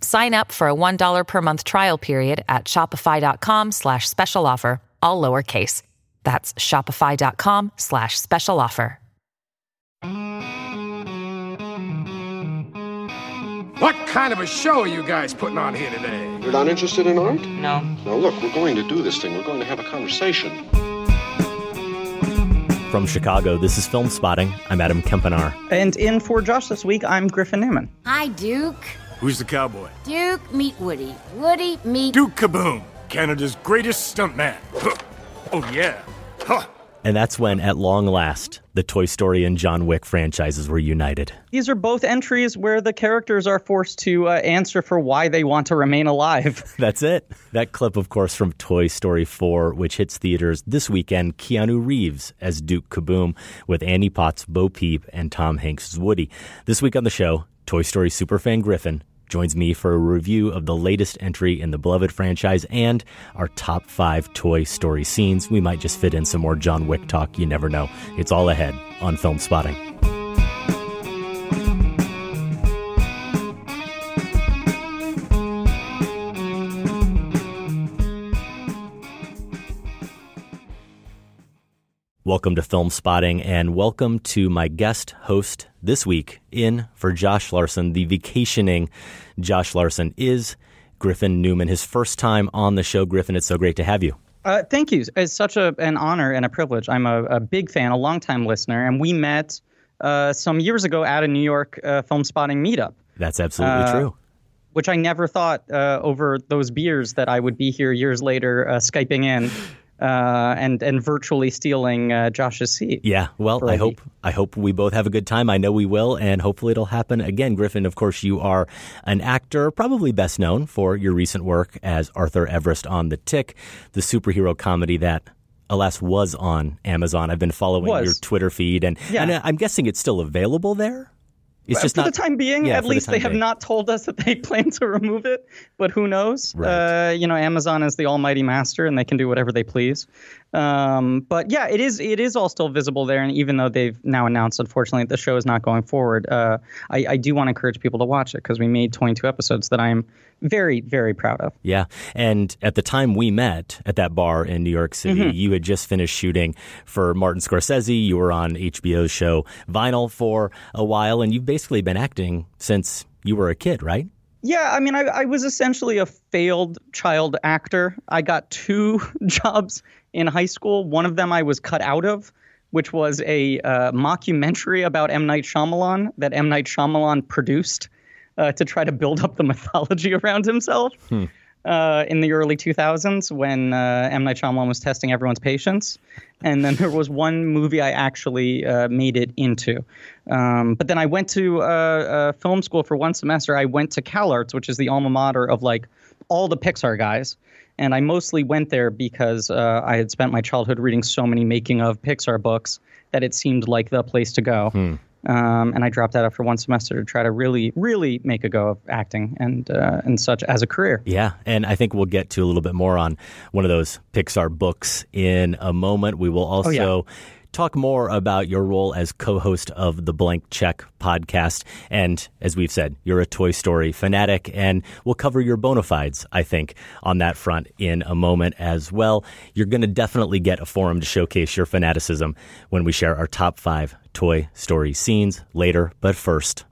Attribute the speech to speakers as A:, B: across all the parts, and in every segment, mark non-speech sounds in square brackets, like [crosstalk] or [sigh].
A: Sign up for a $1 per month trial period at shopify.com slash special offer, all lowercase. That's shopify.com slash special offer.
B: What kind of a show are you guys putting on here today?
C: You're not interested in art?
D: No.
C: Now, look, we're going to do this thing. We're going to have a conversation.
E: From Chicago, this is Film Spotting. I'm Adam Kempenaar.
D: And in for Josh this week, I'm Griffin Newman.
F: Hi, Duke.
B: Who's the cowboy?
F: Duke, meet Woody. Woody, meet.
B: Duke Kaboom, Canada's greatest stuntman. Huh. Oh, yeah. Huh.
E: And that's when, at long last, the Toy Story and John Wick franchises were united.
D: These are both entries where the characters are forced to uh, answer for why they want to remain alive. [laughs]
E: That's it. That clip, of course, from Toy Story 4, which hits theaters this weekend, Keanu Reeves as Duke Kaboom, with Annie Potts, Bo Peep, and Tom Hanks as Woody. This week on the show, Toy Story superfan Griffin joins me for a review of the latest entry in the beloved franchise and our top five Toy Story scenes. We might just fit in some more John Wick talk. You never know. It's all ahead on Film Spotting. Welcome to Film Spotting and welcome to my guest host this week in for Josh Larsen, The vacationing Josh Larsen is Griffin Newman. His first time on the show. Griffin, it's so great to have you.
D: Uh, thank you. It's such a, an honor and a privilege. I'm a, a big fan, a longtime listener, and we met uh, some years ago at a New York uh, film spotting meetup.
E: That's absolutely true.
D: Which I never thought uh, over those beers that I would be here years later, uh, skyping in. Uh, and and virtually stealing uh, Josh's seat.
E: Yeah, well, I hope I hope we both have a good time. I know we will, and hopefully it'll happen again. Griffin, of course, you are an actor, probably best known for your recent work as Arthur Everest on The Tick, the superhero comedy that. Alas, was on Amazon. I've been following
D: Was.
E: your Twitter feed, and,
D: Yeah.
E: and I'm guessing it's still available there. It's just
D: for
E: not
D: the time being,
E: Yeah,
D: at
E: for the
D: least they have
E: being.
D: not told us that they [laughs] plan to remove it. But who knows?
E: Right.
D: Uh, you know, Amazon is the almighty master, and they can do whatever they please. Um, but yeah, it is it is all still visible there. And even though they've now announced, unfortunately, the show is not going forward, uh, I, I do want to encourage people to watch it because we made 22 episodes that I'm very very proud of.
E: Yeah. And at the time we met at that bar in New York City,
D: Mm-hmm.
E: you had just finished shooting for Martin Scorsese. You were on HBO's show Vinyl for a while, and you've basically been acting since you were a kid, right?
D: Yeah, I mean, I, I was essentially a failed child actor. I got two [laughs] jobs in high school. One of them I was cut out of, which was a uh, mockumentary about M. Night Shyamalan that M. Night Shyamalan produced uh, to try to build up the [laughs] mythology around himself. Uh, in the early 2000s, when uh, M. Night Shyamalan was testing everyone's patience. And then there was one movie I actually uh, made it into. Um, but then I went to uh, uh, film school for one semester. I went to CalArts, which is the alma mater of like all the Pixar guys. And I mostly went there because uh, I had spent my childhood reading so many making of Pixar books that it seemed like the place to go. Um, and I dropped out after one semester to try to really, really make a go of acting and uh, and such as a career.
E: Yeah, and I think we'll get to a little bit more on one of those Pixar books in a moment. We will also
D: Oh, yeah.
E: Talk more about your role as co host of the Blank Check podcast. And as we've said, you're a Toy Story fanatic, and we'll cover your bona fides, I think, on that front in a moment as well. You're going to definitely get a forum to showcase your fanaticism when we share our top five Toy Story scenes later. But first,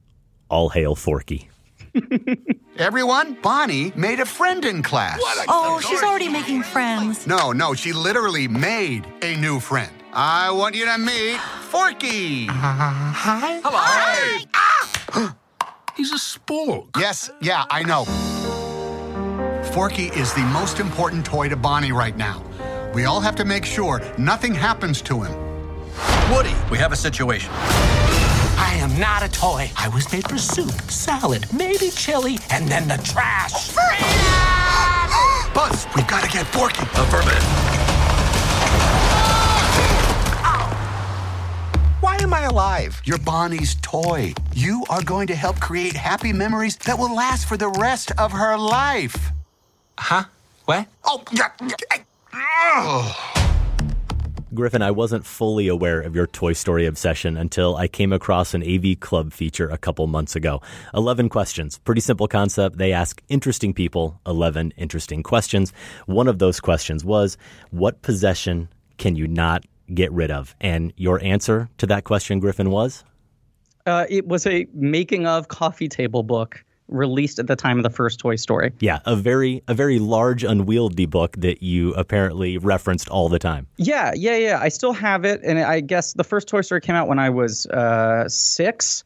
E: all hail Forky. [laughs]
G: Everyone, Bonnie made a friend in class.
H: Oh, she's already making friends.
G: No, no, she literally made a new friend. I want you to meet Forky.
H: Hi.
G: Hello. Ah!
B: He's a spork.
G: Yes, yeah, I know. Forky is the most important toy to Bonnie right now. We all have to make sure nothing happens to him.
I: Woody, we have a situation.
J: I am not a toy. I was made for soup, salad, maybe chili, and then the trash.
G: Buzz, we've got to get Forky.
I: Affirmative.
G: Am I alive? You're Bonnie's toy. You are going to help create happy memories that will last for the rest of her life.
J: Huh? What?
G: Oh, yeah.
E: Griffin, I wasn't fully aware of your Toy Story obsession until I came across an AV Club feature a couple months ago. 11 questions. Pretty simple concept. They ask interesting people 11 interesting questions. One of those questions was, What possession can you not get rid of? And your answer to that question, Griffin, was?
D: Uh, it was a making of coffee table book released at the time of the first Toy Story.
E: Yeah, a very a very large unwieldy book that you apparently referenced all the time.
D: Yeah, yeah, yeah. I still have it, and I guess the first Toy Story came out when I was uh, six.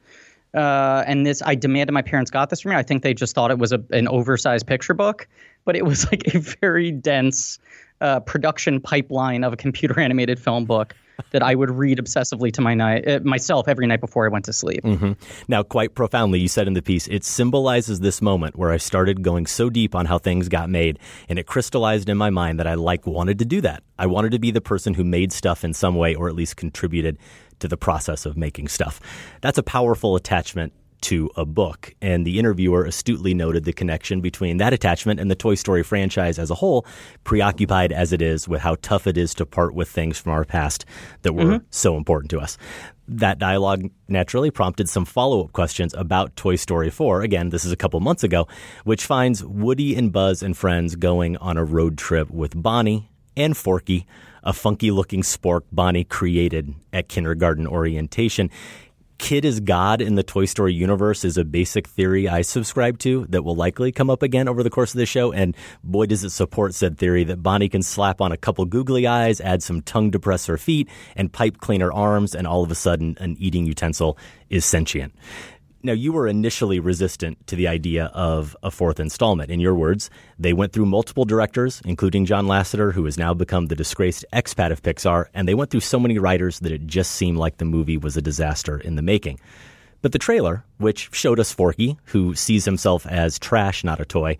D: Uh, and this, I demanded my parents got this for me. I think they just thought it was a, an oversized picture book, but it was like a very dense uh, production pipeline of a computer [laughs] animated film book that I would read obsessively to my night uh, myself every night before I went to sleep.
E: Mm-hmm. Now, quite profoundly, you said in the piece, it symbolizes this moment where I started going so deep on how things got made, and it crystallized in my mind that I like wanted to do that. I wanted to be the person who made stuff in some way, or at least contributed to the process of making stuff. That's a powerful attachment to a book. And the interviewer astutely noted the connection between that attachment and the Toy Story franchise as a whole, preoccupied as it is with how tough it is to part with things from our past that were mm-hmm. so important to us. That dialogue naturally prompted some follow up questions about Toy Story 4. Again, this is a couple months ago, which finds Woody and Buzz and friends going on a road trip with Bonnie and Forky, a funky looking spork Bonnie created at kindergarten orientation. Kid is God in the Toy Story universe is a basic theory I subscribe to that will likely come up again over the course of the show. And boy, does it support said theory that Bonnie can slap on a couple googly eyes, add some tongue depressor feet, and pipe cleaner arms, and all of a sudden an eating utensil is sentient. Now, you were initially resistant to the idea of a fourth installment. In your words, they went through multiple directors, including John Lasseter, who has now become the disgraced expat of Pixar, and they went through so many writers that it just seemed like the movie was a disaster in the making. But the trailer, which showed us Forky, who sees himself as trash, not a toy,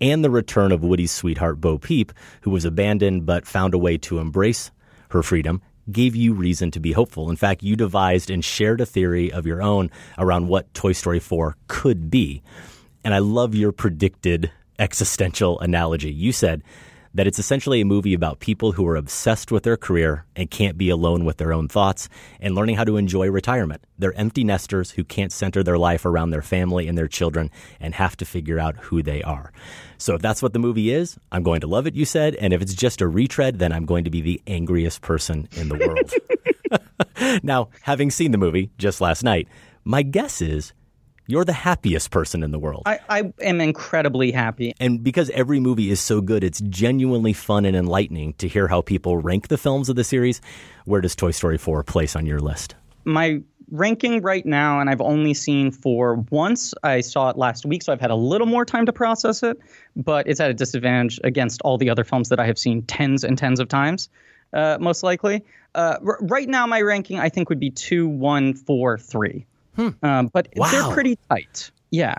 E: and the return of Woody's sweetheart Bo Peep, who was abandoned but found a way to embrace her freedom, gave you reason to be hopeful. In fact, you devised and shared a theory of your own around what Toy Story 4 could be. And I love your predicted existential analogy. You said that it's essentially a movie about people who are obsessed with their career and can't be alone with their own thoughts and learning how to enjoy retirement. They're empty nesters who can't center their life around their family and their children and have to figure out who they are. So if that's what the movie is, I'm going to love it, you said. And if it's just a retread, then I'm going to be the angriest person in the world. [laughs] [laughs] now, having seen the movie just last night, my guess is you're the happiest person in the world.
D: I, I, am incredibly happy.
E: And because every movie is so good, it's genuinely fun and enlightening to hear how people rank the films of the series. Where does Toy Story 4 place on your list?
D: My ranking right now, and I've only seen four once. I saw it last week, so I've had a little more time to process it, but it's at a disadvantage against all the other films that I have seen tens and tens of times, uh, most likely. Uh, r- right now, my ranking I think would be two, one, four, three. Hmm. Um, but wow. they're pretty tight. Yeah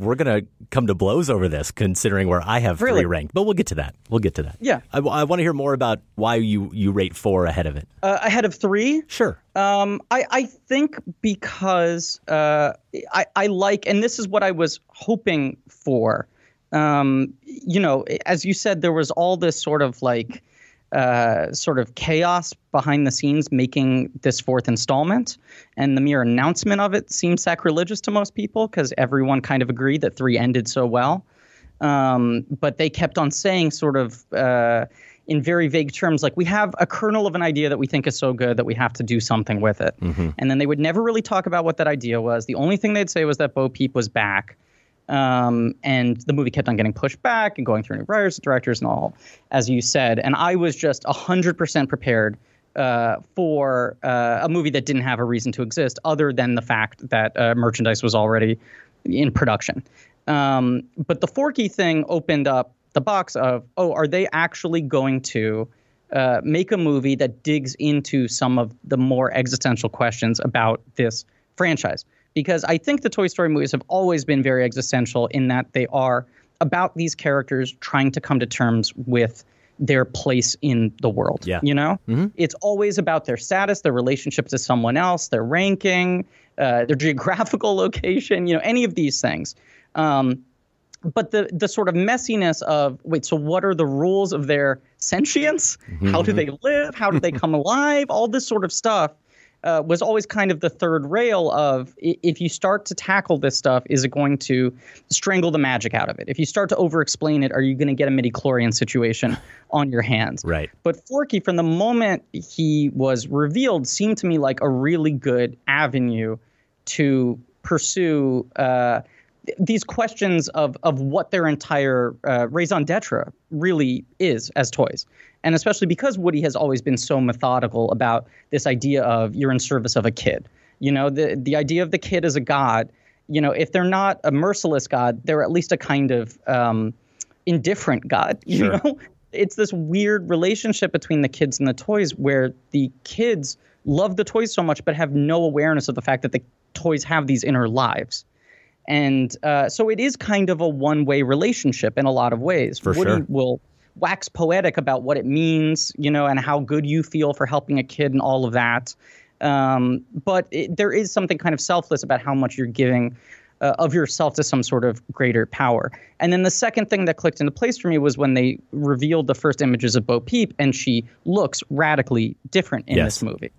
E: we're going to come to blows over this, considering where I have really? three ranked. But we'll get to that. We'll get to that.
D: Yeah.
E: I, I want to hear more about why you, you rate four ahead of it.
D: Uh, ahead of three?
E: Sure.
D: Um, I, I think because uh, I, I like, and this is what I was hoping for. Um, you know, as you said, there was all this sort of like uh, sort of chaos behind the scenes making this fourth installment. And the mere announcement of it seemed sacrilegious to most people because everyone kind of agreed that three ended so well. Um, but they kept on saying, sort of uh, in very vague terms, like, we have a kernel of an idea that we think is so good that we have to do something with it.
E: Mm-hmm.
D: And then they would never really talk about what that idea was. The only thing they'd say was that Bo Peep was back. Um, and the movie kept on getting pushed back and going through new writers, directors, and all, as you said. And I was just 100% prepared uh, for uh, a movie that didn't have a reason to exist other than the fact that uh, merchandise was already in production. Um, but the Forky thing opened up the box of, oh, are they actually going to uh, make a movie that digs into some of the more existential questions about this franchise? Because I think the Toy Story movies have always been very existential in that they are about these characters trying to come to terms with their place in the world.
E: Yeah.
D: You know?
E: Mm-hmm.
D: It's always about their status, their relationship to someone else, their ranking, uh, their [laughs] geographical location, you know, any of these things. Um, but the the sort of messiness of wait, so what are the rules of their sentience? Mm-hmm. How do they live? How do they come [laughs] alive? All this sort of stuff uh, was always kind of the third rail of if you start to tackle this stuff, is it going to strangle the magic out of it? If you start to over explain it, are you going to get a midi chlorian situation [sighs] on your hands?
E: Right.
D: But Forky, from the moment he was revealed, seemed to me like a really good avenue to pursue. Uh, these questions of of what their entire uh, raison d'etre really is as toys, and especially because Woody has always been so methodical about this idea of you're in service of a kid. You know, the the idea of the kid as a god. You know, if they're not a merciless god, they're at least a kind of um, indifferent god. [laughs] You
E: sure.
D: know, it's this weird relationship between the kids and the toys where the kids love the toys so much but have no awareness of the fact that the toys have these inner lives and uh, so it is kind of a one way relationship in a lot of ways.
E: For
D: Woody
E: sure.
D: will wax poetic about what it means, you know, and how good you feel for helping a kid and all of that. Um, but it, there is something kind of selfless about how much you're giving uh, of yourself to some sort of greater power. And then the second thing that clicked into place for me was when they revealed the first images of Bo Peep, and she looks radically different in
E: Yes.
D: this movie.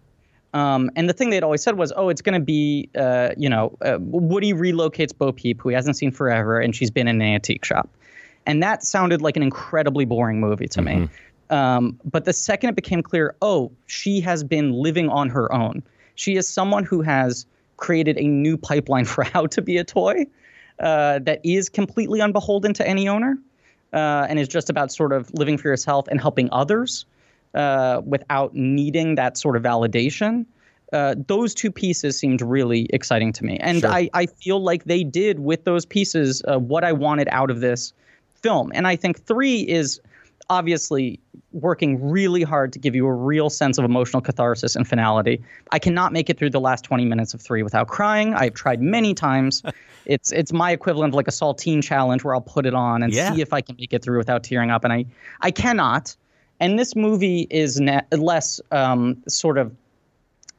D: Um, and the thing they'd always said was, oh, it's going to be, uh, you know, uh, Woody relocates Bo Peep, who he hasn't seen forever, and she's been in an antique shop. And that sounded like an incredibly boring movie to me. Um, but the second it became clear, oh, she has been living on her own. She is someone who has created a new pipeline [laughs] for how to be a toy uh, that is completely unbeholden to any owner uh, and is just about sort of living for yourself and helping others uh, without needing that sort of validation. Uh, those two pieces seemed really exciting to me. And
E: Sure.
D: I, I feel like they did with those pieces uh, what I wanted out of this film. And I think three is obviously working really hard to give you a real sense of emotional catharsis and finality. I cannot make it through the last 20 minutes of three without crying. I've tried many times. [laughs] it's it's my equivalent of like a saltine challenge where I'll put it on and
E: Yeah.
D: see if I can make it through without tearing up. And I I cannot. And this movie is ne- less um, sort of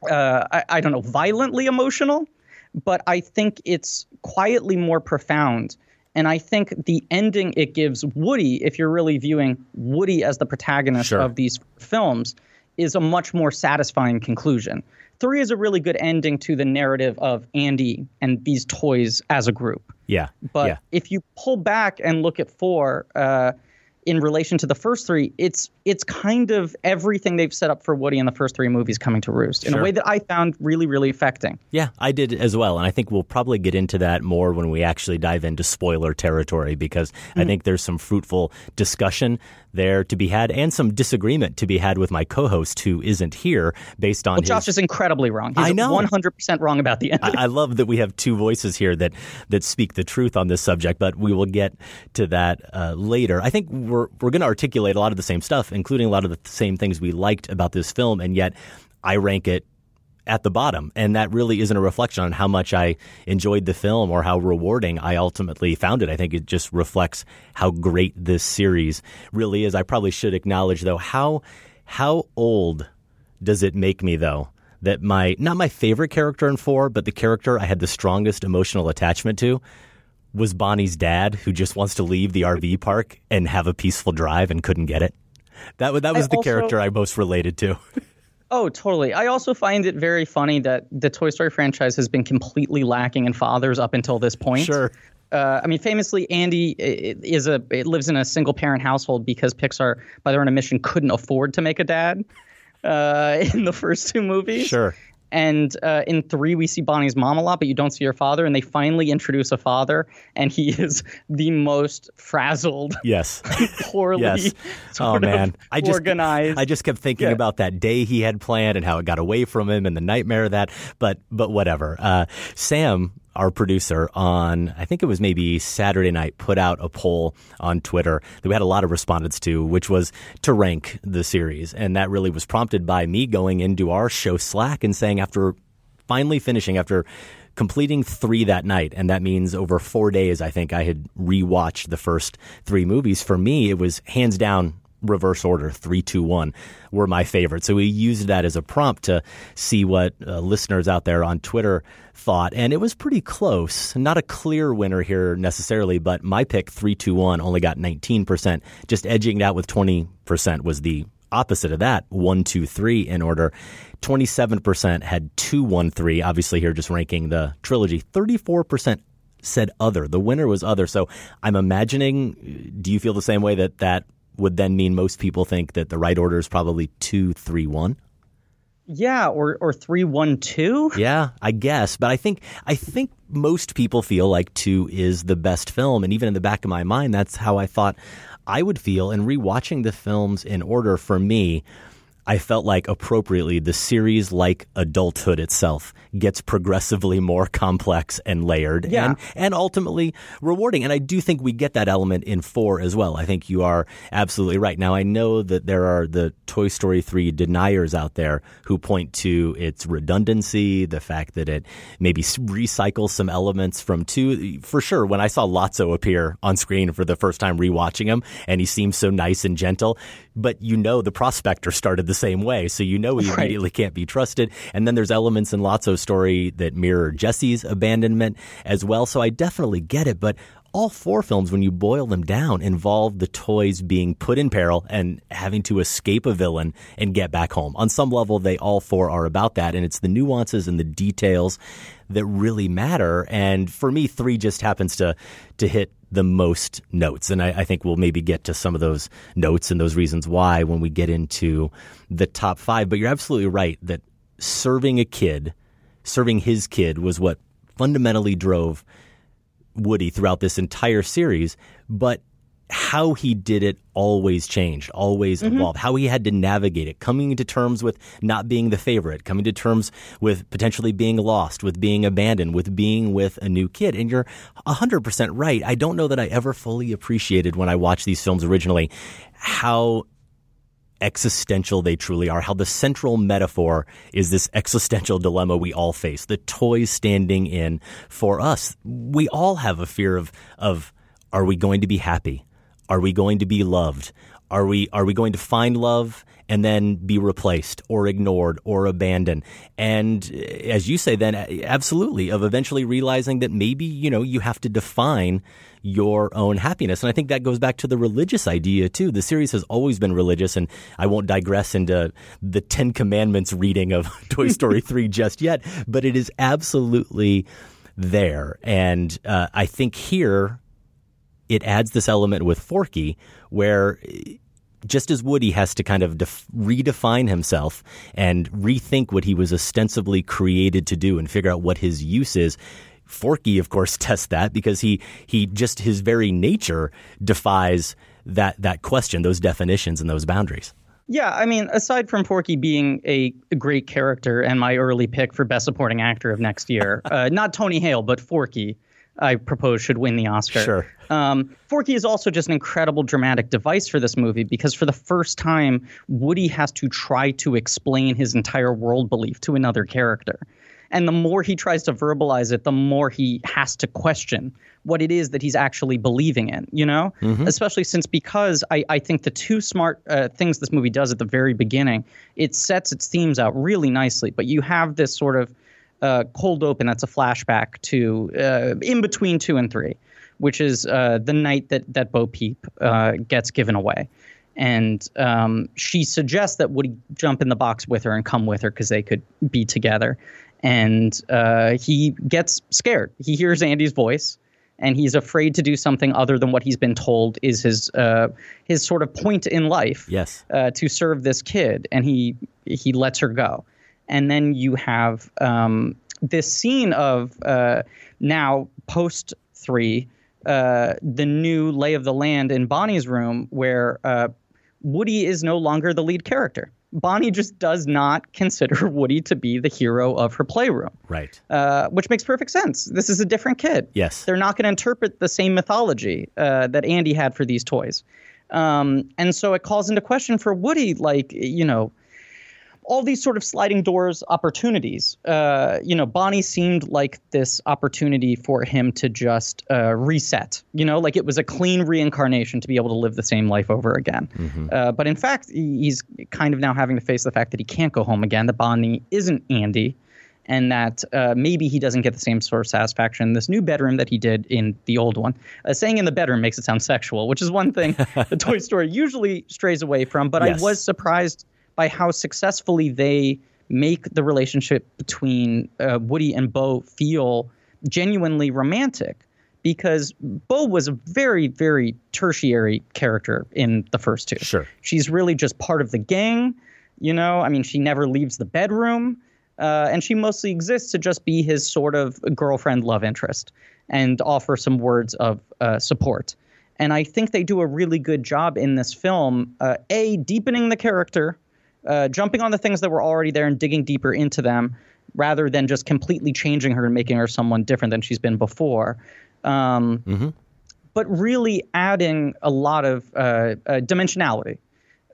D: uh, I, I don't know, violently emotional, but I think it's quietly more profound. And I think the ending it gives Woody, if you're really viewing Woody as the protagonist
E: Sure.
D: of these films, is a much more satisfying conclusion. Three is a really good ending to the narrative of Andy and these toys as a group.
E: Yeah.
D: But
E: yeah.
D: if you pull back and look at four uh, in relation to the first three, it's it's kind of everything they've set up for Woody in the first three movies coming to roost in
E: Sure.
D: a way that I found really, really affecting.
E: Yeah, I did as well. And I think we'll probably get into that more when we actually dive into spoiler territory because
D: Mm-hmm.
E: I think there's some fruitful discussion there to be had and some disagreement to be had with my co host who isn't here based on
D: Well,
E: his.
D: Josh is incredibly wrong. He's
E: I know.
D: 100% wrong about the ending.
E: I, I love that we have two voices here that that speak the truth on this subject, but we will get to that uh, later. I think we're we're going to articulate a lot of the same stuff, including a lot of the same things we liked about this film, and yet I rank it at the bottom, and that really isn't a reflection on how much I enjoyed the film or how rewarding I ultimately found it. I think it just reflects how great this series really is. I probably should acknowledge though how how old does it make me though that my not my favorite character in four, but the character I had the strongest emotional attachment to was Bonnie's dad, who just wants to leave the RV park and have a peaceful drive and couldn't get it. That, that was
D: I
E: the
D: also-
E: character I most related to. [laughs]
D: Oh, totally. I also find it very funny that the Toy Story franchise has been completely lacking in fathers up until this point.
E: Sure.
D: Uh, I mean, famously, Andy is a it lives in a single parent household because Pixar, by their own admission, couldn't afford to make a dad uh, [laughs] in the first two movies.
E: Sure.
D: And uh, in three, we see Bonnie's mom a lot, but you don't see her father. And they finally introduce a father, and he [laughs] is the most frazzled,
E: Yes. [laughs]
D: poorly
E: yes. [laughs] Oh man, I just
D: organized.
E: I just kept thinking
D: Yeah.
E: about that day he had planned and how it got away from him and the nightmare of that. But but whatever. Uh, Sam, our producer, on I think it was maybe Saturday night, put out a poll on Twitter that we had a lot of respondents to, which was to rank the series, and that really was prompted by me going into our show Slack and saying after finally finishing after completing three that night, and that means over four days. I think I had rewatched the first three movies. For me, it was hands down reverse order three two one were my favorite so we used that as a prompt to see what uh, listeners out there on twitter thought and it was pretty close not a clear winner here necessarily but my pick 321 only got 19% just edging it out with 20% was the opposite of that, one, two, three in order. 27% had two, one, three. Obviously, here just ranking the trilogy. 34% said other. The winner was other. So I'm imagining, do you feel the same way that that would then mean most people think that the right order is probably two, three, one?
D: Yeah, or or three one two.
E: Yeah, I guess, but I think I think most people feel like two is the best film, and even in the back of my mind, that's how I thought I would feel. And rewatching the films in order for me, I felt like appropriately the series, like adulthood itself, gets progressively more complex and layered
D: Yeah.
E: and, and ultimately rewarding. And I do think we get that element in four as well. I think you are absolutely right. Now, I know that there are the Toy Story 3 deniers out there who point to its redundancy, the fact that it maybe recycles some elements from two. For sure, when I saw Lotso appear on screen for the first time rewatching him, and he seems so nice and gentle, but you know the prospector started the same way, so you know he [laughs]
D: Right.
E: immediately can't be trusted. And then there's elements in Lotso's story that mirror Jesse's abandonment as well. So I definitely get it, but all four films, when you boil them down, involve the toys being put in peril and having to escape a villain and get back home. On some level, they all four are about that, and it's the nuances and the details that really matter. And for me, three just happens to to hit the most notes, and I, I think we'll maybe get to some of those notes and those reasons why when we get into the top five. But you're absolutely right that serving a kid, serving his kid, was what fundamentally drove Woody throughout this entire series, but how he did it always changed, always mm-hmm. evolved. How he had to navigate it, coming to terms with not being the favorite, coming to terms with potentially being lost, with being abandoned, with being with a new kid. And you're 100% right. I don't know that I ever fully appreciated when I watched these films originally how existential they truly are, how the central metaphor is this existential dilemma we all face, the toys standing in for us. We all have a fear of, of are we going to be happy? Are we going to be loved? Are we, are we going to find love and then be replaced or ignored or abandoned? And uh, as you say, then uh, absolutely of eventually realizing that maybe, you know, you have to define your own happiness. And I think that goes back to the religious idea too. The series has always been religious, and I won't digress into the Ten Commandments reading of [laughs] Toy Story [laughs] 3 just yet, but it is absolutely there. And uh, I think here it adds this element with Forky where just as Woody has to kind of def- redefine himself and rethink what he was ostensibly created to do and figure out what his use is, Forky, of course, [laughs] tests that because he he just his very nature defies that that question, those definitions, and those boundaries.
D: Yeah, I mean, aside from Forky being a, a great character and my early pick for Best Supporting Actor of next year, [laughs] uh, not Tony Hale, but Forky, I propose should win the Oscar.
E: Sure.
D: Um, Forky is also just an incredible dramatic device for this movie because for the first time, Woody has to try to explain his entire world belief to another character. And the more he tries to verbalize it, the more he has to question what it is that he's actually believing in, you know? Especially since because I, I think the two smart uh, things this movie does at the very beginning, it sets its themes out really nicely, but you have this sort of uh, cold open that's a flashback to uh, in between two and three, which is uh, the night that, that Bo Peep uh, gets given away. And um, she suggests that Woody jump in the box with her and come with her because they could be together. And uh, he gets scared. He hears Andy's voice and he's afraid to do something other than what he's been told is his uh, his sort of point in life.
E: Yes.
D: Uh, to serve this kid, and he he lets her go, and then you have um, this scene of uh, now post three, uh, the new lay of the land in Bonnie's room, where uh, Woody is no longer the lead character. Bonnie just does not consider [laughs] Woody to be the hero of her playroom.
E: Right.
D: Uh, which makes perfect sense. This is a different kid.
E: Yes.
D: They're not going to interpret the same mythology uh, that Andy had for these toys. Um, and so it calls into question for Woody, like, you know, all these sort of sliding doors opportunities. Uh, you know, Bonnie seemed like this opportunity for him to just uh, reset. You know, like it was a clean reincarnation to be able to live the same life over again.
E: Mm-hmm.
D: Uh, but in fact, he's kind of now having to face the fact that he can't go home again. That Bonnie isn't Andy. And that uh, maybe he doesn't get the same sort of satisfaction in this new bedroom that he did in the old one. Uh, saying in the bedroom makes it sound sexual, which is one thing [laughs] the Toy Story usually strays away from. But
E: Yes.
D: I was surprised by how successfully they make the relationship between uh, Woody and Bo feel genuinely romantic. Because Bo was a very, very tertiary character in the first two.
E: Sure.
D: She's really just part of the gang. You know, I mean, she never leaves the bedroom. Uh, and she mostly exists to just be his sort of girlfriend love interest and offer some words of uh, support. And I think they do a really good job in this film, uh, A, deepening the character, uh, jumping on the things that were already there and digging deeper into them, rather than just completely changing her and making her someone different than she's been before. Um, But really adding a lot of uh, uh, dimensionality.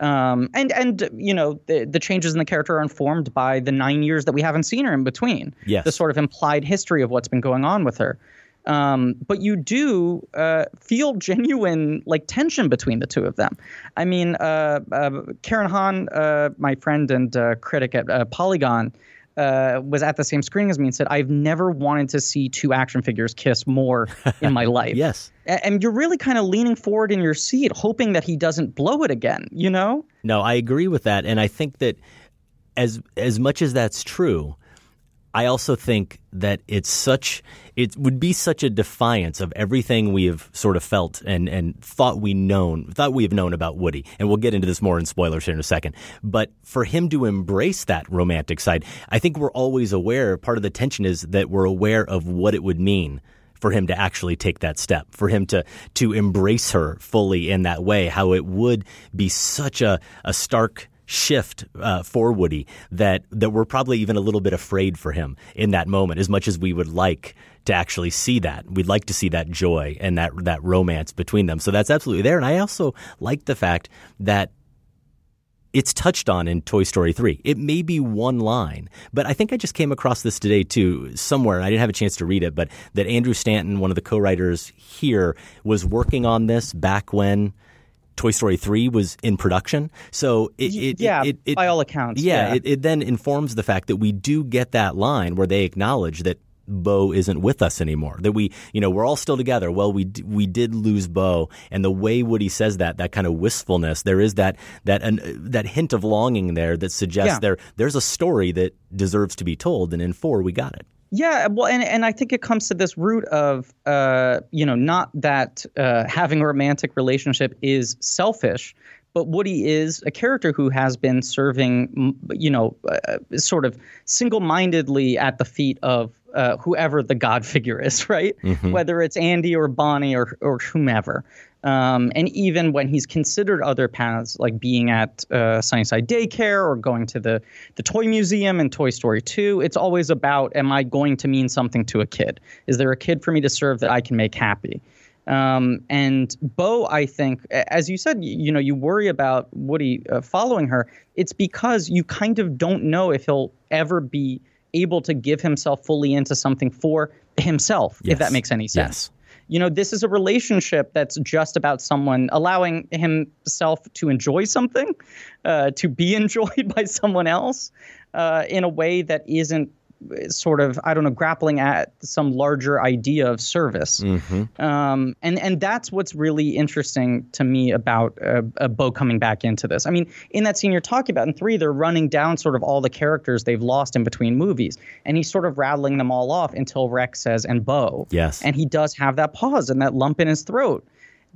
D: Um, and and you know the the changes in the character are informed by the nine years that we haven't seen her in between.
E: Yes.
D: The sort of implied history of what's been going on with her. Um, but you do uh, feel genuine like tension between the two of them. I mean, uh, uh, Karen Han, uh, my friend and uh, critic at uh, Polygon, uh, was at the same screening as me and said, "I've never wanted to see two action figures kiss more in my [laughs] life."
E: Yes.
D: A- and you're really kind of leaning forward in your seat, hoping that he doesn't blow it again. You know?
E: No, I agree with that, and I think that as as much as that's true, I also think that it's such it would be such a defiance of everything we have sort of felt and and thought we known thought we have known about Woody. And we'll get into this more in spoilers here in a second. But for him to embrace that romantic side, I think we're always aware. Part of the tension is that we're aware of what it would mean for him to actually take that step, for him to to embrace her fully in that way, how it would be such a, a stark shift uh, for Woody that that we're probably even a little bit afraid for him in that moment, as much as we would like to actually see that. We'd like to see that joy and that that romance between them. So that's absolutely there. And I also like the fact that it's touched on in Toy Story 3. It may be one line, but I think I just came across this today too, somewhere. I didn't have a chance to read it, but that Andrew Stanton, one of the co writers here, was working on this back when. Toy Story 3 was in production. So it, it
D: yeah,
E: it, it,
D: by all accounts.
E: yeah,
D: yeah.
E: It, it then informs the fact that we do get that line where they acknowledge that Bo isn't with us anymore. That we, you know, we're all still together. Well, we d- we did lose Bo, and the way Woody says that, that kind of wistfulness, there is that that an, that hint of longing there that suggests
D: Yeah.
E: there there's a story that deserves to be told, and in four we got it.
D: Yeah, well, and, and I think it comes to this root of, uh, you know, not that uh, having a romantic relationship is selfish, but Woody is a character who has been serving, you know, uh, sort of single mindedly at the feet of uh, whoever the God figure is, [laughs] right?
E: Mhm.
D: Whether it's Andy or Bonnie or, or whomever. Um, and even when he's considered other paths, like being at uh, Sunnyside Daycare or going to the, the Toy Museum in Toy Story 2, it's always about am I going to mean something to a kid? Is there a kid for me to serve that I can make happy? Um, and Bo, I think, as you said, y- you know, you worry about Woody uh, following her. It's because you kind of don't know if he'll ever be able to give himself fully into something for himself, if that makes any sense
E: Yes.
D: you know this is a relationship that's just about someone allowing himself to enjoy something uh, to be [laughs] enjoyed by someone else uh, in a way that isn't sort of I don't know grappling at some larger idea of service.
E: Mm-hmm.
D: Um, and and that's what's really interesting to me about uh, uh, Bo coming back into this. I mean, in that scene you're talking about in three, they're running down sort of all the characters they've lost in between movies, and he's sort of rattling them all off until Rex says "and Bo."
E: Yes,
D: and he does have that pause and that lump in his throat.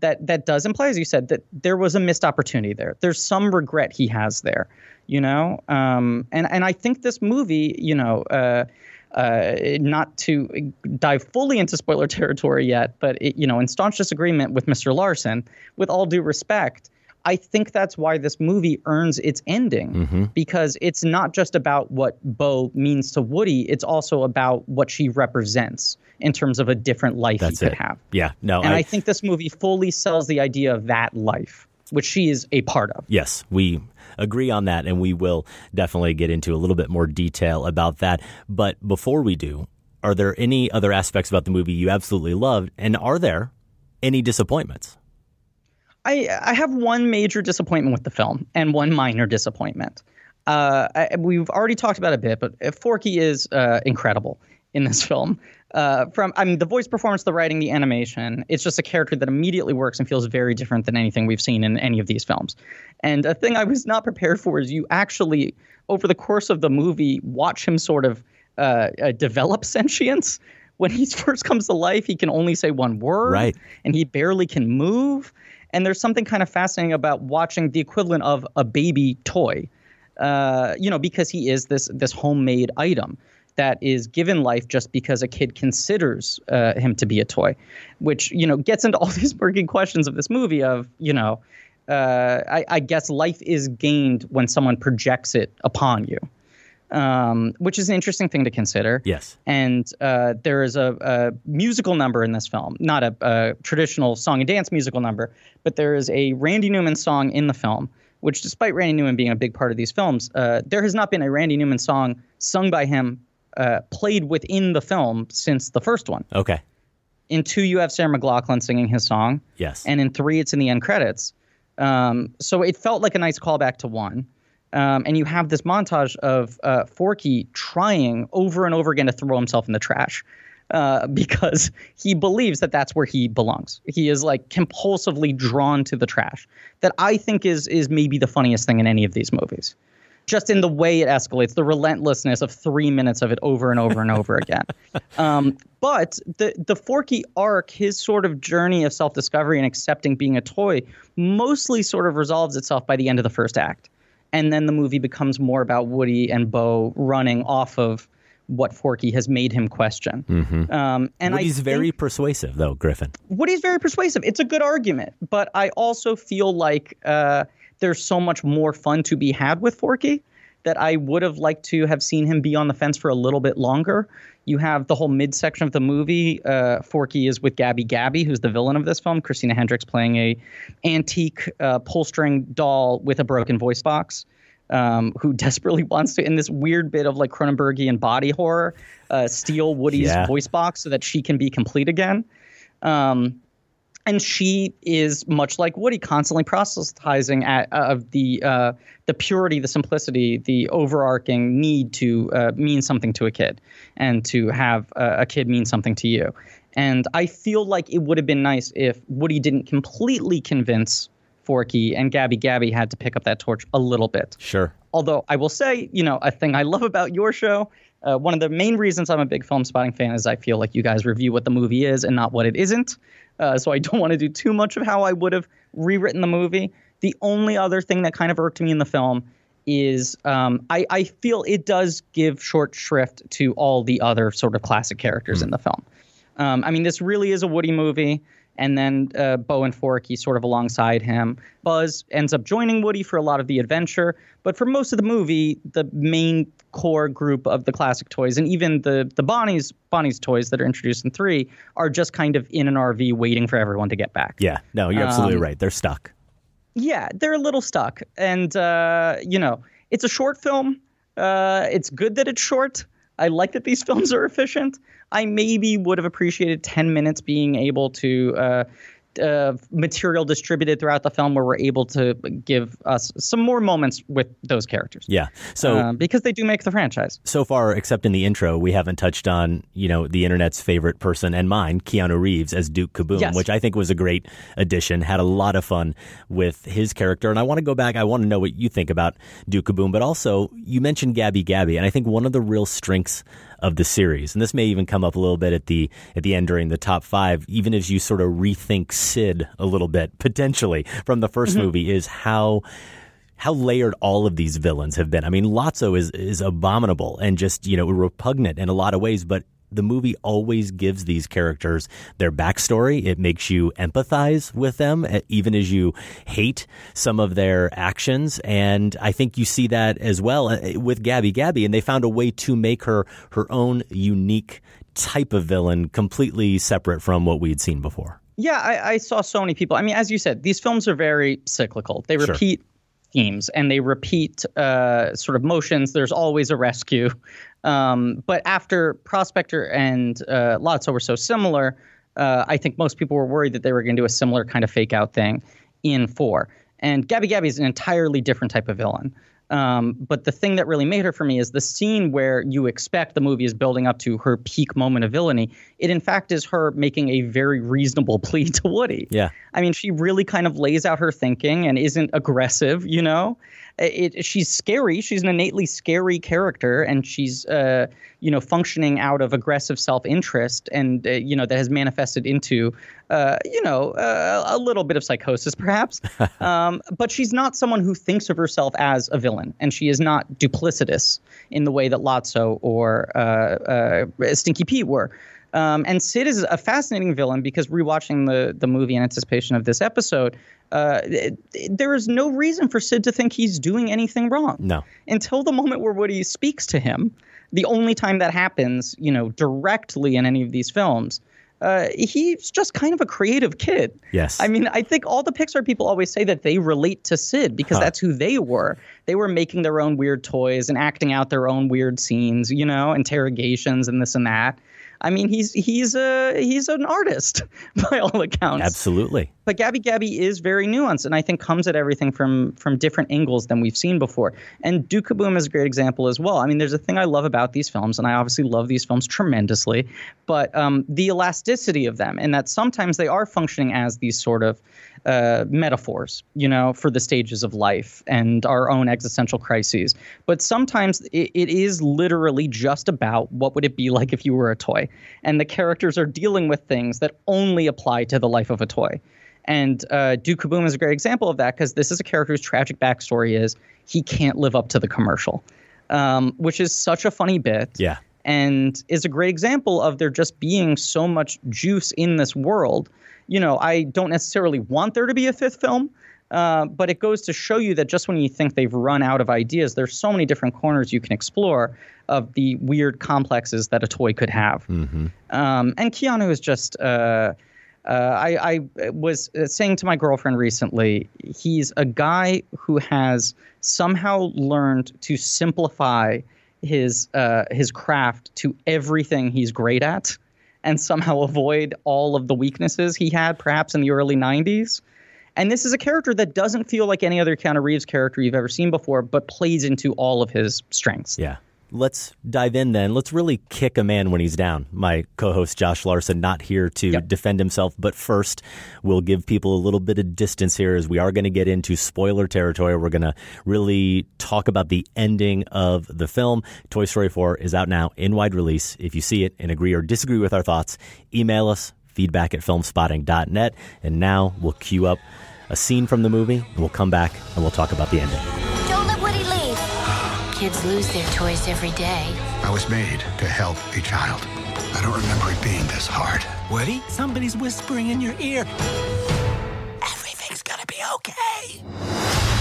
D: That that does imply, as you said, that there was a missed opportunity there. There's some regret he has there, you know. Um, and and I think this movie, you know. Uh, uh, not to dive fully into spoiler [laughs] territory yet, but it, you know, in staunch disagreement with Mr. Larsen, with all due respect, I think that's why this movie earns its ending
E: mm-hmm.
D: because it's not just about what Bo means to Woody, it's also about what she represents in terms of a different life
E: that's
D: he could
E: it.
D: have.
E: Yeah, no,
D: and I,
E: I
D: think this movie fully sells the idea of that life, which she is a part of.
E: Yes, we agree on that, and we will definitely get into a little bit more detail about that. But before we do, are there any other aspects about the movie you absolutely loved, and are there any disappointments?
D: I, I have one major disappointment with the film and one minor disappointment. Uh, I, we've already talked about it a bit, but Forky is uh, incredible in this [laughs] film. Uh, from I mean, the voice performance, the writing, the animation. It's just a character that immediately works and feels very different than anything we've seen in any of these films. And a thing I was not prepared for is you actually, over the course of the movie, watch him sort of uh, uh, develop [laughs] sentience. When he [laughs] first comes to life, he can only say one word,
E: right?
D: And he barely can move. And there's something kind of fascinating about watching the equivalent of a baby toy, uh, you know, because he is this this homemade item that is given life just because a kid considers uh, him to be a toy, which you know gets into all [laughs] these working questions of this movie of you know, uh, I, I, guess life is gained when someone projects it upon you. Um, which is an interesting thing to consider.
E: Yes.
D: And uh, there is a, a, musical number in this film, not a, a, traditional song and dance musical number, but there is a Randy Newman song in the film, which, despite Randy Newman being a big part of these films, uh, there has not been a Randy Newman song sung by him, uh, played within the film since the first one.
E: Okay.
D: In two, you have Sarah McLachlan singing his song.
E: Yes.
D: And in three, it's in the end credits. Um, so it felt like a nice callback to one. Um, and you have this montage of uh, Forky trying over and over again to throw himself in the trash uh, [laughs] because he believes that that's where he belongs. He is like compulsively drawn to the trash. That I think is is maybe the funniest thing in any of these movies. Just in the way it escalates, the relentlessness of three minutes of it over and over and over again. [laughs] Um, but the the Forky arc, his sort of journey of self discovery and accepting being a toy, mostly sort of resolves itself by the end of the first act and then the movie becomes more about Woody and Bo running off of what Forky has made him question.
E: Mm-hmm.
D: Um, and
E: Woody's
D: I
E: very persuasive, though Griffin.
D: Woody's very persuasive. It's a good argument, but I also feel like uh, there's so much more fun to be had with Forky that I would have liked to have seen him be on the fence for a little bit longer. You have the whole midsection of the movie. Uh, Forky is with Gabby Gabby, who's the villain of this film. Christina Hendricks playing a antique uh, pull string doll with a broken voice box. Um, who [laughs] desperately wants to, in this weird bit of like Cronenbergian body horror, uh, steal Woody's
E: Yeah.
D: voice box so that she can be complete again. Um, and she is much like Woody, constantly proselytizing at, uh, of the uh, the purity, the simplicity, the overarching need to uh, mean something to a kid, and to have uh, a kid mean something to you. And I feel like it would have been nice if Woody didn't completely convince Forky, and Gabby Gabby had to pick up that torch a little bit.
E: Sure.
D: Although I will say, you know, a thing I love about your show, uh, one of the main reasons I'm a big film spotting fan is I feel like you guys review what the movie is and not what it isn't. Uh, so I [laughs] don't want to do too much of how I would have rewritten the movie. The only other thing that kind of irked me in the film is um, I, I feel it does give short shrift to all the other sort of classic characters in the film. Um, I mean, this really is a Woody movie and then uh, Bo and Forky sort of alongside him. Buzz ends up joining Woody for a lot of the adventure, but for most of the movie, the main core group of the classic toys and even the the Bonnie's Bonnie's toys that are introduced in three are just kind of in an RV waiting for everyone to get back.
E: Yeah. No, you're absolutely
D: Um,
E: right. They're stuck.
D: Yeah, they're a little stuck, and uh, you know, it's a short film. Uh, it's good that it's short. I like that these films are efficient. I maybe would have appreciated ten minutes being able to uh, uh, material distributed throughout the film where we're able to give us some more moments with those characters.
E: Yeah. So
D: uh, because they do make the franchise.
E: So far, except in the intro, we haven't touched on you know the internet's favorite person and mine, Keanu Reeves as Duke Kaboom,
D: yes.
E: which I think was a great addition. Had a lot of fun with his character, and I want to go back. I want to know what you think about Duke Kaboom, but also you mentioned Gabby Gabby, and I think one of the real strengths of the series. And this may even come up a little bit at the at the end during the top five, even as you sort of rethink Sid a little bit potentially from the 1st mm-hmm. movie, is how how layered all of these villains have been. I mean, Lotso is is abominable and just you know repugnant in a lot of ways, but the movie always gives these characters their backstory. It makes you empathize with them, even as you hate some of their actions. And I think you see that as well uh, with Gabby Gabby. And they found a way to make her her own unique type of villain, completely separate from what we had seen before.
D: Yeah, I, I saw so many people. I mean, as you said, these films are very cyclical. They repeat. Sure themes and they repeat uh, sort of motions. There's always a rescue. Um, but after Prospector and uh, Lotso were so similar, uh, I think most people were worried that they were going to do a similar kind of fake out thing in four. And Gabby Gabby is an entirely different type of villain. Um, but the thing that really made her for me is the scene where you expect the movie is building up to her peak moment of villainy. It, in fact, is her making a very reasonable [laughs] plea to Woody.
E: Yeah.
D: I mean, she really kind of lays out her thinking and isn't aggressive, you know? It, she's scary. She's an innately scary character, and she's, uh, you know, functioning out of aggressive self-interest, and uh, you know that has manifested into, uh, you know, uh, a little bit of psychosis, perhaps. [laughs] um, but she's not someone who thinks of herself as a villain, and she is not duplicitous in the way that Lotso or uh, uh, Stinky Pete were. Um, and Sid is a fascinating villain because rewatching the the movie in anticipation of this episode, uh, there is no reason for Sid to think he's doing anything wrong.
E: No.
D: Until the moment where Woody speaks to him, the only time that happens, you know, directly in any of these films, uh, he's just kind of a creative kid.
E: Yes.
D: I mean, I think all the Pixar people always say that they relate to Sid because huh. that's who they were. They were making their own weird toys and acting out their own weird scenes, you know, interrogations and this and that. I mean, he's he's a he's an artist [laughs] by all accounts.
E: Absolutely.
D: But Gabby Gabby is very nuanced, and I think comes at everything from from different angles than we've seen before. And Duke Kaboom is a great example as well. I mean, there's a thing I love about these films, and I obviously love these films tremendously, but um, the elasticity of them, and that sometimes they are functioning as these sort of uh, metaphors, you know, for the stages of life and our own existential crises. But sometimes it, it is literally just about what would it be like if you were a toy, and the characters are dealing with things that only apply to the life of a toy. And uh, Duke Kaboom is a great example of that because this is a character whose tragic backstory is he can't live up to the commercial, um, which is such a funny bit.
E: Yeah.
D: And is a great example of there just being so much juice in this world you know, I don't necessarily want there to be a fifth film, uh, but it goes to show you that just when you think they've run out of ideas, there's so many different corners you can explore of the weird complexes that a toy could have.
E: Mm-hmm.
D: Um, and Keanu is just. Uh, uh, I, I, was saying to my girlfriend recently, he's a guy who has somehow learned to simplify his uh, his craft to everything he's great at and somehow [laughs] avoid all of the weaknesses he had perhaps in the early 90s. And this is a character that doesn't feel like any other Keanu Reeves character you've ever seen before, but plays into all of his strengths.
E: Yeah let's dive in then. Let's really kick a man when he's down. My co host Josh Larsen, not here to yep. defend himself, but first, we'll give people a little bit of distance here as we are going to get into spoiler territory. We're going to really talk about the ending of the film. Toy Story 4 is out now in wide release. If you see it and agree or disagree with our thoughts, email us feedback at filmspotting.net. And now we'll cue up a scene from the movie, and we'll come back and we'll talk about the ending Don't let Woody leave. [gasps]
F: kids lose their toys every day.
G: I was made to help a child. I don't remember it being this hard.
J: Woody, somebody's whispering in your ear. Everything's gonna be okay.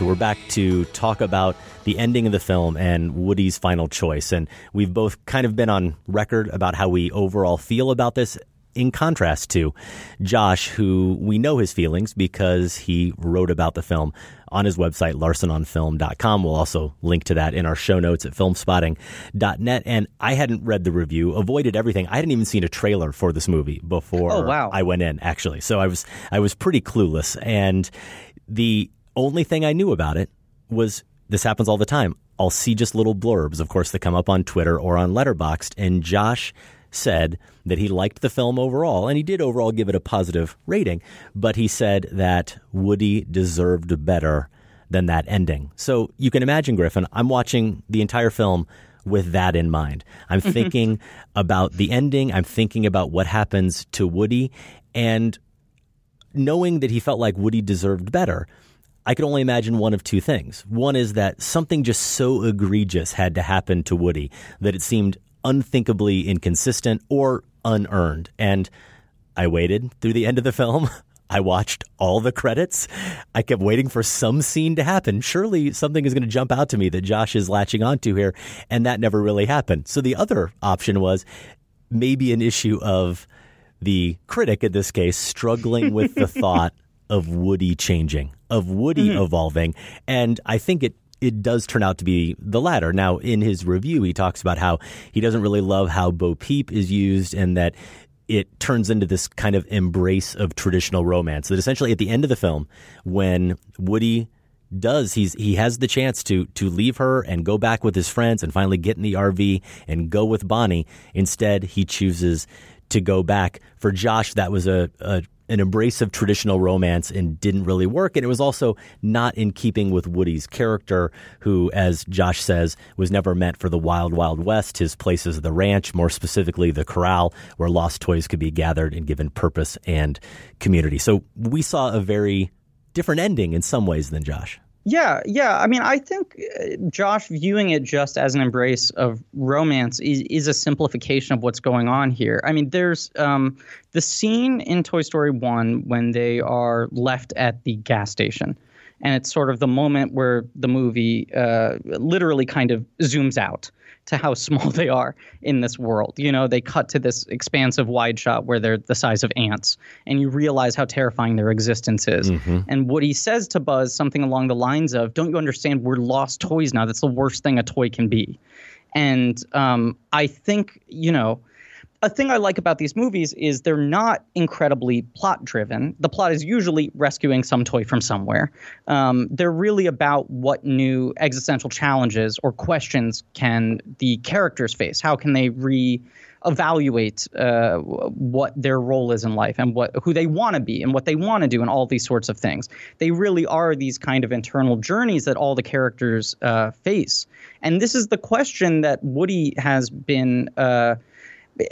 E: So we're back to talk about the ending of the film and Woody's final choice. And we've both kind of been on record about how we overall feel about this in contrast to Josh, who we know his feelings because he wrote about the film on his website, larsenonfilm.com. We'll also link to that in our show notes at filmspotting.net. And I hadn't read the review, avoided everything. I hadn't even seen a trailer for this movie before
D: oh, wow.
E: I went in, actually. So I was, I was pretty clueless. And the only thing I knew about it was this happens all the time. I'll see just little blurbs, of course, that come up on Twitter or on Letterboxd. And Josh said that he liked the film overall, and he did overall give it a positive rating, but he said that Woody deserved better than that ending. So you can imagine, Griffin, I'm watching the entire film with that in mind. I'm mm-hmm. thinking about the ending, I'm thinking about what happens to Woody, and knowing that he felt like Woody deserved better. I could only imagine one of two things. One is that something just so egregious had to happen to Woody that it seemed unthinkably inconsistent or unearned. And I waited through the end of the film. [laughs] I watched all the credits. I kept waiting for some scene to happen. Surely something is going to jump out to me that Josh is latching onto here. And that never really happened. So the other option was maybe an issue of the critic in this case struggling with the [laughs] thought of Woody changing, of Woody mm-hmm. evolving. And I think it it does turn out to be the latter. Now, in his review, he talks about how he doesn't really love how Bo Peep is used and that it turns into this kind of embrace of traditional romance. That essentially, at the end of the film, when Woody does he's he has the chance to to leave her and go back with his friends and finally get in the RV and go with Bonnie. Instead, he chooses to go back. For Josh, that was a, a an embrace of traditional romance and didn't really work. And it was also not in keeping with Woody's character, who, as Josh says, was never meant for the wild, wild west. His place is the ranch, more specifically the corral, where lost toys could be gathered and given purpose and community. So we saw a very different ending in some ways than Josh.
D: Yeah, yeah. I mean, I think uh, Josh viewing it just as an embrace of romance is, is a simplification of what's going on here. I mean, there's um, the scene in Toy Story 1 when they are left at the gas station. And it's sort of the moment where the movie uh, literally kind of zooms out to how small [laughs] they are in this world. You know, they cut to this expansive wide shot where they're the size of ants, and you realize how terrifying their existence is. Mm-hmm. And what he says to Buzz, something along the lines of, Don't you understand? We're lost toys now. That's the worst thing a toy can be. And um, I think, you know, a thing I like about these movies is they're not incredibly plot driven. The plot is usually rescuing some toy from somewhere. Um, they're really about what new existential challenges or questions can the characters face. How can they re evaluate uh, what their role is in life and what who they want to be and what they want to do and all these sorts of things. They really are these kind of internal journeys that all the characters uh, face. And this is the question that Woody has been. Uh,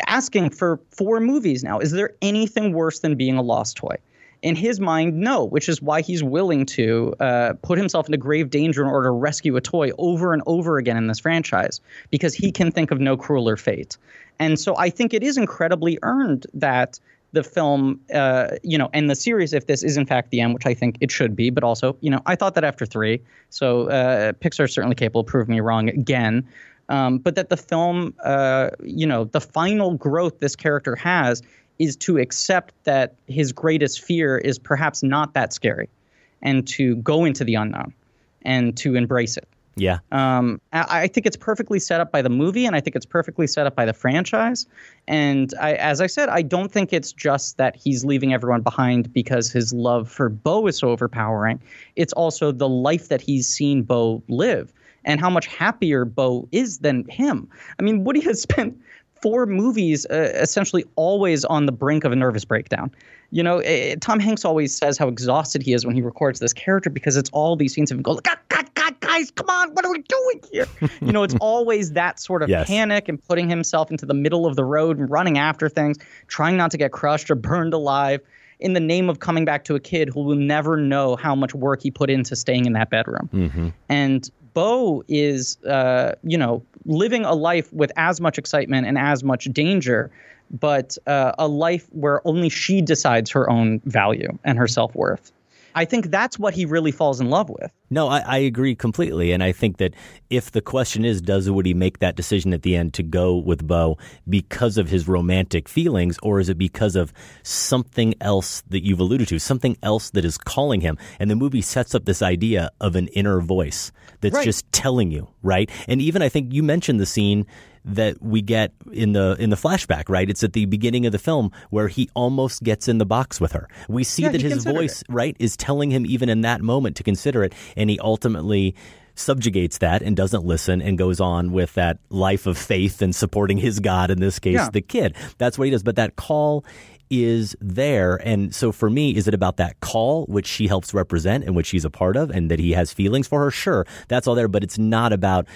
D: asking for four movies now. Is there anything worse than being a lost toy? In his mind, no, which is why he's willing to uh, put himself into grave danger in order to rescue a toy over and over again in this franchise because he can think of no crueler fate. And so I think it is incredibly earned that the film, uh, you know, and the series, if this is in fact the end, which I think it should be, but also, you know, I thought that after three. So uh, Pixar is certainly capable of proving me wrong again. Um, but that the film, uh, you know, the final growth this character has is to accept that his greatest fear is perhaps not that scary and to go into the unknown and to embrace it.
E: Yeah.
D: Um, I, I, think it's perfectly set up by the movie, and I think it's perfectly set up by the franchise. And I, as I said, I don't think it's just that he's leaving everyone behind because his love for Bo is so overpowering. It's also the life that he's seen Bo live and how much happier Bo is than him. I mean, Woody has [laughs] spent four movies uh, essentially always on the brink of a nervous breakdown. You know, it, Tom Hanks always says how exhausted he is when he records this character because it's all these scenes of him going, God, God, God, guys, come on, what are we doing here? [laughs] you know, it's always that sort of yes. panic and putting himself into the middle of the road and running after things, trying not to get crushed or burned alive in the name of coming back to a kid who will never know how much work he put into staying in that bedroom. Mm-hmm. And Bo is, uh, you know, living a life with as much excitement and as much danger, but uh, a life where only she decides her own value and her self worth. I think that's what he really falls in love with.
E: No, I, I, agree completely. And I think that if the question is, does Woody make that decision at the end to go with Bo because of his romantic feelings, or is it because of something else that you've alluded to, something else that is calling him? And the movie sets up this idea of an inner voice that's right. just telling you, right? And even I think you mentioned the scene that we get in the in the flashback, right? It's at the beginning of the film where he almost gets in the box with her. We see yeah, that his voice, it. right, is telling him even in that moment to consider it, and he ultimately subjugates that and doesn't listen and goes on with that life of faith and supporting his God, in this case, yeah. the kid. That's what he does. But that call is there. And so for me, is it about that call, which she helps represent and which she's a part of, and that he has feelings for her? Sure, that's all there, but it's not about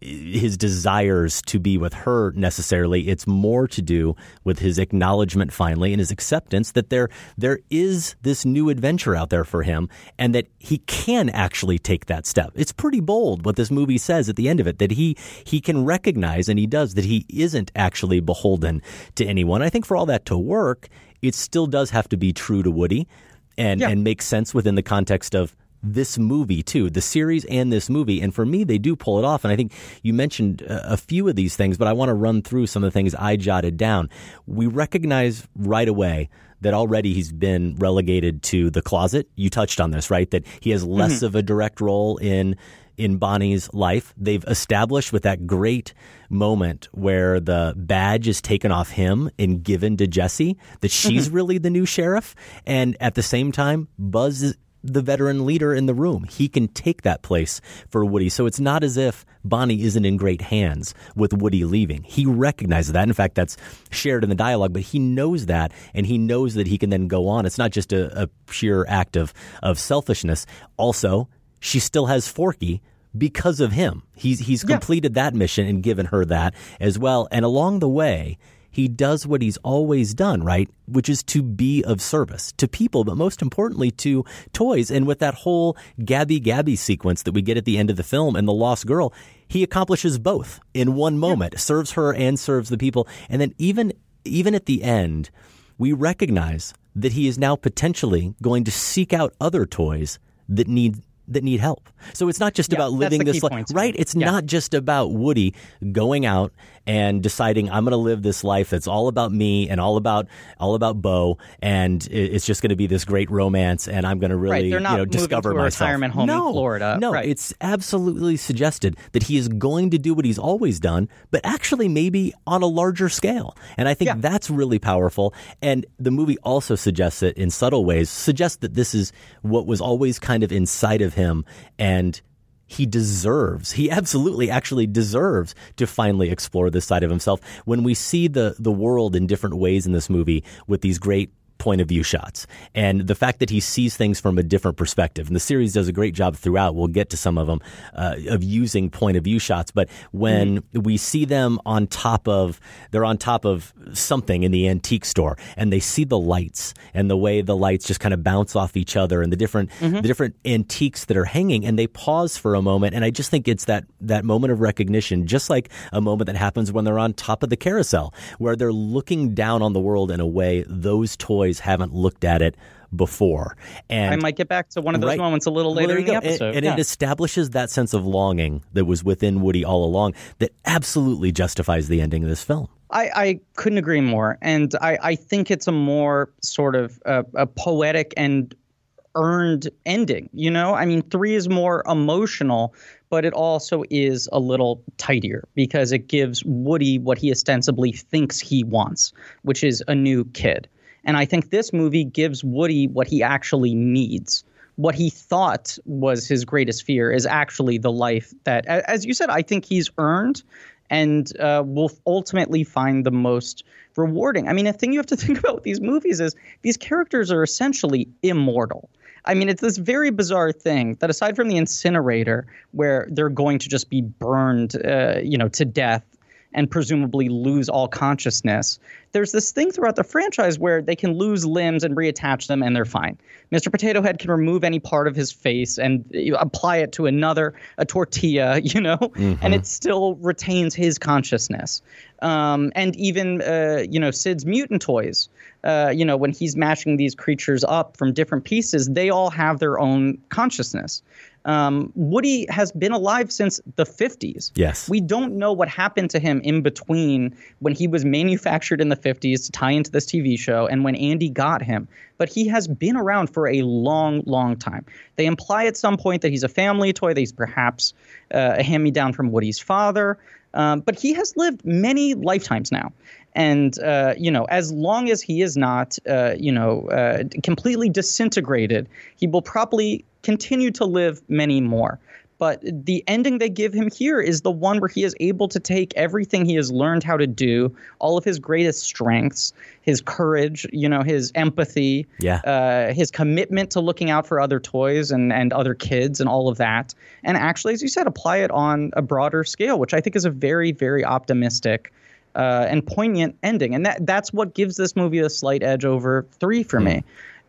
E: his desires to be with her necessarily. It's more to do with his acknowledgement finally and his acceptance that there there is this new adventure out there for him and that he can actually take that step. It's pretty bold what this movie says at the end of it that he he can recognize and he does that he isn't actually beholden to anyone. I think for all that to work, it still does have to be true to Woody and yeah. and make sense within the context of this movie too, the series and this movie. And for me, they do pull it off. And I think you mentioned a few of these things, but I want to run through some of the things I jotted down. We recognize right away that already he's been relegated to the closet. You touched on this, right? That he has less mm-hmm. of a direct role in in Bonnie's life. They've established with that great moment where the badge is taken off him and given to Jesse that she's mm-hmm. really the new sheriff. And at the same time, Buzz is the veteran leader in the room. He can take that place for Woody. So it's not as if Bonnie isn't in great hands with Woody leaving. He recognizes that. In fact, that's shared in the dialogue, but he knows that and he knows that he can then go on. It's not just a, a pure act of, of selfishness. Also, she still has Forky because of him. He's he's yeah. completed that mission and given her that as well. And along the way, he does what he's always done, right? Which is to be of service to people, but most importantly to toys. And with that whole Gabby Gabby sequence that we get at the end of the film and the lost girl, he accomplishes both in one moment, yeah. serves her and serves the people. And then even even at the end, we recognize that he is now potentially going to seek out other toys that need that need help. So it's not just yeah, about living this life, right? It's yeah. not just about Woody going out and deciding I'm going to live this life that's all about me and all about all about Bo, and it's just going to be this great romance, and I'm going to really
D: right. you
E: know discover
D: to
E: myself.
D: retirement home
E: no,
D: in Florida.
E: No,
D: right.
E: it's absolutely suggested that he is going to do what he's always done, but actually maybe on a larger scale, and I think yeah. that's really powerful. And the movie also suggests it in subtle ways, suggests that this is what was always kind of inside of him, and he deserves, he absolutely actually deserves to finally explore this side of himself. When we see the, the world in different ways in this movie with these great point of view shots and the fact that he sees things from a different perspective. And the series does a great job throughout. We'll get to some of them uh, of using point of view shots. But when mm-hmm. we see them on top of, they're on top of something in the antique store and they see the lights and the way the lights just kind of bounce off each other and the different, mm-hmm. the different antiques that are hanging and they pause for a moment. And I just think it's that, that moment of recognition, just like a moment that happens when they're on top of the carousel where they're looking down on the world in a way those toys boys haven't looked at it before. And
D: I might get back to one of those right, moments a little later well, in the go. episode.
E: And, and
D: yeah.
E: it establishes that sense of longing that was within Woody all along that absolutely justifies the ending of this film.
D: I, I couldn't agree more. And I, I think it's a more sort of uh, a poetic and earned ending. You know, I mean, three is more emotional, but it also is a little tidier because it gives Woody what he ostensibly thinks he wants, which is a new kid. And I think this movie gives Woody what he actually needs. What he thought was his greatest fear is actually the life that, as you said, I think he's earned and uh, will ultimately find the most rewarding. I mean, a thing you have to [laughs] think about with these movies is these characters are essentially immortal. I mean, it's this very bizarre thing that aside from the incinerator, where they're going to just be burned, uh, you know, to death and presumably lose all consciousness. There's this thing throughout the franchise where they can lose limbs and reattach them and they're fine. Mr. Potato Head can remove any part of his face and apply it to another, a tortilla, [laughs] you know, mm-hmm. and it still retains his consciousness. Um, and even, uh, you know, Sid's mutant toys, uh, you know, when he's mashing these creatures up from different pieces, they all have their own consciousness. Um, Woody has been alive since the 50s.
E: Yes.
D: We don't know what happened to him in between when he was manufactured in the 50s to tie into this TV show and when Andy got him. But he has been around for a long, long time. They imply at some point that he's a family toy, that he's perhaps uh, a hand me down from Woody's father. Um, but he has lived many lifetimes now. And, uh, you know, as long as he is not, uh, you know, uh, completely disintegrated, he will probably continue to live many more. But the ending they give him here is the one where he is able to take everything he has learned how to do, all of his greatest strengths, his courage, you know, his empathy,
E: yeah.
D: Uh, his commitment to looking out for other toys and, and other kids and all of that. And actually, as you said, apply it on a broader scale, which I think is a very, very optimistic uh, and poignant ending. And that that's what gives this movie a slight edge over three for me.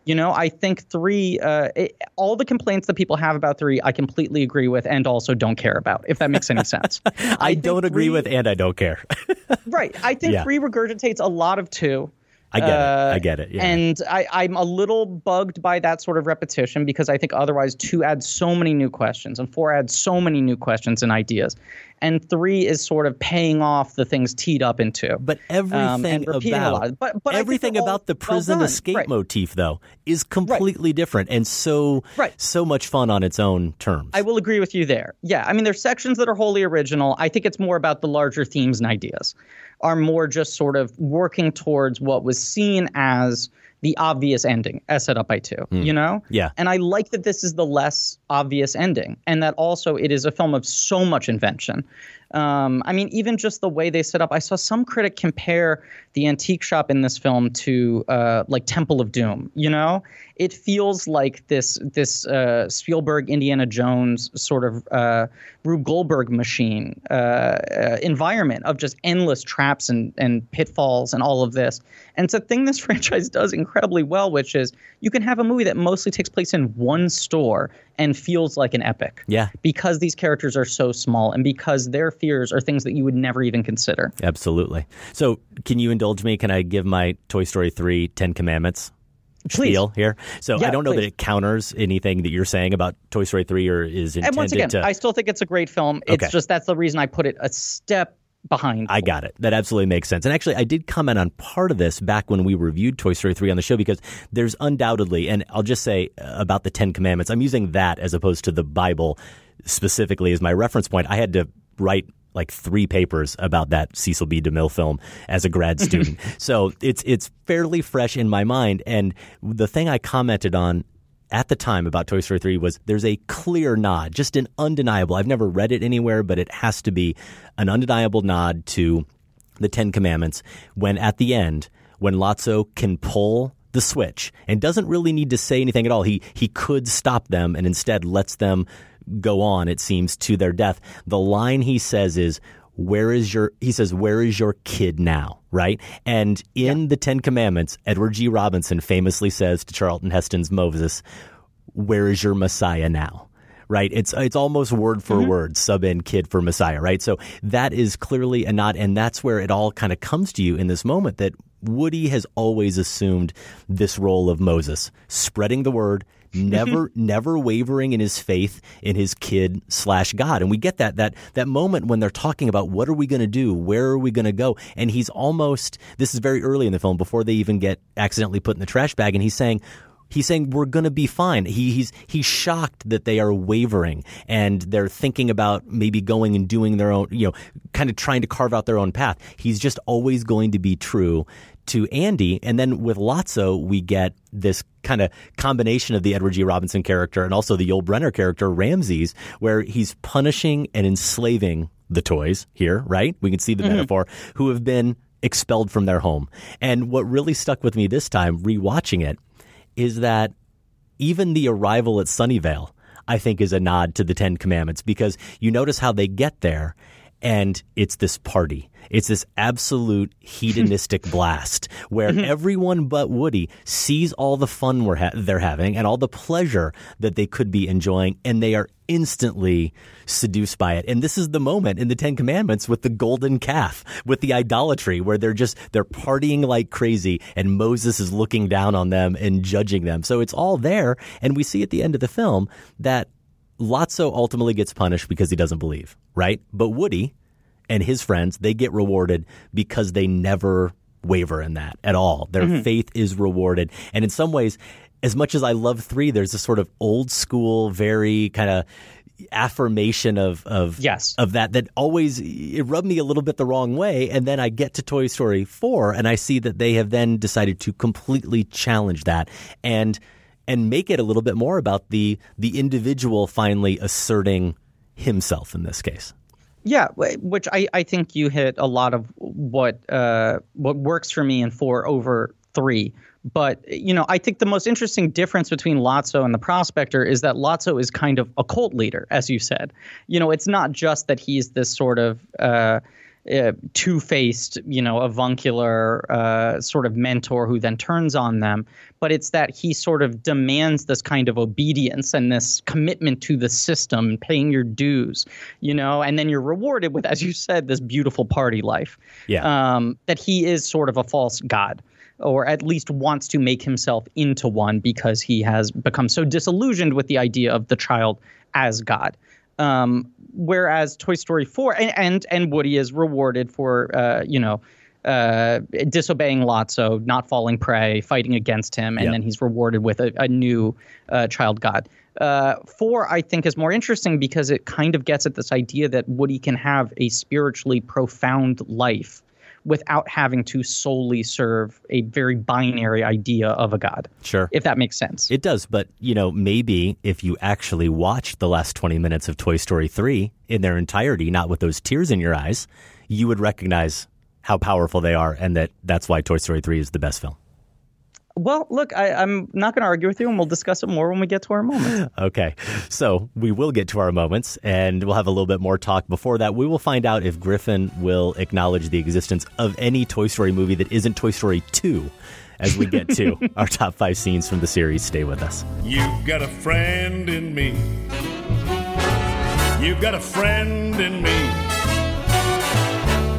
D: You know, I think three, uh, it, all the complaints that people have about three, I completely agree with and also don't care about, if that makes any sense. [laughs]
E: I, I don't agree three, with and I don't care. [laughs]
D: right. I think yeah. three regurgitates a lot of two.
E: I get uh, it. I get it. Yeah.
D: And I, I'm a little bugged by that sort of repetition because I think otherwise two adds so many new questions and four adds so many new questions and ideas. And three is sort of paying off the things teed up into.
E: But everything um, about but, but everything about the prison well escape right. motif though is completely right. different and so
D: right.
E: so much fun on its own terms.
D: I will agree with you there. Yeah, I mean there's sections that are wholly original. I think it's more about the larger themes and ideas are more just sort of working towards what was seen as the obvious ending as set up by two, mm. you know?
E: Yeah.
D: And I like that this is the less obvious ending and that also it is a film of so much invention. Um, I mean, even just the way they set up, I saw some critic compare the antique shop in this film to uh, like Temple of Doom. You know, it feels like this this uh, Spielberg Indiana Jones sort of uh, Rube Goldberg machine uh, uh, environment of just endless traps and and pitfalls and all of this. And it's a thing this [laughs] franchise does incredibly well, which is you can have a movie that mostly takes place in one store and feels like an epic.
E: Yeah.
D: Because these characters are so small and because their fears are things that you would never even consider.
E: Absolutely. So, can you indulge me? Can I give my Toy Story 3 Ten Commandments?
D: Please.
E: spiel here. So
D: yeah,
E: I don't know
D: please.
E: that it counters anything that you're saying about Toy Story 3 or is intended
D: And once again,
E: to...
D: I still think it's a great film. It's
E: okay.
D: just that's the reason I put it a step behind.
E: I got it. That absolutely makes sense. And actually, I did comment on part of this back when we reviewed Toy Story 3 on the show because there's undoubtedly, and I'll just say about the Ten Commandments, I'm using that as opposed to the Bible specifically as my reference point. I had to write like three papers about that Cecil B. DeMille film as a grad [laughs] student. so it's it's fairly fresh in my mind. And the thing I commented on at the time about Toy Story 3 was there's a clear nod, just an undeniable. I've never read it anywhere, but it has to be an undeniable nod to the Ten Commandments when at the end, when Lotso can pull the switch and doesn't really need to say anything at all. He he could stop them and instead lets them go on, it seems, to their death. The line he says is, where is your he says where is your kid now right and in yeah. the 10 commandments edward g robinson famously says to charlton heston's moses where is your messiah now right it's it's almost word for mm-hmm. word sub in kid for messiah right so that is clearly a nod and that's where it all kind of comes to you in this moment that woody has always assumed this role of moses spreading the word never [laughs] never wavering in his faith in his kid slash God. And we get that that that moment when they're talking about what are we going to do, where are we going to go, and he's almost this is very early in the film before they even get accidentally put in the trash bag, and he's saying. He's saying we're going to be fine. He, he's he's shocked that they are wavering and they're thinking about maybe going and doing their own, you know, kind of trying to carve out their own path. He's just always going to be true to Andy. And then with Lotso, we get this kind of combination of the Edward G. Robinson character and also the Yul Brynner character, Ramses, where he's punishing and enslaving the toys here, right? We can see the mm-hmm. metaphor, who have been expelled from their home. And what really stuck with me this time, rewatching it, is that even the arrival at Sunnyvale, I think, is a nod to the Ten Commandments because you notice how they get there and it's this party It's this absolute hedonistic [laughs] blast where
D: Mm-hmm.
E: everyone but Woody sees all the fun we're ha- they're having and all the pleasure that they could be enjoying, and they are instantly seduced by it. And this is the moment in the Ten Commandments with the golden calf, with the idolatry, where they're just they're partying like crazy, and Moses is looking down on them and judging them. So it's all there, and we see at the end of the film that Lotso ultimately gets punished because he doesn't believe, right? But Woody and his friends, they get rewarded because they never waver in that at all. Their
D: Mm-hmm.
E: faith is rewarded. And in some ways, as much as I love three, there's a sort of old school, very kind of affirmation of of
D: Yes.
E: of that that always it rubbed me a little bit the wrong way and then I get to Toy Story 4 and I see that they have then decided to completely challenge that and and make it a little bit more about the the individual finally asserting himself in this case.
D: Yeah, which I, I think you hit a lot of what uh, what works for me in four over three. But you know, I think the most interesting difference between Lotso and the Prospector is that Lotso is kind of a cult leader, as you said. You know, it's not just that he's this sort of uh, uh, two-faced, you know, avuncular uh, sort of mentor who then turns on them, but it's that he sort of demands this kind of obedience and this commitment to the system, paying your dues, you know, and then you're rewarded with, as you said, this beautiful party life.
E: Yeah.
D: Um, that he is sort of a false god. Or at least wants to make himself into one because he has become so disillusioned with the idea of the child as God. Um, whereas Toy Story 4 and and, and Woody is rewarded for uh, you know uh, disobeying Lotso, not falling prey, fighting against him, and
E: Yeah.
D: then he's rewarded with a, a new uh, child god. Uh, four, I think, is more interesting because it kind of gets at this idea that Woody can have a spiritually profound life without having to solely serve a very binary idea of a god.
E: Sure.
D: If that makes sense.
E: It does, but you know, maybe if you actually watched the last 20 minutes of Toy Story 3 in their entirety, not with those tears in your eyes, you would recognize how powerful they are and that that's why Toy Story 3 is the best film.
D: Well, look, I, I'm not going to argue with you, and we'll discuss it more when we get to our moments. [laughs]
E: Okay. So we will get to our moments and we'll have a little bit more talk. Before that, we will find out if Griffin will acknowledge the existence of any Toy Story movie that isn't Toy Story 2 as we get to [laughs] our top five scenes from the series. Stay with us.
B: You've got a friend in me. You've got a friend in me.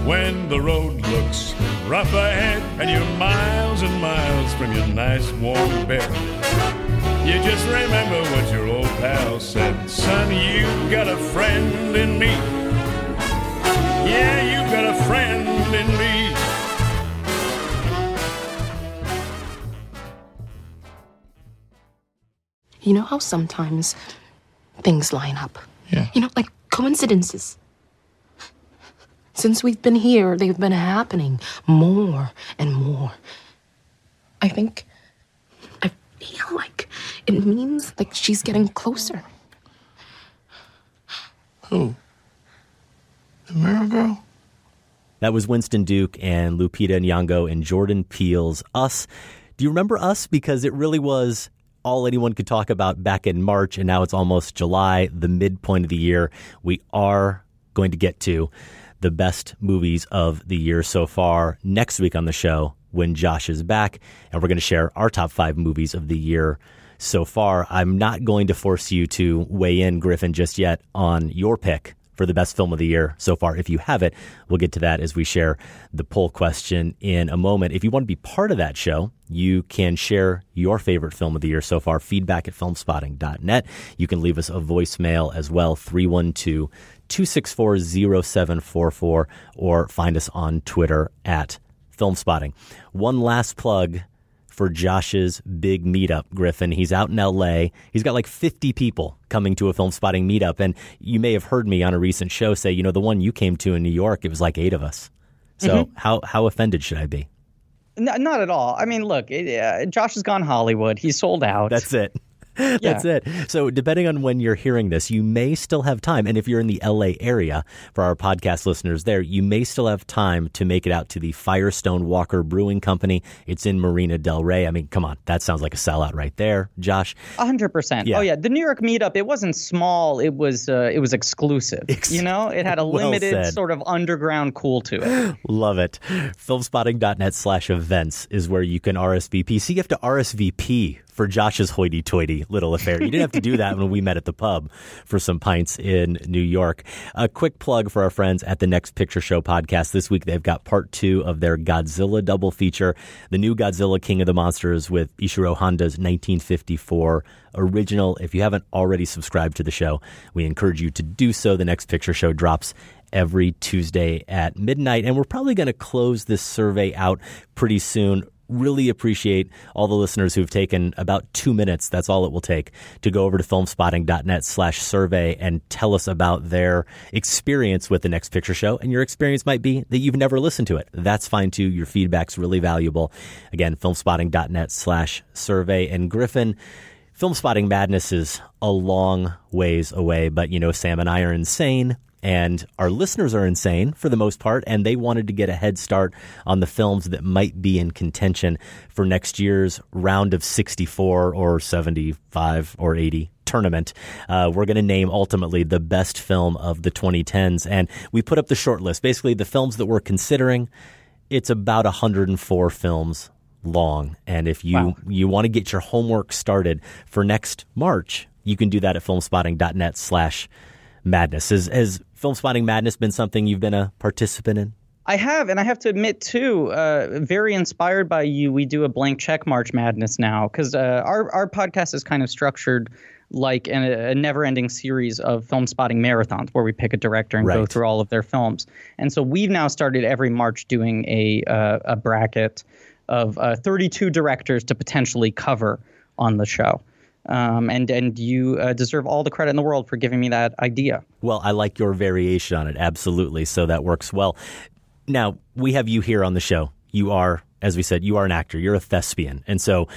B: When the road looks rough ahead and you're miles and miles from your nice warm bed, you just remember what your old pal said. Son, you've got a friend in me. Yeah, you've got a friend in me.
K: You know how sometimes things line up?
I: Yeah.
K: You know, like coincidences. Since we've been here, they've been happening more and more. I think. I feel like it means like she's getting closer.
I: Who? The mirror girl?
E: That was Winston Duke and Lupita Nyong'o and Jordan Peele's Us. Do you remember Us? Because it really was all anyone could talk about back in March, and now it's almost July, the midpoint of the year. We are going to get to the best movies of the year so far next week on the show when Josh is back, and we're going to share our top five movies of the year so far. I'm not going to force you to weigh in, Griffin, just yet on your pick for the best film of the year so far. If you have it, we'll get to that as we share the poll question in a moment. If you want to be part of that show, you can share your favorite film of the year so far. Feedback at filmspotting.net. You can leave us a voicemail as well, 312 264 0744, or find us on Twitter at Filmspotting. One last plug for Josh's big meetup, Griffin. He's out in LA. He's got like 50 people coming to a film spotting meetup. And you may have heard me on a recent show say, you know, the one you came to in New York, it was like eight of us. So
D: Mhm.
E: how, how offended should I be?
D: No, not at all. I mean, look, it, uh, Josh has gone Hollywood. He's sold out.
E: That's it. [laughs] That's it. So, depending on when you're hearing this, you may still have time. And if you're in the LA area, for our podcast listeners there, you may still have time to make it out to the Firestone Walker Brewing Company. It's in Marina Del Rey. I mean, come on, that sounds like a sellout right there, Josh.
D: hundred percent.
E: Yeah.
D: Oh yeah, the New York meetup. It wasn't small. It was uh, it was exclusive. [laughs] you know, it had a
E: Well
D: limited
E: said.
D: sort of underground cool to it. [laughs]
E: Love it. Filmspotting.net slash events is where you can RSVP. So you have to RSVP for Josh's hoity toity little affair. You didn't have to do that when we met at the pub for some pints in New York. A quick plug for our friends at the Next Picture Show podcast. This week they've got part two of their Godzilla double feature, the new Godzilla King of the Monsters with Ishiro Honda's 1954 original. If you haven't already subscribed to the show, we encourage you to do so. The Next Picture Show drops every Tuesday at midnight. And we're probably going to close this survey out pretty soon. Really appreciate all the listeners who've taken about two minutes. That's all it will take to go over to filmspotting.net slash survey and tell us about their experience with the next picture show. And your experience might be that you've never listened to it. That's fine too. Your feedback's really valuable. Again, filmspotting.net slash survey. And Griffin, Film Spotting Madness is a long ways away, but you know, Sam and I are insane. And our listeners are insane for the most part, and they wanted to get a head start on the films that might be in contention for next year's round of 64 or 75 or 80 tournament. Uh, we're going to name ultimately the best film of the 2010s. And we put up the short list. Basically, the films that we're considering, it's about 104 films long. And if you, you want to get your homework started for next March, you can do that at filmspotting.net slash madness. Has, has Film Spotting Madness been something you've been a participant in?
D: I have, and I have to admit too, uh, very inspired by you. We do a blank check March Madness now because uh, our our podcast is kind of structured like an, a never-ending series of film spotting marathons where we pick a director and go through all of their films. And so we've now started every March doing a uh, a bracket of uh, 32 directors to potentially cover on the show. Um, and and you uh, deserve all the credit in the world for giving me that idea.
E: Well, I like your variation on it, absolutely. So that works well. Now, we have you here on the show. You are, as we said, you are an actor, you're a thespian. And so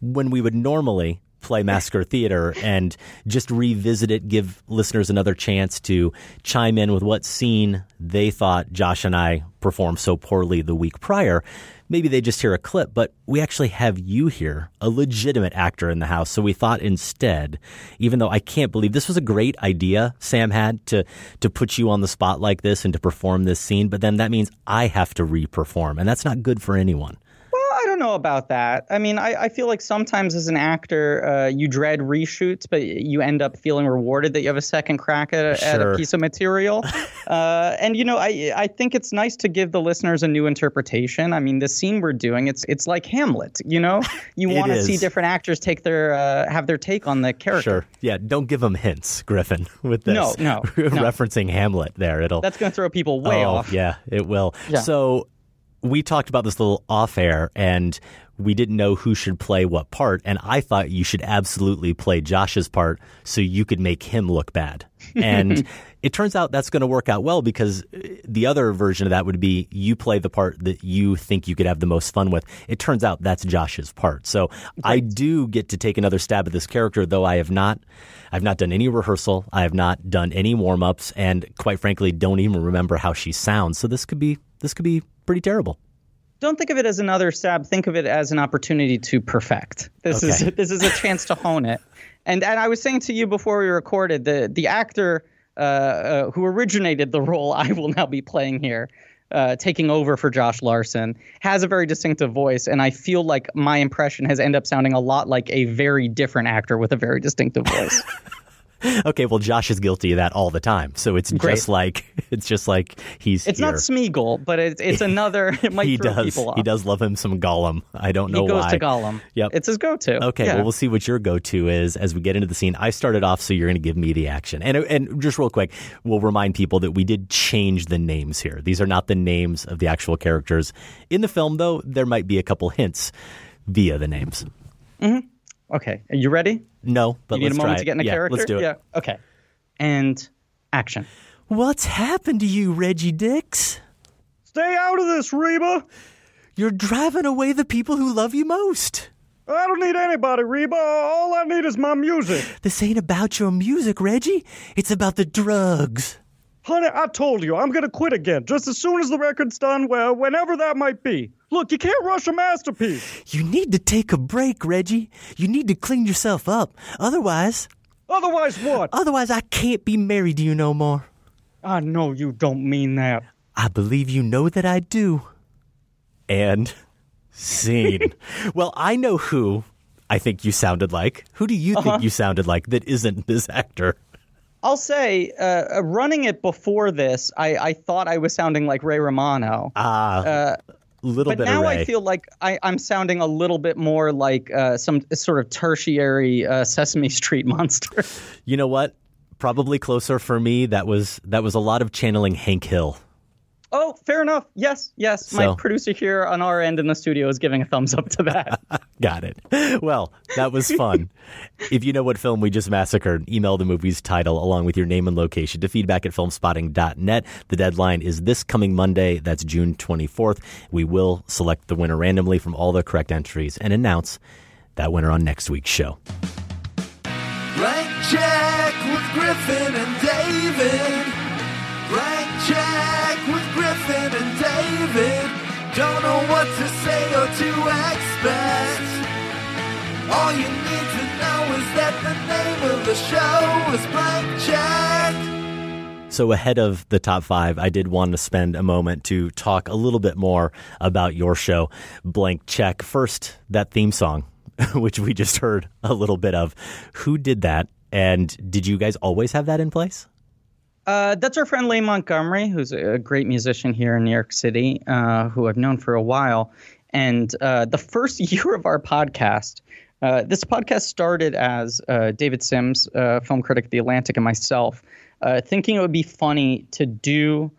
E: when we would normally play Massacre Theater and just revisit it, give listeners another chance to chime in with what scene they thought Josh and I performed so poorly the week prior. Maybe they just hear a clip, but we actually have you here, a legitimate actor in the house. So we thought instead, even though I can't believe this was a great idea Sam had to to put you on the spot like this and to perform this scene, but then that means I have to re-perform, and that's not good for anyone.
D: Well, I don't know about that. I mean, I, I feel like sometimes as an actor, uh, you dread reshoots, but you end up feeling rewarded that you have a second crack at, a- at a piece of material. [laughs] uh, and you know, I I think it's nice to give the listeners a new interpretation. I mean, the scene we're doing, it's it's like Hamlet. You know, you [laughs] want to see different actors take their uh, have their take on the character.
E: Sure. Yeah, don't give them hints, Griffin, [laughs] with this.
D: No, no, no.
E: Referencing Hamlet there. It'll
D: That's going to throw people way
E: oh,
D: off.
E: Yeah, it will.
D: Yeah.
E: So we talked about this little off air and we didn't know who should play what part. And I thought you should absolutely play Josh's part so you could make him look bad. [laughs] And it turns out that's going to work out well because uh, the other version of that would be you play the part that you think you could have the most fun with. It turns out that's Josh's part. So I do get to take another stab at this character, though I have not. I've not done any rehearsal. I have not done any warm ups, and quite frankly, don't even remember how she sounds. So this could be this could be pretty terrible.
D: Don't think of it as another stab. Think of it as an opportunity to perfect. This is [laughs] this is a chance to hone it. And and I was saying to you before we recorded the the actor uh, uh, who originated the role I will now be playing here, uh, taking over for Josh Larsen, has a very distinctive voice, and I feel like my impression has ended up sounding a lot like a very different actor with a very distinctive voice. [laughs] [laughs]
E: Okay, well, Josh is guilty of that all the time. So it's
D: Great.
E: just like [laughs] it's just like he's
D: it's
E: here.
D: not Smeagol, but it's it's [laughs] another. It might
E: he
D: throw
E: does.
D: people off.
E: He does love him some Gollum. I don't know
D: He goes
E: why.
D: to Gollum.
E: Yep.
D: It's his go-to.
E: Okay,
D: Yeah.
E: well, we'll see what your go-to is as we get into the scene. I started off, so you're going to give me the action. And and just real quick, we'll remind people that we did change the names here. These are not the names of the actual characters in the film, though. There might be a couple hints via the names. Mm-hmm.
D: Okay, are you ready?
E: No, but
D: you need
E: let's
D: a moment
E: try
D: to
E: it.
D: get in a
E: yeah,
D: character.
E: Let's do it.
D: Yeah. Okay. And action.
E: What's happened to you, Reggie Dix?
D: Stay out of this, Reba.
E: You're driving away the people who love you most.
D: I don't need anybody, Reba. All I need is my music.
E: This ain't about your music, Reggie. It's about the drugs.
D: Honey, I told you, I'm going to quit again just as soon as the record's done, well, whenever that might be. Look, you can't rush a masterpiece.
E: You need to take a break, Reggie. You need to clean yourself up. Otherwise.
D: Otherwise, what?
E: Otherwise, I can't be married to you no more.
D: I know you don't mean that.
E: I believe you know that I do. And scene. [laughs] well, I know who I think you sounded like. Who do you
D: Uh-huh.
E: think you sounded like that isn't this actor?
D: I'll say, uh, running it before this, I, I thought I was sounding like Ray Romano.
E: Ah,
D: Uh,
E: little
D: but
E: bit
D: now. I feel like I, I'm sounding a little bit more like uh, some sort of tertiary uh, Sesame Street [laughs] monster.
E: you know what? Probably closer for me. That was that was a lot of channeling Hank Hill.
D: Oh, fair enough. Yes, yes. My producer here on our end in the studio is giving a thumbs up to that. [laughs]
E: Got it. Well, that was fun. [laughs] if you know what film we just massacred, email the movie's title along with your name and location to feedback at filmspotting.net. The deadline is this coming Monday. That's June 24th. We will select the winner randomly from all the correct entries and announce that winner on next week's show.
L: Blank check with Griffin and David. Blank check with Griffin and Don't know what to say or to expect. All you need to know is that the name of the show Blank Check.
E: So, ahead of the top five, I did want to spend a moment to talk a little bit more about your show, Blank Check. First, that theme song, [laughs] which we just heard a little bit of. Who did that? And did you guys always have that in place?
D: Uh, that's our friend Lane Montgomery, who's a great musician here in New York City, uh, who I've known for a while. And uh, the first [laughs] year of our podcast, uh, this podcast started as uh, David Sims, uh, film critic at The Atlantic, and myself, thinking it would be funny to do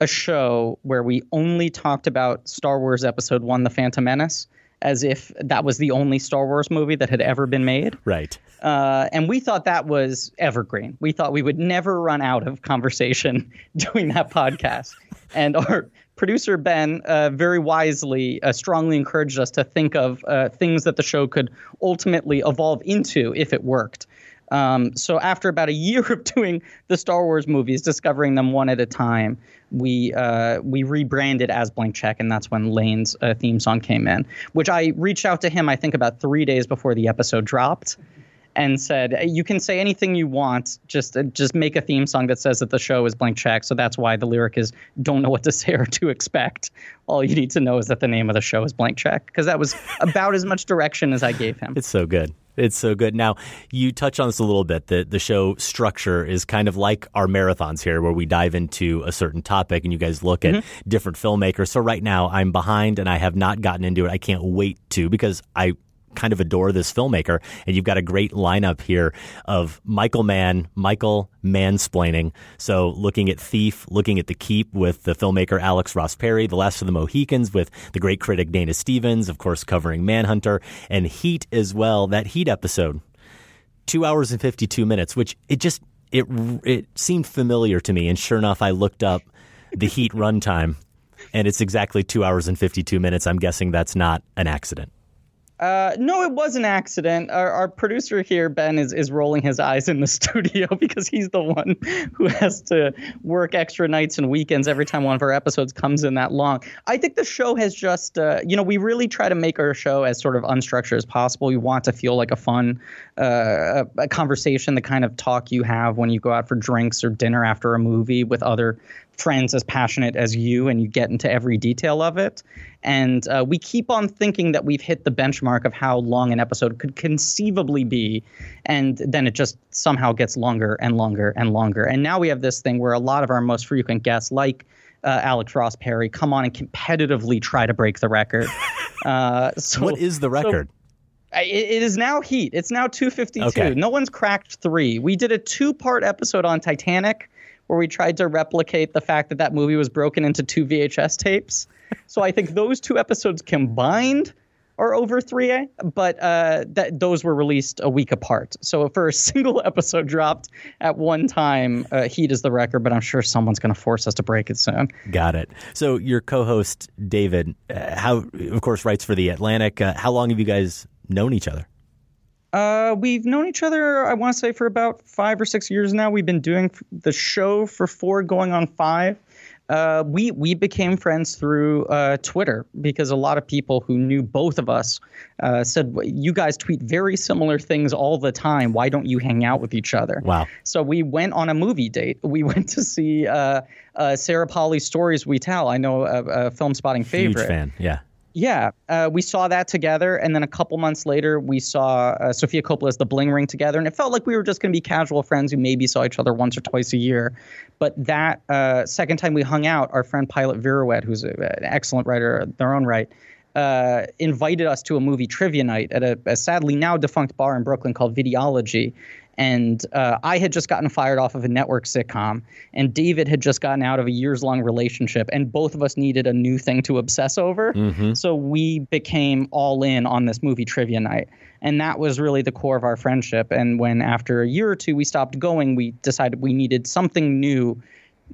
D: a show where we only talked about Star Wars Episode One: The Phantom Menace, as if that was the only Star Wars movie that had ever been made.
E: Right.
D: Uh, and we thought that was evergreen. We thought we would never run out of conversation [laughs] doing that podcast. And our producer Ben uh, very wisely, uh, strongly encouraged us to think of uh, things that the show could ultimately evolve into if it worked. Um, so after about a year [laughs] of doing the Star Wars movies, discovering them one at a time, we uh, we rebranded as Blank Check, and that's when Lane's uh, theme song came in. Which I reached out to him, I think, about three days before the episode dropped, and said, "You can say anything you want, just uh, just make a theme song that says that the show is Blank Check." So that's why the lyric is "Don't know what to say or to expect." All you need to know is that the name of the show is Blank Check, because that was about as much direction as I gave him.
E: It's so good. It's so good. Now, you touch on this a little bit. The the show structure is kind of like our marathons here, where we dive into a certain topic and you guys look at mm-hmm. different filmmakers. So right now, I'm behind and I have not gotten into it. I can't wait to because I kind of adore this filmmaker, and you've got a great lineup here of Michael Mann, Michael Mansplaining. So looking at Thief, looking at The Keep with the filmmaker Alex Ross Perry, The Last of the Mohicans with the great critic Dana Stevens, of course covering Manhunter, and Heat as well. That Heat episode, two hours and fifty two minutes, which it just it it seemed familiar to me, and sure enough, I looked up the Heat [laughs] runtime. And it's exactly two hours and 52 minutes. I'm guessing that's not an accident.
D: Uh, no, it was an accident. Our, our producer here, Ben, is, is rolling his eyes in the [laughs] studio because he's the one who has to work extra nights and weekends every time one of our episodes comes in that long. I think the show has just, uh, you know, we really try to make our show as sort of unstructured as possible. We want to feel like a fun uh, a, a conversation, the kind of talk you have when you go out for drinks or dinner after a movie with other friends as passionate as you and you get into every detail of it. And uh, we keep on thinking that we've hit the benchmark of how long an episode could conceivably be. And then it just somehow gets longer and longer and longer. And now we have this thing where a lot of our most frequent guests, like uh, Alex Ross Perry, come on and competitively try to break the record. [laughs] Uh, so,
E: what is the record?
D: So, it, is now Heat. It's now 252.
E: Okay.
D: No one's cracked three. We did a two part episode on Titanic where we tried to replicate the fact that that movie was broken into two VHS tapes. So I think those two episodes combined are over 3A, but uh, that those were released a week apart. So for a single [laughs] episode dropped at one time, uh, Heat is the record, but I'm sure someone's going to force us to break it soon.
E: Got it. So your co-host David, uh, how of course writes for the Atlantic. Uh, how long have you guys known each other?
D: Uh, we've known each other, I want to say, for about five or six years now. We've been doing the show for four, going on five. Uh, we we became friends through uh, Twitter because a lot of people who knew both of us uh, said, "You guys tweet very similar things all the time. Why don't you hang out with each other?"
E: Wow!
D: So we went on a movie date. We [laughs] went to see uh, uh, Sarah Polley's Stories We Tell. I know a, a film spotting favorite.
E: Huge fan. Yeah.
D: Yeah, uh, we saw that together, and then a couple months later, we saw uh, Sofia Coppola's The Bling Ring together, and it felt like we were just going to be casual friends who maybe saw each other once or twice a year. But that uh, second time we hung out, our friend Pilot Viruet, who's a, an excellent writer in their own right, uh, invited us to a movie trivia night at a, a, sadly now defunct bar in Brooklyn called Videology. And uh, I had just gotten fired off of a network sitcom, and David had just gotten out of a years long relationship, and both of us needed a new thing to obsess over.
E: Mm-hmm.
D: So we became all in on this movie trivia night. And that was really the core of our friendship. And when after a year or two we stopped going, we decided we needed something new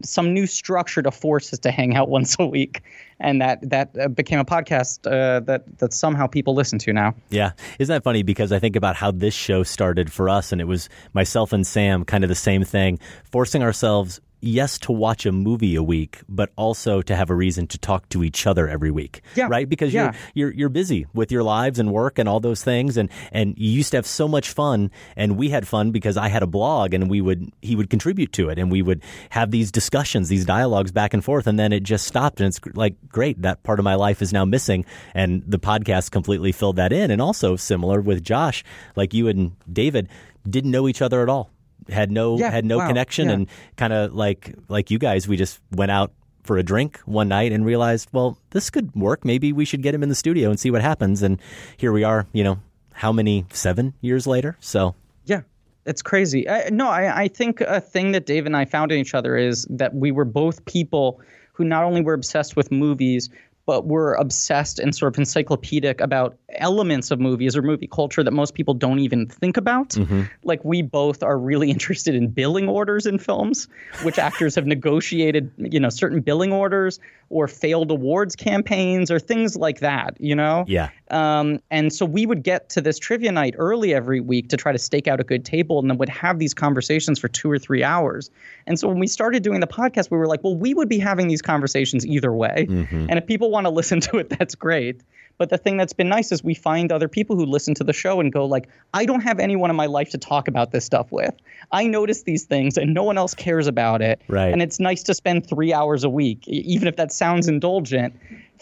D: some new structure to force us to hang out [laughs] once a week, and that that uh, became a podcast uh, that that somehow people listen to now.
E: Yeah, isn't that funny? Because I think about how this show started for us, and it was myself and Sam, kind of the same thing, forcing ourselves yes, to watch a movie a week, but also to have a reason to talk to each other every week.
D: Yeah.
E: Right? Because
D: yeah.
E: you're, you're, you're busy with your lives and work and all those things. And, and you used to have so much fun. And we had fun because I had a blog and we would, he would contribute to it and we would have these discussions, these dialogues back and forth. And then it just stopped. And it's like, great. That part of my life is now missing. And the podcast completely filled that in. And also similar with Josh, like you and David didn't know each other at all had no
D: yeah,
E: had no
D: wow,
E: connection
D: yeah.
E: and kind of like like you guys we just went out for a drink one night and realized well this could work. Maybe we should get him in the studio and see what happens. And here we are you know how many? 7 years later? So
D: yeah it's crazy. I, no I, I think a thing that dave and i found in each other is that we were both people who not only were obsessed with movies but we're obsessed and sort of encyclopedic about elements of movies or movie culture that most people don't even think about.
E: Mm-hmm.
D: Like we both are really [laughs] interested in billing orders in films, which actors have negotiated, you know, certain billing orders or failed awards campaigns or things like that, you know?
E: Yeah.
D: Um, and so we would get to this trivia night early every week to try to stake out a good table and then would have these conversations for two or three hours. And so when we started doing the podcast, we were like, well, we would be having these conversations either way.
E: Mm-hmm.
D: And if people want to listen to it, that's great. But the thing that's been nice is we find other people who listen to the show and go like, I don't have anyone in my life to talk about this stuff with. I notice these things and no one else cares about it.
E: Right.
D: And it's nice to spend three hours a week, even if that sounds indulgent,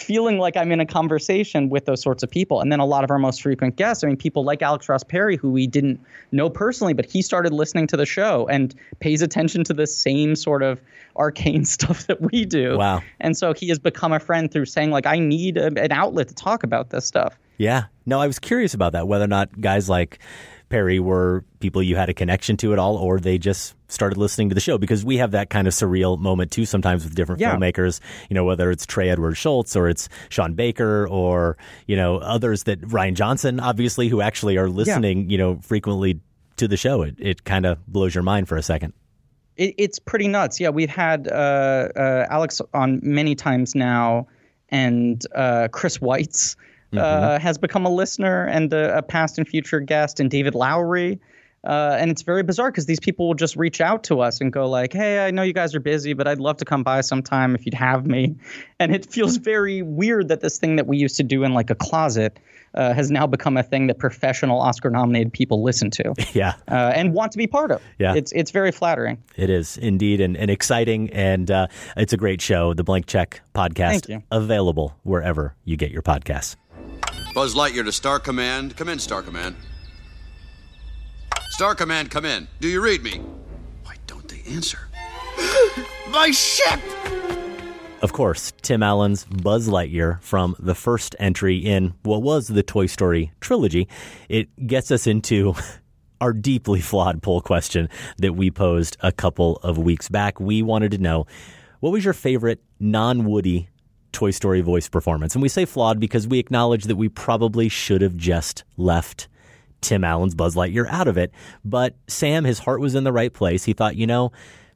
D: feeling like I'm in a conversation with those sorts of people. And then a lot of our most frequent guests, I mean, people like Alex Ross Perry, who we didn't know personally, but he started listening to the show and pays attention to the same sort of arcane [laughs] stuff that we do.
E: Wow.
D: And so he has become a friend through saying, like, I need a, an outlet to talk about this stuff.
E: Yeah. No, I was curious about that, whether or not guys like Perry were people you had a connection to at all, or they just started listening to the show because we have that kind of surreal moment too sometimes with different
D: Yeah.
E: filmmakers. You know, whether it's Trey Edward Shults or it's Sean Baker or you know others that Rian Johnson, obviously, who actually are listening. You know, frequently to the show. It it kind of blows your mind for a second.
D: It, it's pretty nuts. Yeah, we've had uh, uh, Alex on many times now, and uh, Chris Weitz uh, has become a listener and a, a past and future guest, and David Lowery. Uh, and it's very bizarre because these people will just reach out to us and go like, "Hey, I know you guys are busy, but I'd love to come by sometime if you'd have me." And it feels very weird that this thing that we used to do in like a closet uh, has now become a thing that professional Oscar-nominated people listen to [laughs]
E: Yeah.
D: uh, and want to be part of.
E: Yeah.
D: it's it's very flattering.
E: It is indeed and, and exciting, and uh, it's a great show. The Blank Check podcast available wherever you get your podcasts.
M: Buzz Lightyear to Star Command. Come in, Star Command. Star Command, come in. Do you read me? Why don't they answer? [gasps] My ship!
E: Of course, Tim Allen's Buzz Lightyear from the first entry in what was the Toy Story trilogy. It gets us into [laughs] our deeply flawed poll question that we posed a couple of weeks back. We wanted to know what was your favorite non Woody Toy Story voice performance? And we say flawed because we acknowledge that we probably should have just left Tim Allen's Buzz Lightyear out of it. But Sam, his heart was in the right place. He thought, you know,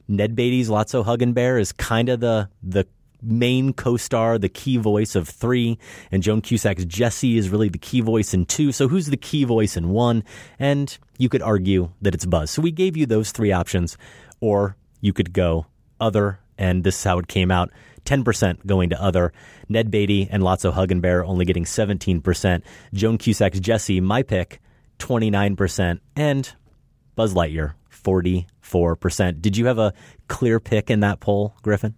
E: Ned Beatty's Lotso Huggen Bear is kind of the the main co-star, the key voice of three, and Joan Cusack's Jessie is really the key voice in two. So who's the key voice in one? And you could argue that it's Buzz. So we gave you those three options, or you could go other, and this is how it came out. 10% going to other. Ned Beatty and Lotso Huggenbear only getting 17%. Joan Cusack's Jessie, my pick, 29%. And Buzz Lightyear, 44%. Did you have a clear pick in that poll, Griffin?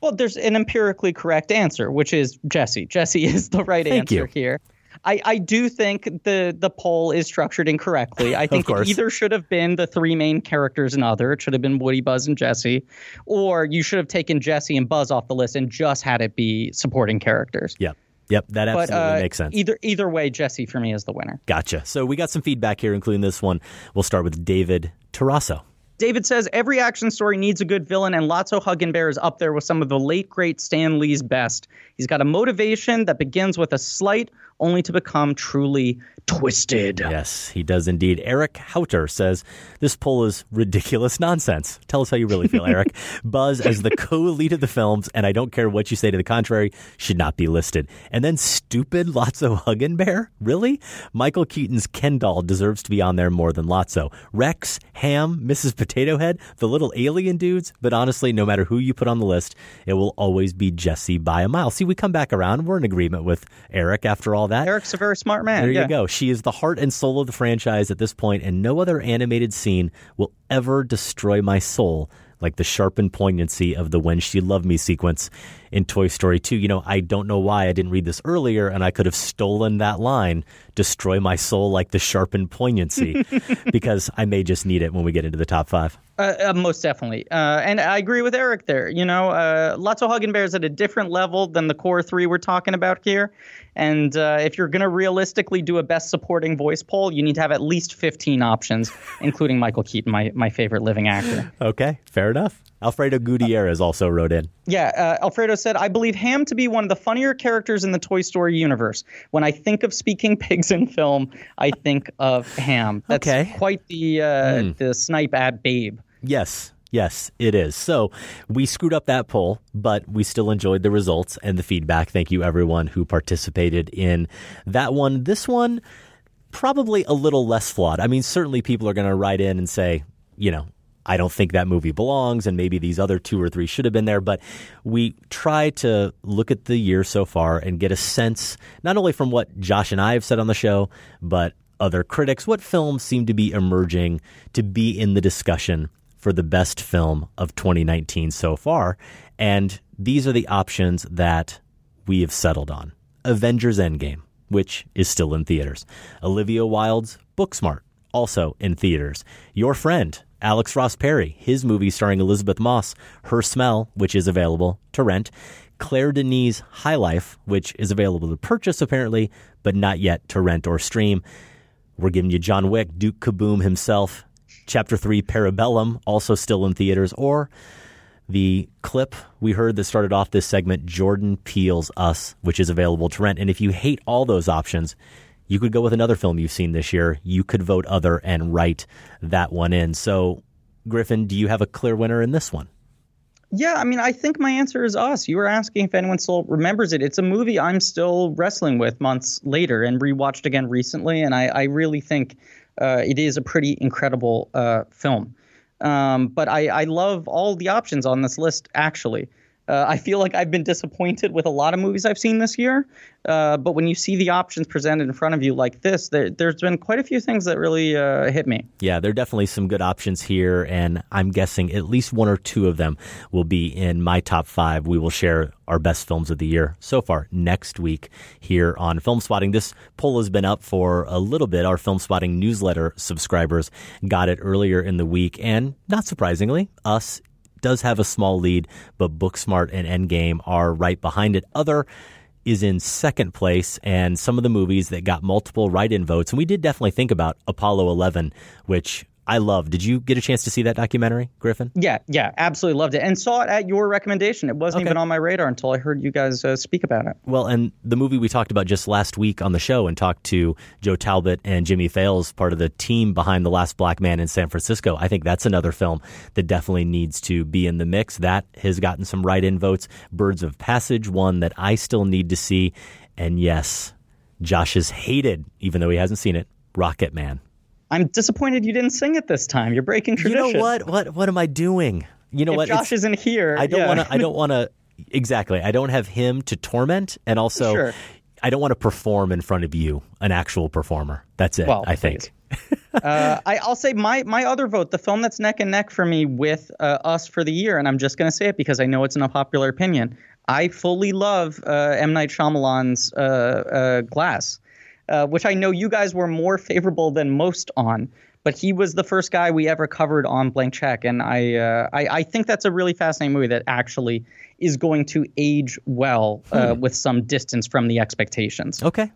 D: Well, there's an empirically correct answer, which is Jessie. Jessie is the right
E: Thank
D: answer
E: you.
D: here. I, I do think the the poll is structured incorrectly. [laughs] I think either should have been the three main characters and other. It should have been Woody, Buzz, and Jessie, or you should have taken Jessie and Buzz off the list and just had it be supporting characters.
E: Yep. Yep. That
D: But
E: absolutely
D: uh,
E: makes sense.
D: Either either way, Jessie for me is the winner.
E: Gotcha. So we got some feedback here, including this one. We'll start with David Tarasso.
D: David says every action story needs a good villain, and Lotso Huggenbear is up there with some of the late great Stan Lee's best. He's got a motivation that begins with a slight, only to become truly twisted.
E: Yes, he does indeed. Eric Houter says this poll is ridiculous nonsense. Tell us how you really feel, [laughs] Eric. Buzz, as the co-lead of the films, and I don't care what you say to the contrary, should not be listed. And then stupid Lotso Huggenbear? Really? Michael Keaton's Ken doll deserves to be on there more than Lotso. Rex, Ham, Mrs. Potato Head, the little alien dudes. But honestly, no matter who you put on the list, it will always be Jessie by a mile. See, we come back around. We're in agreement with Eric after all that.
D: Eric's a very smart man.
E: There
D: yeah.
E: you go. She is the heart and soul of the franchise at this point, and no other animated scene will ever destroy my soul like the sharpened poignancy of the When She Loved Me sequence in Toy Story 2. You know, I don't know why I didn't read this earlier, and I could have stolen that line, destroy my soul like the sharpened poignancy, [laughs] because I may just need it when we get into the top five.
D: Uh, uh, most definitely. Uh, and I agree with Eric there. You know, uh, Lotso Huggenbear Bears at a different level than the core three we're talking about here. And uh, if you're going to realistically do a best supporting voice poll, you need to have at least 15 options, [laughs] including Michael Keaton, my, my favorite living actor.
E: Okay, fair enough. Alfredo Gutierrez also wrote in.
D: Yeah, uh, Alfredo said, I believe Ham to be one of the funnier characters in the Toy Story universe. When I think of speaking [laughs] pigs in film, I think of Ham. That's
E: Okay.
D: quite the uh, the snipe at Babe.
E: Yes, yes, it is. So we screwed up that poll, but we still enjoyed the results and the feedback. Thank you, everyone who participated in that one. This one, probably a little less flawed. I mean, certainly people are going to write in and say, you know, I don't think that movie belongs, and maybe these other two or three should have been there. But we try to look at the year so far and get a sense, not only from what Josh and I have said on the show, but other critics, what films seem to be emerging to be in the discussion for the best film of 2019 so far. And these are the options that we have settled on Avengers Endgame, which is still in theaters, Olivia Wilde's Booksmart, also in theaters, Your Friend, Alex Ross Perry, his movie starring Elisabeth Moss, Her Smell, which is available to rent, Claire Denis' High Life, which is available to purchase apparently, but not yet to rent or stream. We're giving you John Wick, Duke Kaboom himself, Chapter 3 Parabellum, also still in theaters, or the clip we heard that started off this segment, Jordan Peele's Us, which is available to rent. And if you hate all those options, you could go with another film you've seen this year. You could vote other and write that one in. So, Griffin, do you have a clear winner in this one?
D: Yeah, I mean, I think my answer is us. You were asking if anyone still remembers it. It's a movie I'm still wrestling with months later and rewatched again recently, and I, I really think it is a pretty incredible uh, film. Um, but I, I love all the options on this list, actually. Uh, I feel like I've been disappointed with a lot of movies I've seen this year. Uh, but when you see the options presented in front of you like this, there, there's been quite a few things that really uh, hit me.
E: Yeah, there are definitely some good options here, and I'm guessing at least one or two of them will be in my top five. We will share our best films of the year so far next week here on Film Spotting. This poll has been up for a little bit. Our Film Spotting newsletter subscribers got it earlier in the week, and not surprisingly, us does have a small lead, but Booksmart and Endgame are right behind it. Other is in second place, and some of the movies that got multiple write in votes. And we did definitely think about Apollo 11, which I love. Did you get a chance to see that documentary, Griffin?
D: Yeah, yeah, absolutely loved it, and saw it at your recommendation. It wasn't
E: Okay.
D: even on my radar until I heard you guys uh, speak about it.
E: Well, and the movie we talked about just last week on the show and talked to Joe Talbot and Jimmie Fails, part of the team behind The Last Black Man in San Francisco. I think that's another film that definitely needs to be in the mix. That has gotten some write in votes. Birds of Passage, one that I still need to see. And yes, Josh has hated, even though he hasn't seen it, Rocketman.
D: I'm disappointed you didn't sing it this time. You're breaking tradition.
E: You know what? What what am I doing? You know
D: if
E: what?
D: Josh
E: It's-
D: isn't here,
E: I don't
D: yeah.
E: want to. I don't want to. Exactly. I don't have him to torment, and also,
D: Sure.
E: I don't want to perform in front of you, an actual performer. That's it.
D: Well,
E: I think. [laughs]
D: uh, I, I'll say my my other vote, the film that's neck and neck for me with uh, Us for the year, and I'm just going to say it because I know it's an unpopular opinion. I fully love uh, M Night Shyamalan's uh, uh, Glass, uh, which I know you guys were more favorable than most on. But he was the first guy we ever covered on Blank Check, and I, uh, I I think that's a really fascinating movie that actually is going to age well uh,
E: Hmm.
D: with some distance from the expectations.
E: Okay.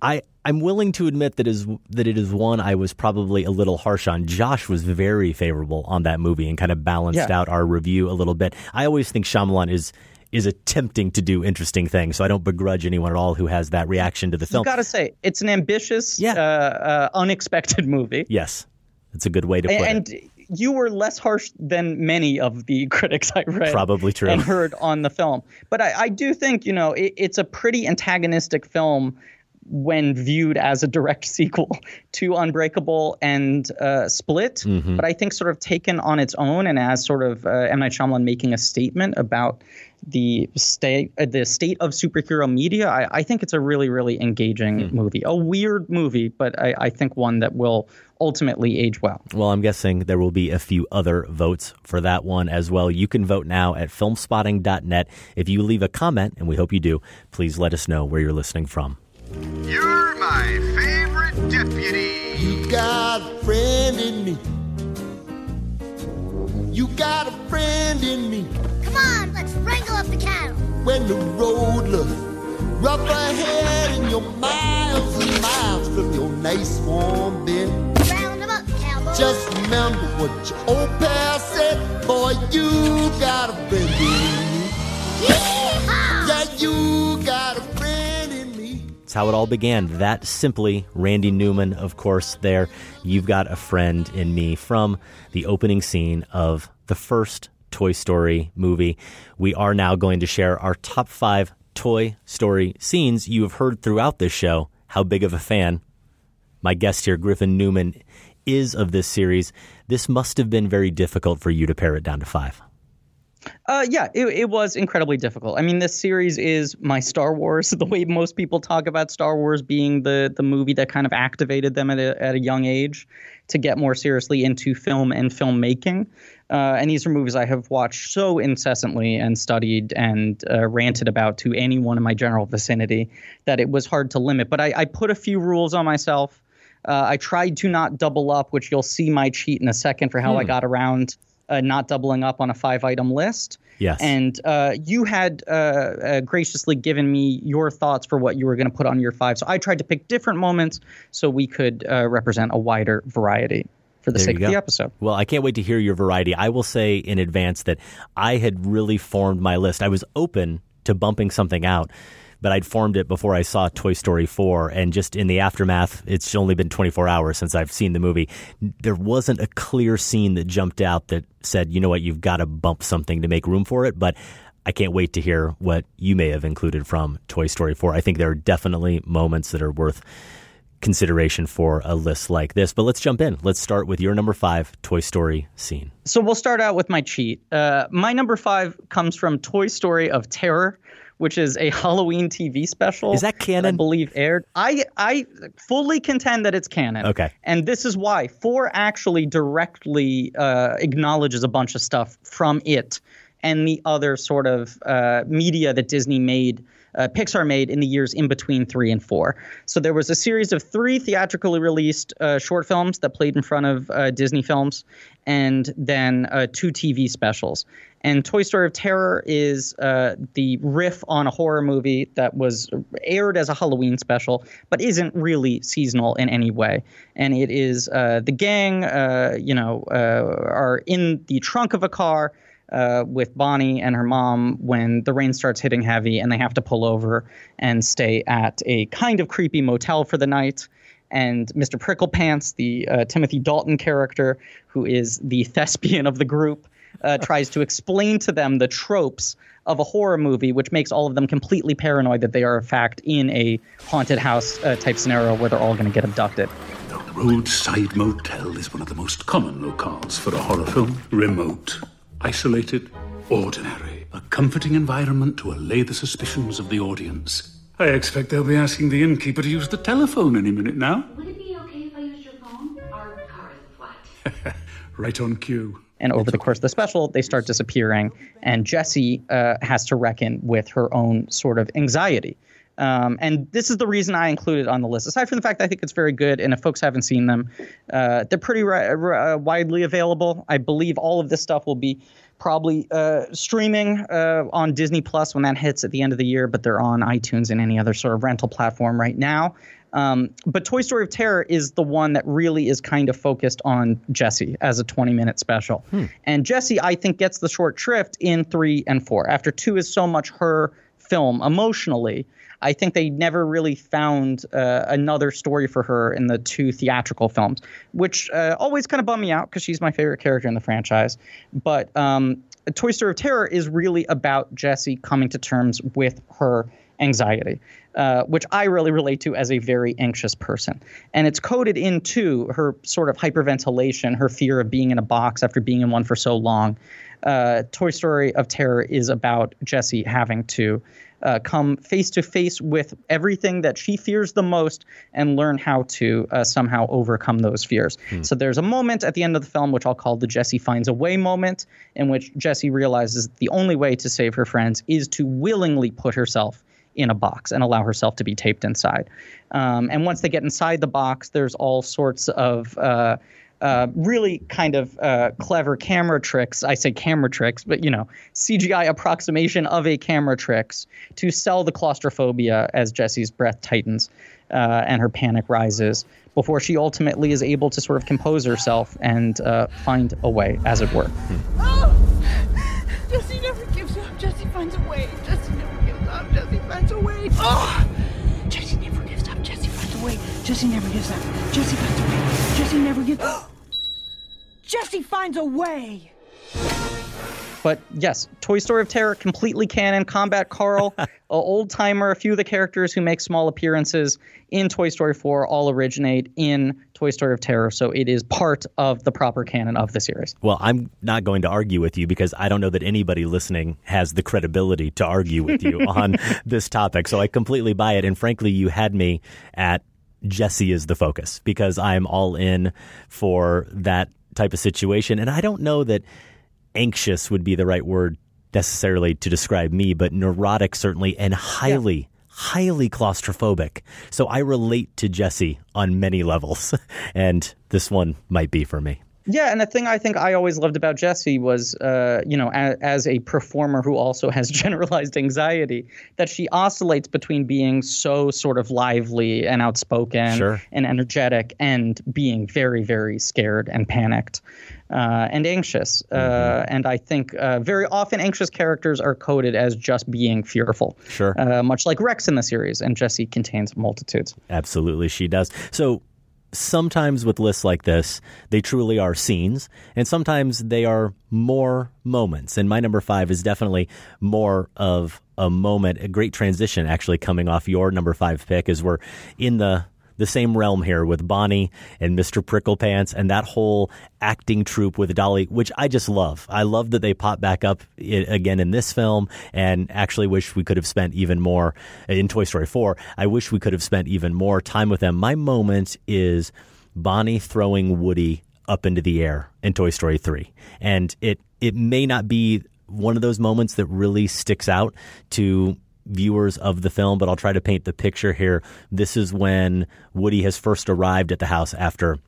E: I I'm willing to admit that is that it is one I was probably a little harsh on. Josh was very favorable on that movie and kind of balanced
D: Yeah.
E: out our review a little bit. I always think Shyamalan is is attempting to do interesting things, so I don't begrudge anyone at all who has that reaction to the
D: You
E: film.
D: got to say it's an ambitious, uh, uh, unexpected movie.
E: yes, it's a good way to put
D: and,
E: it.
D: and you were less harsh than many of the [laughs] critics I read.
E: Probably true.
D: And heard on the film. But I, I do think, you know, it, it's a pretty antagonistic film when viewed as a direct [laughs] sequel to Unbreakable and uh, Split.
E: Mhm.
D: But I think sort of taken on its own and as sort of uh, M. Night Shyamalan making a statement about the state uh, the state of superhero media, I, I think it's a really, really engaging movie. A weird movie, but I, I think one that will ultimately age well.
E: Well, I'm guessing there will be a few other votes for that one as well. You can vote now at filmspotting.net. If you leave a comment, and we hope you do, please let us know where you're listening from.
N: You're my favorite deputy.
L: You got a friend in me. You got a friend in me.
O: Come on, let's wrangle up the cattle.
L: When the road looks rough ahead and you're miles and miles from your nice warm bed.
O: Round 'em up, cowboy.
L: Just remember what your old pal said. Boy, you got a friend in me. Yeah, you got a friend in me.
E: It's how it all began. That simply, Randy Newman, of course, there. You've got a friend in me from the opening scene of the first Toy Story movie. We are now going to share our top five Toy Story scenes. You have heard throughout this show how big of a fan my guest here, Griffin Newman, is of this series. This must have been very difficult for you to pare it down to five.
D: Uh, yeah, it, it was incredibly difficult. I mean, this series is my Star Wars. [laughs] The way most people talk about Star Wars being the the movie that kind of activated them at a, at a young age to get more seriously into film and filmmaking. Uh, and these are movies I have watched so incessantly and studied and uh, ranted about to anyone in my general vicinity that it was hard to limit. But I, I put a few rules on myself. Uh, I tried to not double up, which you'll see my cheat in a second for how I
E: Hmm.
D: got around uh, not doubling up on a five item list.
E: Yes.
D: And uh, you had uh, uh, graciously given me your thoughts for what you were going to put on your five. So I tried to pick different moments so we could uh, represent a wider variety for the
E: There
D: sake of the episode.
E: Well, I can't wait to hear your variety. I will say in advance that I had really formed my list. I was open to bumping something out, but I'd formed it before I saw Toy Story 4. And just in the aftermath, it's only been 24 hours since I've seen the movie. There wasn't a clear scene that jumped out that said, you know what, you've got to bump something to make room for it. But I can't wait to hear what you may have included from Toy Story 4. I think there are definitely moments that are worth consideration for a list like this. But let's jump in. Let's start with your number five Toy Story scene.
D: So we'll start out with my cheat. Uh, my number five comes from Toy Story of Terror, which is a [laughs] Halloween TV special.
E: Is that canon?
D: I believe aired. I I fully contend that it's canon.
E: Okay.
D: And this is why four actually directly uh, acknowledges a bunch of stuff from it and the other sort of uh, media that Disney made. Uh, Pixar made in the years in between three and four. So there was a series of three theatrically released uh, short films that played in front of uh, Disney films, and then uh, two TV specials. And Toy Story of Terror is uh, the riff on a horror movie that was aired as a Halloween special, but isn't really seasonal in any way. And it is uh, the gang, uh, you know, uh, are in the trunk of a car. Uh, with Bonnie and her mom when the rain starts hitting heavy and they have to pull over and stay at a kind of creepy motel for the night and Mr. Pricklepants, the uh, Timothy Dalton character, who is the thespian of the group, uh, tries to explain to them the tropes of a horror movie, which makes all of them completely paranoid that they are, in fact, in a haunted house uh, type scenario where they're all going to get abducted.
P: The roadside motel is one of the most common locales for a horror film. Remote, isolated, ordinary. A comforting environment to allay the suspicions of the audience. I expect they'll be asking the innkeeper to use the telephone any minute now.
Q: Would it be okay if I used your phone? Our car is flat. [laughs]
P: right on cue.
D: And over the course of the special, they start disappearing, and Jessie uh, has to reckon with her own sort of anxiety. Um, and this is the reason I included on the list. Aside from the fact I think it's very good, and if folks haven't seen them, uh, they're pretty ri- ri- widely available. I believe all of this stuff will be probably uh, streaming uh, on Disney Plus when that hits at the end of the year, but they're on iTunes and any other sort of rental platform right now. Um, but Toy Story of Terror is the one that really is kind of focused on Jessie as a 20 minute special.
E: Hmm.
D: And Jessie, I think, gets the short shrift in three and four. After two is so much her film emotionally. I think they never really found uh, another story for her in the two theatrical films, which uh, always kind of bummed me out because she's my favorite character in the franchise. But um, Toy Story of Terror is really about Jessie coming to terms with her anxiety, uh, which I really relate to as a very anxious person. And it's coded into her sort of hyperventilation, her fear of being in a box after being in one for so long. Uh, Toy Story of Terror is about Jessie having to uh, come face to face with everything that she fears the most and learn how to uh, somehow overcome those fears.
E: Hmm.
D: So there's a moment at the end of the film, which I'll call the Jessie finds a way moment, in which Jessie realizes the only way to save her friends is to willingly put herself in a box and allow herself to be taped inside. Um, and once they get inside the box, there's all sorts of uh, uh, really kind of uh, clever camera tricks. I say camera tricks, but you know, CGI approximation of a camera tricks to sell the claustrophobia as Jessie's breath tightens uh, and her panic rises before she ultimately is able to sort of compose herself and uh, find a way, as it were.
H: Jessie Oh! Jessie never gives up. Jessie finds a way. Jessie never gives up. Jessie [gasps] finds a way. Jessie never gives up. Jessie finds a way.
D: But yes, Toy Story of Terror, completely canon. Combat Carl, [laughs] a old timer. A few of the characters who make small appearances in Toy Story 4 all originate in Toy Story of Terror. So it is part of the proper canon of the series.
E: Well, I'm not going to argue with you because I don't know that anybody listening has the credibility to argue with you [laughs] on this topic. So I completely buy it. And frankly, you had me at Jessie is the focus because I'm all in for that type of situation. And I don't know that anxious would be the right word necessarily to describe me, but neurotic certainly and highly. Highly claustrophobic. So I relate to Jessie on many levels, [laughs] and this one might be for me.
D: Yeah, and the thing I think I always loved about Jessie was, uh, you know, a, as a performer who also [laughs] has generalized anxiety, that she oscillates between being so sort of lively and outspoken
E: Sure.
D: and energetic and being very, very scared and panicked uh, and anxious. Uh, and I think uh, very often anxious characters are coded as just being fearful.
E: Sure.
D: Uh, much like Rex in the series, and Jessie contains multitudes.
E: Absolutely, she does. So sometimes with lists like this, they truly are scenes, and sometimes they are more moments. And my number five is definitely more of a moment, a great transition actually coming off your number five pick as we're in the the same realm here with Bonnie and Mr. Pricklepants and that whole acting troupe with Dolly, which I just love. I love that they pop back up again in this film and actually wish we could have spent even more in Toy Story 4. I wish we could have spent even more time with them. My moment is Bonnie throwing Woody up into the air in Toy Story 3. And it it may not be one of those moments that really sticks out to viewers of the film, but I'll try to paint the picture here. This is when Woody has first arrived at the house after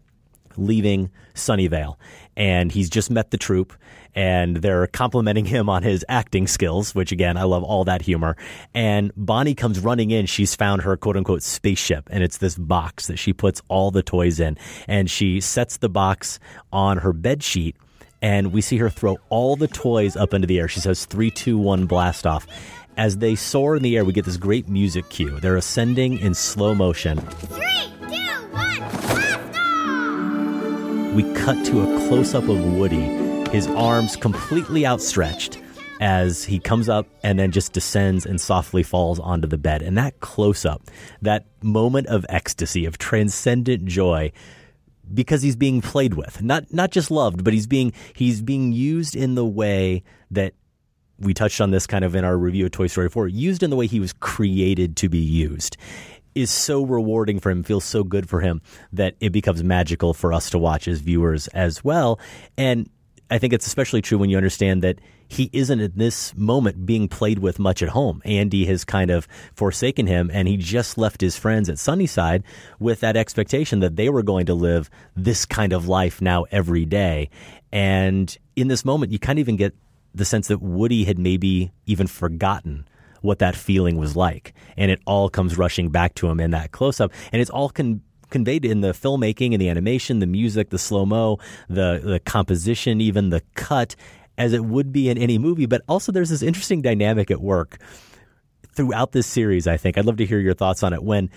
E: leaving Sunnyvale, and he's just met the troupe. And they're complimenting him on his acting skills, which again, I love all that humor. And Bonnie comes running in. She's found her quote unquote spaceship, and it's this box that she puts all the toys in. And she sets the box on her bed sheet and we see her throw all the toys up into the air. She says, three, two, one, blast off. As they soar in the air, we get this great music cue. They're ascending in slow motion.
O: Three, two, one, blast!
E: We cut to a close up of Woody, his arms completely outstretched as he comes up and then just descends and softly falls onto the bed. And that close up, that moment of ecstasy, of transcendent joy, because he's being played with, not not just loved, but he's being he's being used in the way that we touched on this kind of in our review of Toy Story 4, used in the way he was created to be used is so rewarding for him, feels so good for him that it becomes magical for us to watch as viewers as well. And I think it's especially true when you understand that he isn't at this moment being played with much at home. Andy has kind of forsaken him and he just left his friends at Sunnyside with that expectation that they were going to live this kind of life now every day. And in this moment, you of even get the sense that Woody had maybe even forgotten what that feeling was like. And it all comes rushing back to him in that close up. And it's all con- conveyed in the filmmaking and the animation, the music, the slow mo, the, the composition, even the cut, as it would be in any movie. But also, there's this interesting dynamic at work throughout this series, I think. I'd love to hear your thoughts on it. When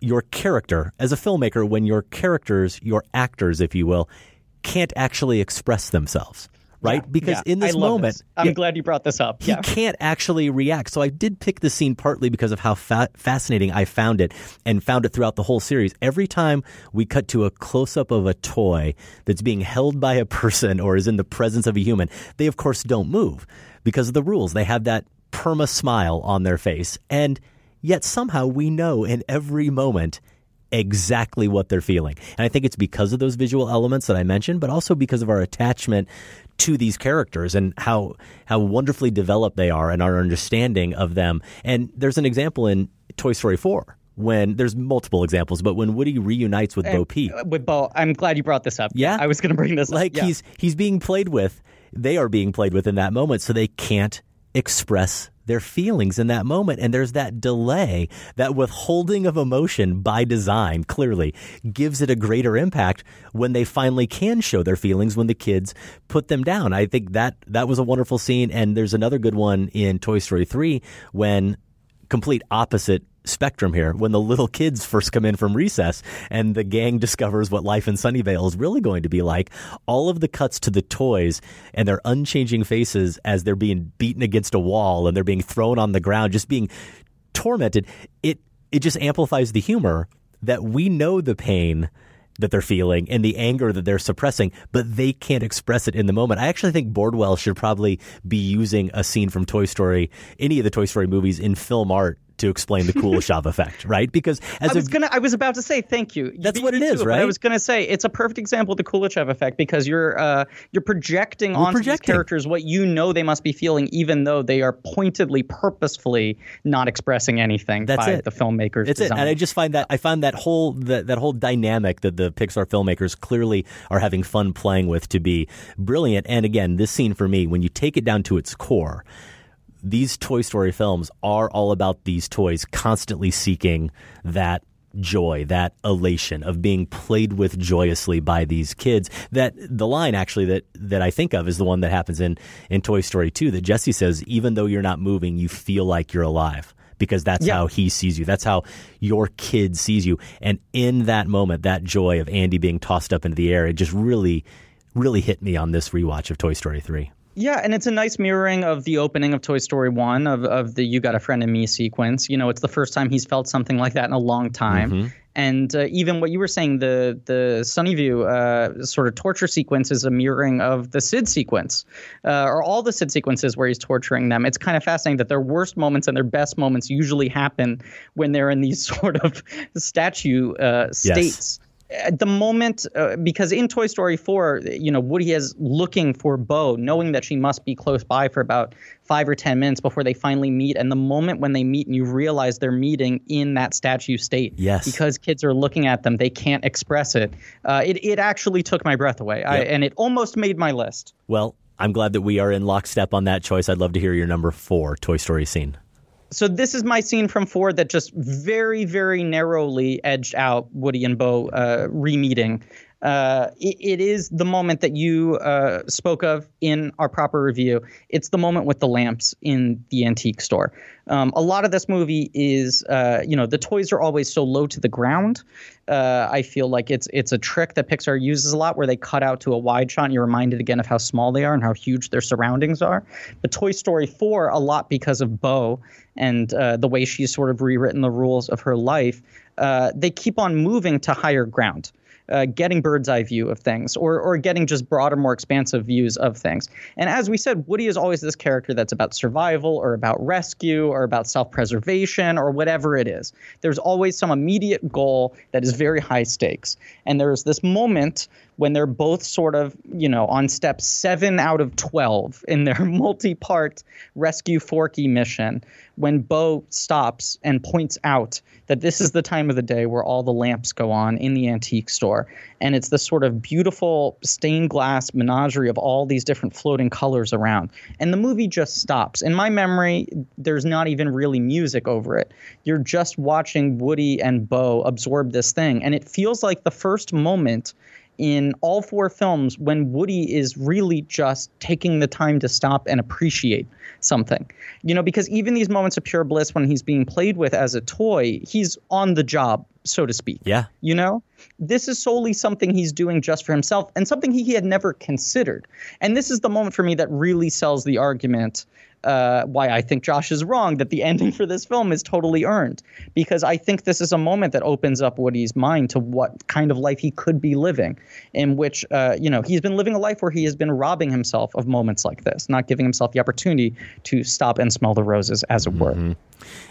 E: your character, as a filmmaker, when your characters, your actors, if you will, can't actually express themselves right?
D: Yeah,
E: because
D: yeah.
E: in this moment,
D: this. I'm
E: yeah,
D: glad you brought this up.
E: he can't actually react. So I did pick the scene partly because of how fa- fascinating I found it and found it throughout the whole series. Every time we cut to a close up of a toy that's being held by a person or is in the presence of a human, they of course don't move because of the rules. They have that perma smile on their face. And yet somehow we know in every moment exactly what they're feeling. And I think it's because of those visual elements that I mentioned, but also because of our attachment to these characters and how how wonderfully developed they are and our understanding of them. And there's an example in Toy Story 4 when there's multiple examples, but when Woody reunites with Bo Peep,
D: uh, With Bo, I'm glad you brought this up.
E: Yeah.
D: I was going to bring this
E: like
D: up. Yeah.
E: he's he's being played with they are being played with in that moment so they can't express their feelings in that moment. And there's that delay that withholding of emotion by design clearly gives it a greater impact when they finally can show their feelings when the kids put them down. I think that that was a wonderful scene. And there's another good one in toy story 3 when complete opposite spectrum here when the little kids first come in from recess and the gang discovers what life in Sunnyvale is really going to be like. All of the cuts to the toys and their unchanging faces as they're being beaten against a wall and they're being thrown on the ground, just being tormented. It it just amplifies the humor that we know the pain that they're feeling and the anger that they're suppressing, but they can't express it in the moment. I actually think Bordwell should probably be using a scene from Toy Story, any of the Toy Story movies in film art to explain the Kuleshov [laughs] effect, right? Because as
D: I was
E: a,
D: gonna. I was about to say thank you. You
E: That's
D: beat
E: what it is,
D: but
E: right?
D: I was gonna say it's a perfect example of the Kuleshov effect because you're uh, you're projecting
E: We're
D: onto
E: projecting.
D: these characters what you know they must be feeling, even though they are pointedly, purposefully not expressing anything
E: That's
D: by
E: it.
D: the filmmakers.
E: It's it, and I just find that I find that whole that, that whole dynamic that the Pixar filmmakers clearly are having fun playing with to be brilliant. And again, this scene for me, when you take it down to its core, these Toy Story films are all about these toys constantly seeking that joy, that elation of being played with joyously by these kids. That the line actually that that I think of is the one that happens in in Toy Story 2 that Jessie says even though you're not moving, you feel like you're alive because that's
D: Yeah.
E: how he sees you. That's how your kid sees you. And in that moment, that joy of Andy being tossed up into the air, it just really really hit me on this rewatch of Toy Story 3.
D: Yeah, and it's a nice mirroring of the opening of Toy Story 1 of, of the You Got a Friend in Me sequence. You know, it's the first time he's felt something like that in a long time.
E: Mhm.
D: And uh, even what you were saying, the the Sunnyview uh, sort of torture sequence is a mirroring of the Sid sequence, uh, or all the Sid sequences where he's torturing them. It's kind of fascinating that their worst moments and their best moments usually happen when they're in these [laughs] sort of statue uh, states. At the moment, uh, because in Toy Story 4, you know, Woody is looking for Bo, knowing that she must be close by for about five or 10 minutes before they finally meet. And the moment when they meet and you realize they're meeting in that statue state,
E: Yes.
D: because kids are looking at them, they can't express it. Uh, it, it actually took my breath away. I, and it almost made my list.
E: Well, I'm glad that we are in lockstep on that choice. I'd love to hear your number four Toy Story scene.
D: So this is my scene from four that just very, very narrowly edged out Woody and Bo uh, re-meeting. Uh, it, it is the moment that you uh, spoke of in our proper review. It's the moment with the lamps in the antique store. Um, a lot of this movie is, uh, you know, the toys are always so low to the ground. Uh, I feel like it's it's a trick that Pixar uses a lot, where they cut out to a wide shot, and you're reminded again of how small they are and how huge their surroundings are. But Toy Story 4, a lot because of Bo and uh, the way she's sort of rewritten the rules of her life, uh, they keep on moving to higher ground. Uh, getting bird's eye view of things, or or getting just broader, more expansive views of things. And as we said, Woody is always this character that's about survival, or about rescue, or about self-preservation, or whatever it is. There's always some immediate goal that is very high stakes. And there's this moment when they're both sort of, you know, on step seven out of 12 in their [laughs] multi part rescue Forky mission, when Bo stops and points out that this is the time of the day where all the lamps go on in the antique store. And it's this sort of beautiful stained glass menagerie of all these different floating colors around. And the movie just stops. In my memory, there's not even really music over it. You're just watching Woody and Bo absorb this thing. And it feels like the first moment in all four films when Woody is really just taking the time to stop and appreciate something. You know, because even these moments of pure bliss when he's being played with as a toy, he's on the job, so to speak.
E: Yeah.
D: You know, this is solely something he's doing just for himself and something he had never considered. And this is the moment for me that really sells the argument uh, why I think Josh is wrong that the ending for this film is totally earned. Because I think this is a moment that opens up Woody's mind to what kind of life he could be living, in which, uh, you know, he's been living a life where he has been robbing himself of moments like this, not giving himself the opportunity to stop and smell the roses, as it were.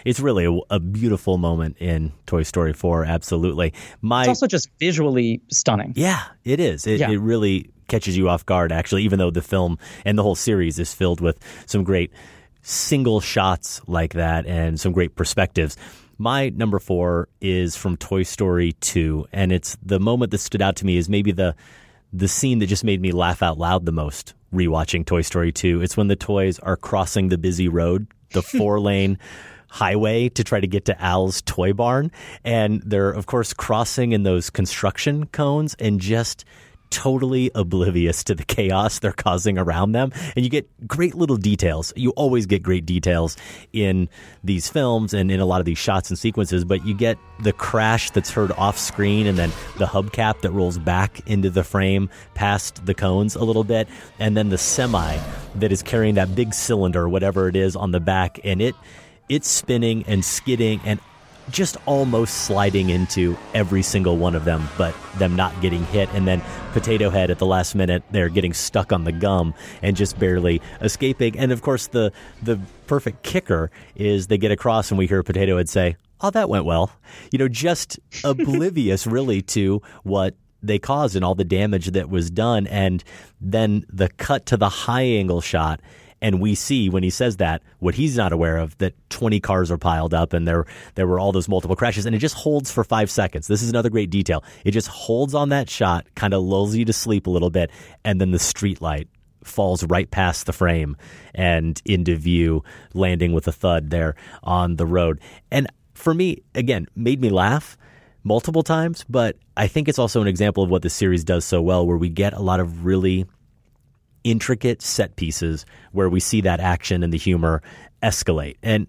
E: It's really a, a beautiful moment in Toy Story 4. Absolutely. My
D: It's also just visually stunning.
E: Yeah, it is. It,
D: Yeah.
E: it really catches you off guard, actually, even though the film and the whole series is filled with some great single shots like that and some great perspectives. My number four is from Toy Story 2, and it's the moment that stood out to me is maybe the the scene that just made me laugh out loud the most rewatching Toy Story 2. It's when the toys are crossing the busy road, the [laughs] four lane highway to try to get to Al's toy barn. And they're, of course, crossing in those construction cones and just totally oblivious to the chaos they're causing around them. And you get great little details. You always get great details in these films and in a lot of these shots and sequences, but you get the crash that's heard off screen and then the hubcap that rolls back into the frame past the cones a little bit. And then the semi that is carrying that big cylinder, whatever it is on the back. And it, it's spinning and skidding and just almost sliding into every single one of them, but them not getting hit. And then Potato Head at the last minute, they're getting stuck on the gum and just barely escaping. And of course, the the perfect kicker is they get across and we hear Potato Head say, "Oh, that went well." You know, just [laughs] oblivious really to what they caused and all the damage that was done. And then the cut to the high angle shot and we see when he says that what he's not aware of that 20 cars are piled up and there there were all those multiple crashes and it just holds for 5 seconds. This is another great detail. It just holds on that shot, kind of lulls you to sleep a little bit and then the street light falls right past the frame and into view landing with a thud there on the road. And for me again, made me laugh multiple times, but I think it's also an example of what the series does so well where we get a lot of really intricate set pieces where we see that action and the humor escalate. And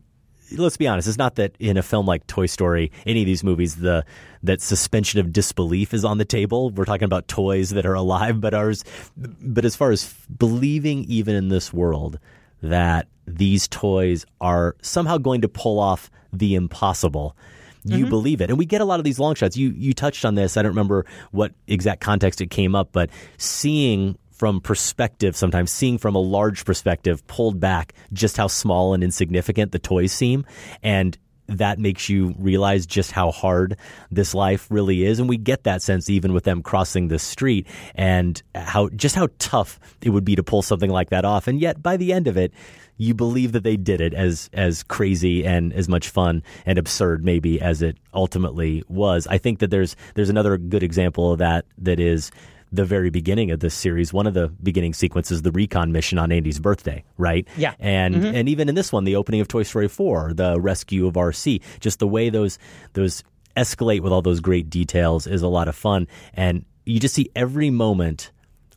E: let's be honest, it's not that in a film like Toy Story, any of these movies, the that suspension of disbelief is on the table. We're talking about toys that are alive, but ours. But as far as believing, even in this world, that these toys are somehow going to pull off the impossible. You
D: Mhm.
E: believe it, and we get a lot of these long shots. You you touched on this. I don't remember what exact context it came up, but seeing from perspective, sometimes seeing from a large perspective, pulled back, just how small and insignificant the toys seem, and that makes you realize just how hard this life really is. And we get that sense even with them crossing the street and how just how tough it would be to pull something like that off. And yet by the end of it, you believe that they did it as as crazy and as much fun and absurd maybe as it ultimately was. I think that there's there's another good example of that that is the very beginning of this series. One of the beginning sequences, the recon mission on Andy's birthday, right?
D: Yeah.
E: And
D: Mhm.
E: and even in this one, the opening of Toy Story 4, the rescue of RC, just the way those those escalate with all those great details is a lot of fun. And you just see every moment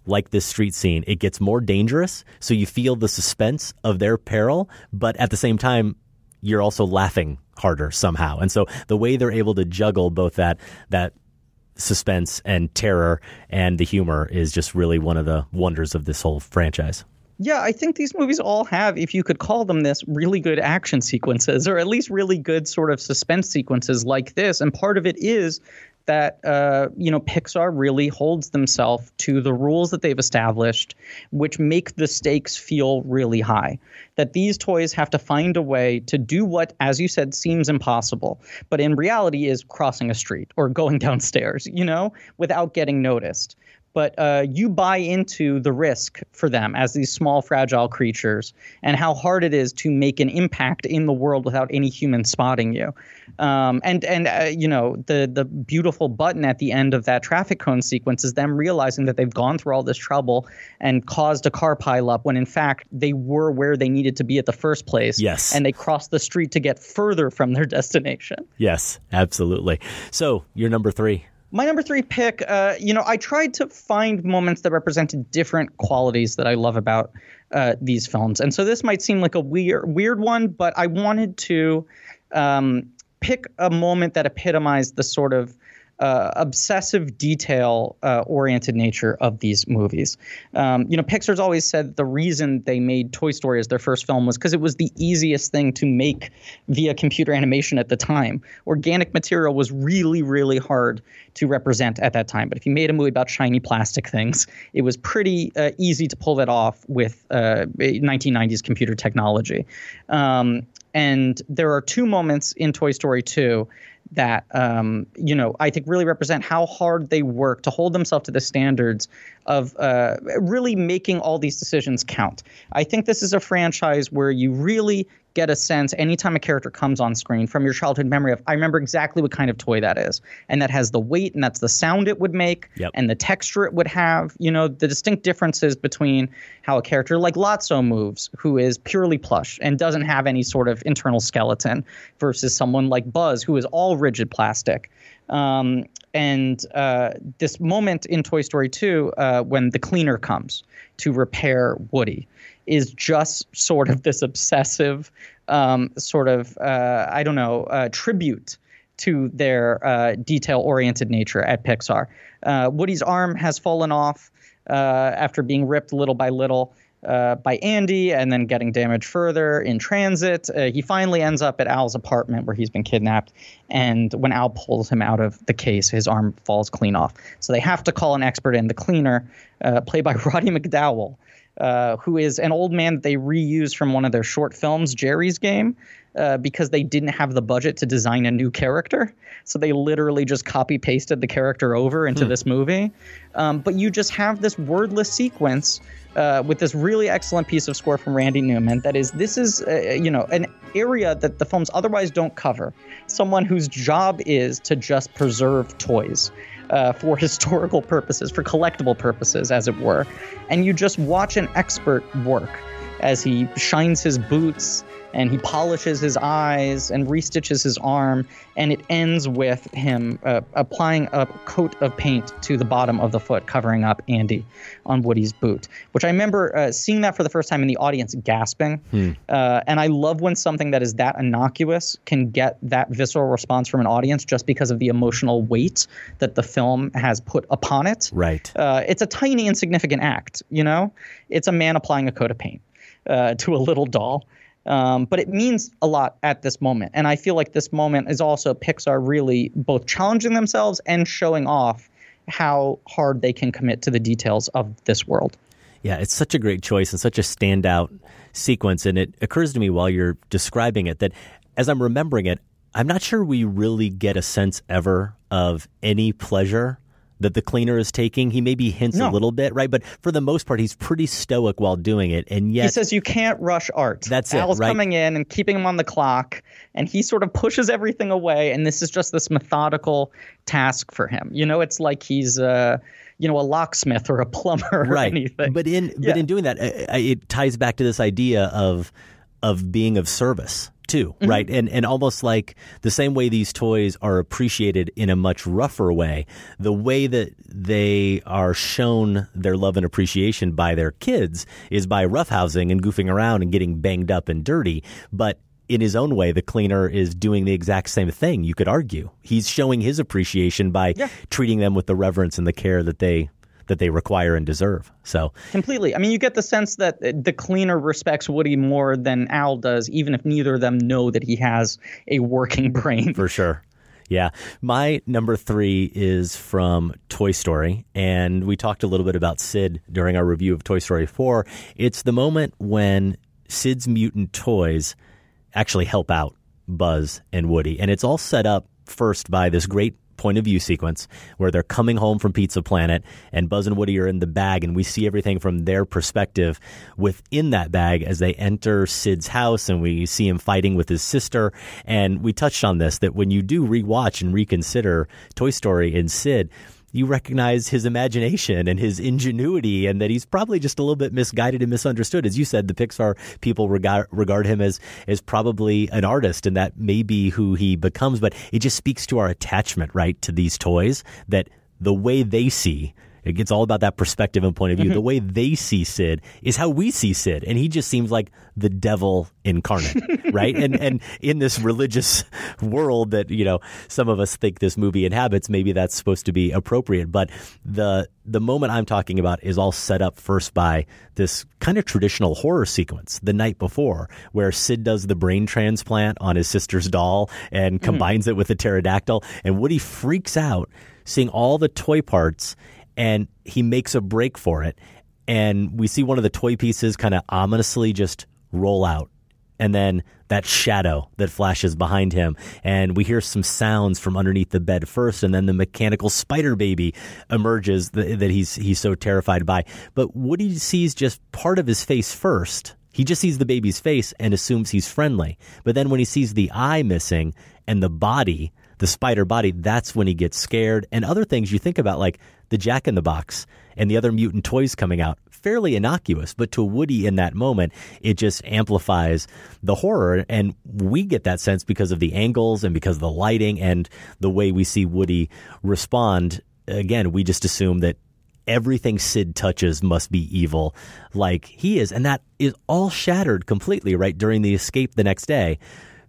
E: like this street scene, it gets more dangerous. So you feel the suspense of their peril, but at the same time, you're also laughing harder somehow. And so the way they're able to juggle both that that suspense and terror and the humor is just really one of the wonders of this whole franchise.
D: Yeah, I think these movies all have, if you could call them this, really good action sequences, or at least really good sort of suspense sequences like this. And part of it is that uh, you know Pixar really holds themselves to the rules that they've established, which make the stakes feel really high. That these toys have to find a way to do what, as you said, seems impossible, but in reality is crossing a street or [laughs] going downstairs, you know, without getting noticed but uh, you buy into the risk for them as these small, fragile creatures and how hard it is to make an impact in the world without any human spotting you. Um, and and uh, you know the the beautiful button at the end of that traffic cone sequence is them realizing that they've gone through all this trouble and caused a car pileup when in fact they were where they needed to be at the first place.
E: Yes.
D: and they crossed the street to get further from their [laughs] destination.
E: Yes, absolutely. So, you're number three.
D: My number three pick, uh, you know, I tried to find moments that represented different qualities that I love about uh, these films, and so this might seem like a weird, weird one, but I wanted to um, pick a moment that epitomized the sort of uh, obsessive detail uh, oriented nature of these movies. Um, you know, Pixar's always said the reason they made Toy Story as their first film was because it was the easiest thing to make via computer animation at the time. Organic material was really, really hard to represent at that time. But if you made a movie about shiny plastic things, it was pretty uh, easy to pull that off with uh, 1990s computer technology. Um, and there are two moments in Toy Story 2 that um, you know I think really represent how hard they work to hold themselves to the standards of uh, really making all these decisions count. I think this is a franchise where you really get a sense anytime a character comes on screen from your childhood memory of I remember exactly what kind of toy that is, and that has the weight and that's the sound it would make
E: Yep.
D: and the texture it would have. You know the distinct differences between how a character like Lotso moves, who is purely plush and doesn't have any sort of internal skeleton, versus someone like Buzz, who is all rigid plastic. Um, and uh, this moment in Toy Story 2, uh, when the cleaner comes to repair Woody, is just sort of this obsessive, um, sort of, uh, I don't know, uh, tribute to their uh, detail oriented nature at Pixar. Uh, Woody's arm has fallen off uh, after being ripped little by little. Uh, by Andy and then getting damaged further in transit. He finally ends up at Al's apartment where he's been kidnapped. And when Al pulls him out of the case, his arm falls clean off. So they have to call an expert in, the cleaner, played by [laughs] Roddy McDowall, uh, who is an old man that they reused from one of their short films, Geri's Game. Uh, because they didn't have the budget to design a new character. So they literally just copy pasted the character over into
E: Hmm.
D: this movie. Um, but you just have this wordless sequence uh, with this really excellent piece of score from Randy Newman that is, this is, uh, you know, an area that the films otherwise don't cover. Someone whose job is to just preserve toys. Uh, for historical purposes, for collectible purposes, as it were. And you just watch an expert work as he shines his boots and he polishes his eyes and restitches his arm and it ends with him uh, applying a coat of paint to the bottom of the foot covering up andy on woody's boot which i remember uh, seeing that for the first time in the audience gasping uh, and i love when something that is that innocuous can get that visceral response from an audience just because of the emotional weight that the film has put upon it
E: Right.
D: uh, it's a tiny, insignificant act. You know, it's a man applying a coat of paint uh, to a little doll. Um, but it means a lot at this moment. And I feel like this moment is also Pixar really both challenging themselves and showing off how hard they can commit to the details of this world.
E: Yeah, it's such a great choice and such a standout sequence. And it occurs to me while you're describing it that as I'm remembering it, I'm not sure we really get a sense ever of any pleasure that the cleaner is taking. He maybe hints
D: No.
E: a little bit, right? But for the most part, he's pretty stoic while doing it. And yet,
D: he says you can't rush art.
E: That's it,
D: Al's
E: right?
D: coming in and keeping him on the clock, and he sort of pushes everything away. And this is just this methodical task for him. You know, it's like he's uh, you know, a locksmith or a plumber or
E: right.
D: anything.
E: But in
D: Yeah.
E: but in doing that, it ties back to this idea of of being of service too,
D: Mm-hmm.
E: right? And and almost like the same way these toys are appreciated in a much rougher way, the way that they are shown their love and appreciation by their kids is by roughhousing and goofing around and getting banged up and dirty, but in his own way, the cleaner is doing the exact same thing. You could argue he's showing his appreciation by treating them with the reverence and the care that they that they require and deserve. So
D: Completely. I mean, you get the sense that the cleaner respects Woody more than Al does, even if neither of them know that he has a working [laughs] brain.
E: For sure. Yeah. My number three is from Toy Story. And we talked a little bit about Sid during our review of Toy Story 4. It's the moment when Sid's mutant toys actually help out Buzz and Woody. And it's all set up first by this great point of view sequence where they're coming home from Pizza Planet and Buzz and Woody are in the bag and we see everything from their perspective within that bag as they enter Sid's house and we see him fighting with his sister. And we touched on this that when you do rewatch and reconsider Toy Story and Sid you recognize his imagination and his ingenuity and that he's probably just a little bit misguided and misunderstood. As you said, the Pixar people regard, regard him as, as probably an artist and that may be who he becomes, but it just speaks to our attachment, right, to these toys that the way they see it gets all about that perspective and point of view.
D: Mm-hmm.
E: The way they see Sid is how we see Sid, and he just seems like the devil incarnate, [laughs] right? And and in this religious world that you know some of us think this movie inhabits, maybe that's supposed to be appropriate. But the the moment I'm talking about is all set up first by this kind of traditional horror sequence the night before, where Sid does the brain transplant on his sister's doll and combines it with a pterodactyl, and Woody freaks out seeing all the toy parts and he makes a break for it. And we see one of the toy pieces kind of ominously just roll out. And then that shadow that flashes behind him. And we hear some sounds from underneath the bed first. And then the mechanical spider baby emerges that, that he's, he's so terrified by. But Woody sees just part of his face first. He just sees the baby's face and assumes he's friendly. But then when he sees the eye missing and the body, the spider body, that's when he gets scared. And other things you think about, like the Jack in the Box and the other mutant toys coming out, fairly innocuous. But to Woody in that moment, it just amplifies the horror. And we get that sense because of the angles and because of the lighting and the way we see Woody respond. Again, we just assume that everything Sid touches must be evil like he is. And that is all shattered completely, right? During the escape the next day,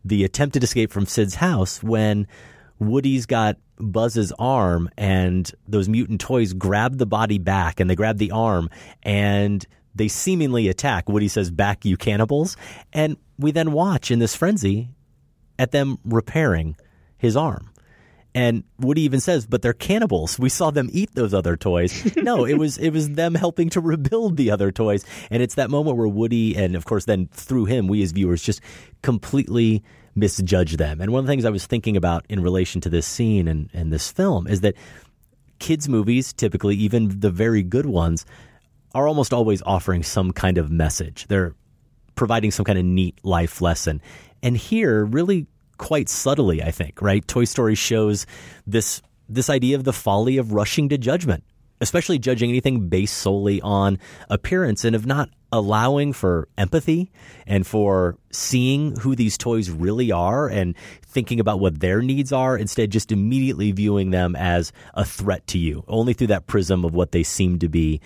E: the attempted escape from Sid's house when Woody's got Buzz's arm and those mutant toys grab the body back and they grab the arm and they seemingly attack. Woody says, Back, you cannibals. And we then watch in this frenzy at them repairing his arm. And Woody even says, "But they're cannibals. We saw them eat those other toys." [laughs] No, it was it was them helping to rebuild the other toys. And it's that moment where Woody, and of course, then through him, we as viewers just completely misjudge them. And one of the things I was thinking about in relation to this scene and, and this film is that kids' movies, typically, even the very good ones, are almost always offering some kind of message. They're providing some kind of neat life lesson. And here, really quite subtly, I think, right? Toy Story shows this this idea of the folly of rushing to judgment, especially judging anything based solely on appearance and of not allowing for empathy and for seeing who these toys really are and thinking about what their needs are instead just immediately viewing them as a threat to you only through that prism of what they seem to be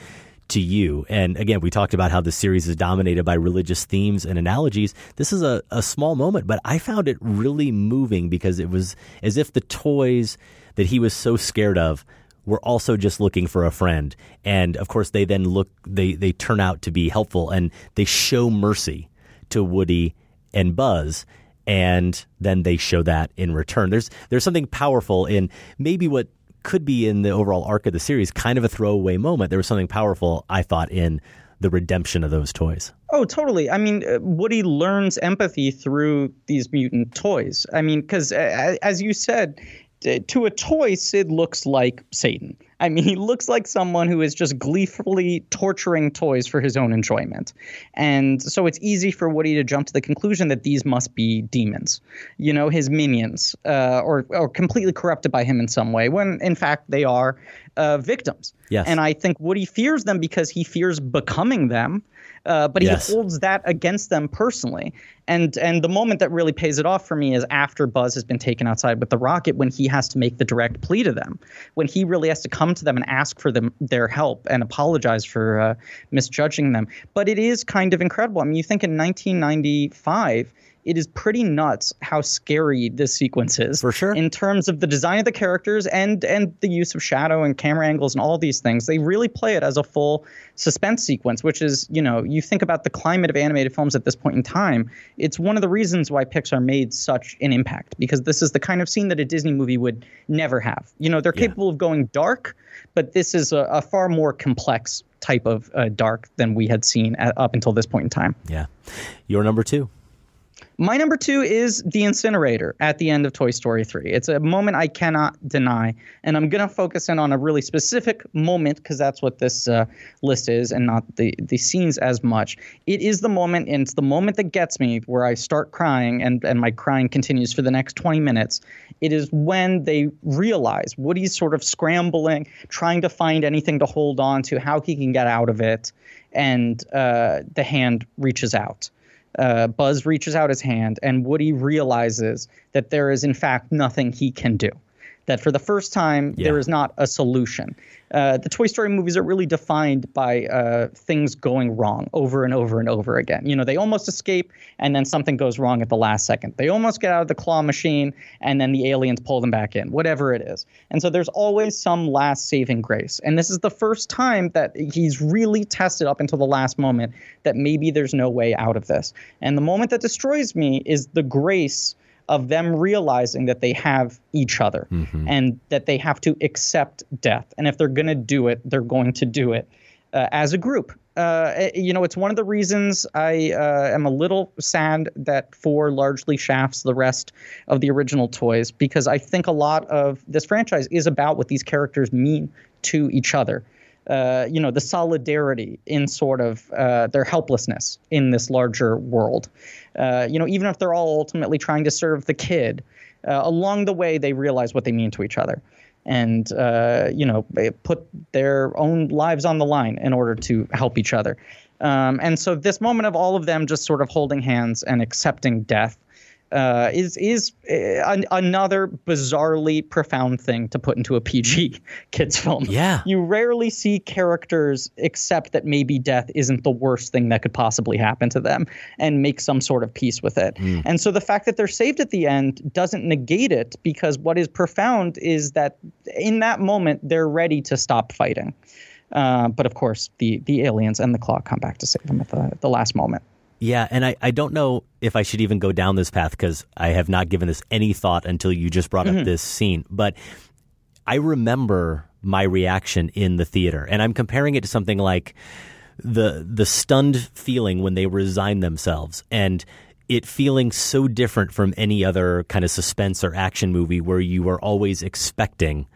E: to you. And again, we talked about how the series is dominated by religious themes and analogies. This is a, a small moment, but I found it really moving because it was as if the toys that he was so scared of were also just looking for a friend. And of course, they then look, they, they turn out to be helpful and they show mercy to Woody and Buzz. And then they show that in return. There's, there's something powerful in maybe what could be in the overall arc of the series kind of a throwaway moment. There was something powerful, I thought, in the redemption of those toys.
D: Oh, totally. I mean, uh, Woody learns empathy through these mutant toys. I mean, because uh, as you said, to a toy, Sid looks like Satan. I mean, [laughs] he looks like someone who is just gleefully torturing toys for his own enjoyment. And so it's easy for Woody to jump to the conclusion that these must be demons, you know, his minions, uh, or, or completely corrupted by him in some way, when in fact they are uh, victims.
E: Yes.
D: And I think Woody fears them because he fears becoming them. Uh, but he
E: Yes.
D: holds that against them personally. And and the moment that really pays it off for me is after Buzz has been taken outside with the rocket when he has to make the direct plea to them, when he really has to come to them and ask for them their help and apologize for uh, misjudging them. But it is kind of incredible. I mean, you think in 1995. It is pretty nuts how scary this sequence is. For
E: sure.
D: In terms of the design of the characters and and the use of shadow and camera angles and all these things, they really play it as a full suspense sequence, which is, you know, you think about the climate of animated films at this point in time, it's one of the reasons why Pixar made such an impact because this is the kind of scene that a Disney movie would never have. You know, they're capable of going dark, but this is a, a far more complex type of uh, dark than we had seen at, up until this point in time.
E: Yeah. Your number two.
D: My number two is the incinerator at the end of Toy Story 3. It's a moment I cannot deny. And I'm going to focus in on a really specific moment because that's what this uh, list is and not the, the scenes as much. It is the moment, and it's the moment that gets me where I start crying and, and my crying continues for the next 20 minutes. It is when they realize Woody's sort of scrambling, trying to find anything to hold on to, how he can get out of it. And uh, the hand reaches out uh, Buzz reaches out his hand, and Woody realizes that there is, in fact, nothing he can do. That for the first time, there is not a solution. Uh, the Toy Story movies are really defined by uh, things going wrong over and over and over again. You know, they almost escape, and then something goes wrong at the last second. They almost get out of the claw machine, and then the aliens pull them back in, whatever it is. And so there's always some last saving grace. And this is the first time that he's really tested up until the last moment that maybe there's no way out of this. And the moment that destroys me is the grace of them realizing that they have each other and that they have to accept death. And if they're going to do it, they're going to do it uh, as a group. Uh, you know, it's one of the reasons I uh, am a little sad that four largely shafts the rest of the original toys because I think a lot of this franchise is about what these characters mean to each other. Uh, you know, the solidarity in sort of uh, their helplessness in this larger world. Uh, you know, even if they're all ultimately trying to serve the kid, uh, along the way they realize what they mean to each other, and uh, you know, put their own lives on the line in order to help each other. Um, and so this moment of all of them just sort of holding hands and accepting death uh, is is uh, an, another bizarrely profound thing to put into a PG [laughs] kids film.
E: Yeah,
D: you rarely see characters accept that maybe death isn't the worst thing that could possibly happen to them and make some sort of peace with it.
E: Mm.
D: And so the fact that they're saved at the end doesn't negate it because what is profound is that in that moment they're ready to stop fighting. Uh, but of course, the the aliens and the clock come back to save them at the, at the last moment.
E: Yeah, and I, I don't know if I should even go down this path because I have not given this any thought until you just brought
D: Mhm.
E: up this scene. But I remember my reaction in the theater, and I'm comparing it to something like the the stunned feeling when they resign themselves, and it feeling so different from any other kind of suspense or action movie where you are always expecting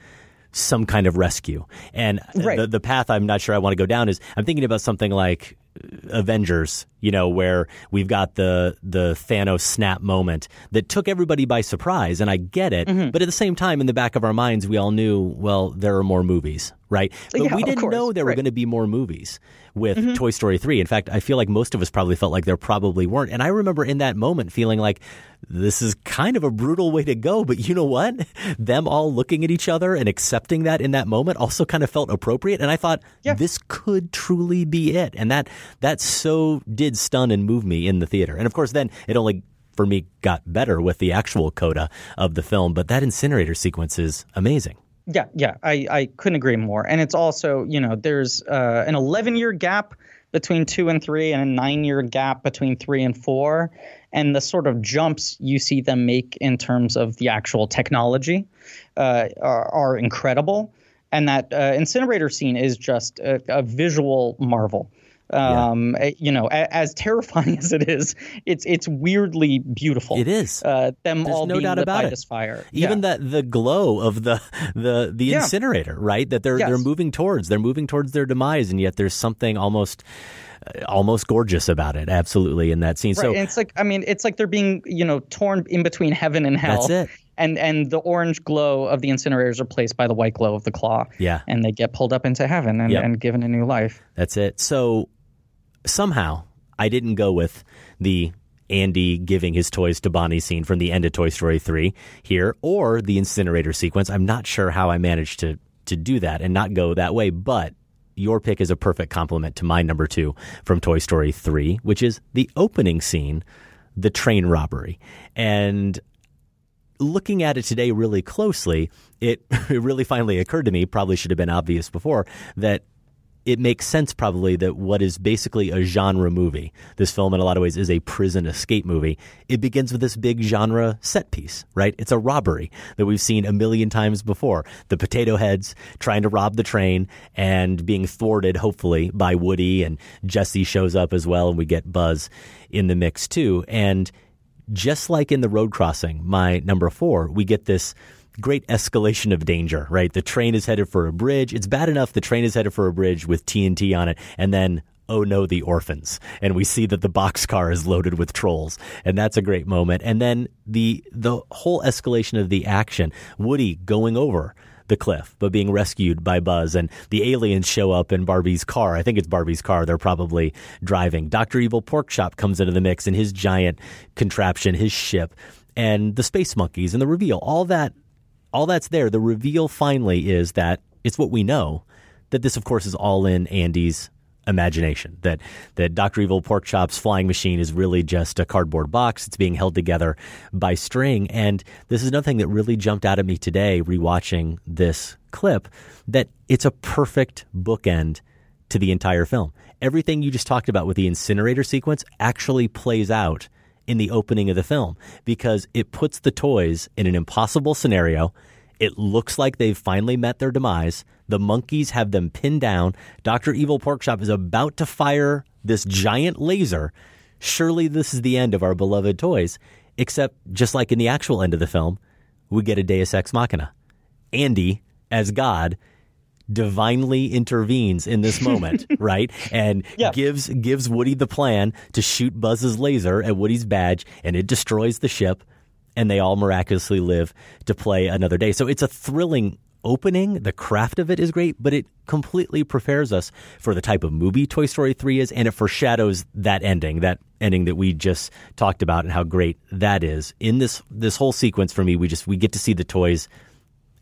E: some kind of rescue. And the, the path I'm not sure I want to go down is I'm thinking about something like Avengers, you know, where we've got the the Thanos snap moment that took everybody by surprise, and I get it.
D: Mm-hmm.
E: But at the same time, in the back of our minds, we all knew, well, there are more movies, right? But
D: Yeah,
E: we didn't
D: course,
E: know there were going to be more movies with
D: Mhm.
E: Toy Story 3. In fact, I feel like most of us probably felt like there probably weren't. And I remember in that moment feeling like this is kind of a brutal way to go, but you know what? [laughs] Them all looking at each other and accepting that in that moment also kind of felt appropriate. And I thought this could truly be it. And that that so did stun and move me in the theater. And of course, then it only for me got better with the actual coda of the film. But that incinerator sequence is amazing.
D: Yeah, yeah, I, I couldn't agree more. And it's also, you know, there's uh, an 11 year gap between two and three, and a nine year gap between three and four. And the sort of jumps you see them make in terms of the actual technology uh, are, are incredible. And that uh, incinerator scene is just a, a visual marvel. Um, eh, You know, a, as terrifying [laughs] as it is, it's it's weirdly beautiful.
E: It is.
D: Uh, them
E: There's
D: all
E: no
D: being
E: doubt
D: lit
E: about
D: by
E: it.
D: this fire.
E: Even
D: yeah.
E: that the glow of the the the
D: Yeah.
E: incinerator, right? That they're
D: Yes.
E: they're moving towards. They're moving towards their demise, and yet there's something almost uh, almost gorgeous about it. Absolutely, in that scene.
D: Right.
E: So
D: and it's like I mean, it's like they're being you know torn in between heaven and hell.
E: That's it.
D: And and the orange glow of the incinerators are replaced by the white glow of the claw.
E: Yeah.
D: And they get pulled up into heaven and,
E: Yep.
D: and given a new life.
E: That's it. So somehow I didn't go with the Andy giving his toys to Bonnie scene from the end of Toy Story 3 here or the incinerator sequence. I'm not sure how I managed to to do that and not go that way, but your pick is a perfect complement to my number 2 from Toy Story 3, which is the opening scene, the train robbery. And looking at it today really closely, it, [laughs] it really finally occurred to me, probably should have been obvious before, that it makes sense probably that what is basically a genre movie, this film in a lot of ways is a prison escape movie. It begins with this big genre set piece, right? It's a robbery that we've seen a million times before. The potato heads trying to rob the train and being thwarted, hopefully, by Woody and Jesse shows up as well, and we get Buzz in the mix too. And just like in the road crossing, my number four, we get this great escalation of danger, right? The train is headed for a bridge. It's bad enough the train is headed for a bridge with TNT on it, and then oh no, the orphans. And we see that the boxcar is loaded with trolls. And that's a great moment. And then the the whole escalation of the action, Woody going over the cliff, but being rescued by Buzz. And the aliens show up in Barbie's car. I think it's Barbie's car. They're probably driving. Dr. Evil Porkchop comes into the mix in his giant contraption, his ship, and the space monkeys and the reveal. All that, all that's there. The reveal finally is that it's what we know. That this, of course, is all in Andy's imagination. That that Dr. Evil Porkchop's flying machine is really just a cardboard box. It's being held together by string. And this is another thing that really jumped out at me today, rewatching this clip, that it's a perfect bookend to the entire film. Everything you just talked about with the incinerator sequence actually plays out in the opening of the film because it puts the toys in an impossible scenario. It looks like they've finally met their demise. The monkeys have them pinned down. Dr. Evil Porkchop is about to fire this giant laser. Surely this is the end of our beloved toys. Except, just like in the actual end of the film, we get a Deus Ex Machina. Andy, as God, divinely intervenes in this moment, [laughs] right? And gives gives Woody the plan to shoot Buzz's laser at Woody's badge, and it destroys the ship, and they all miraculously live to play another day. So it's a thrilling opening. The craft of it is great, but it completely prepares us for the type of movie Toy Story 3 is, and it foreshadows that ending, that ending that we just talked about and how great that is. In this this whole sequence for me, we just we get to see the toys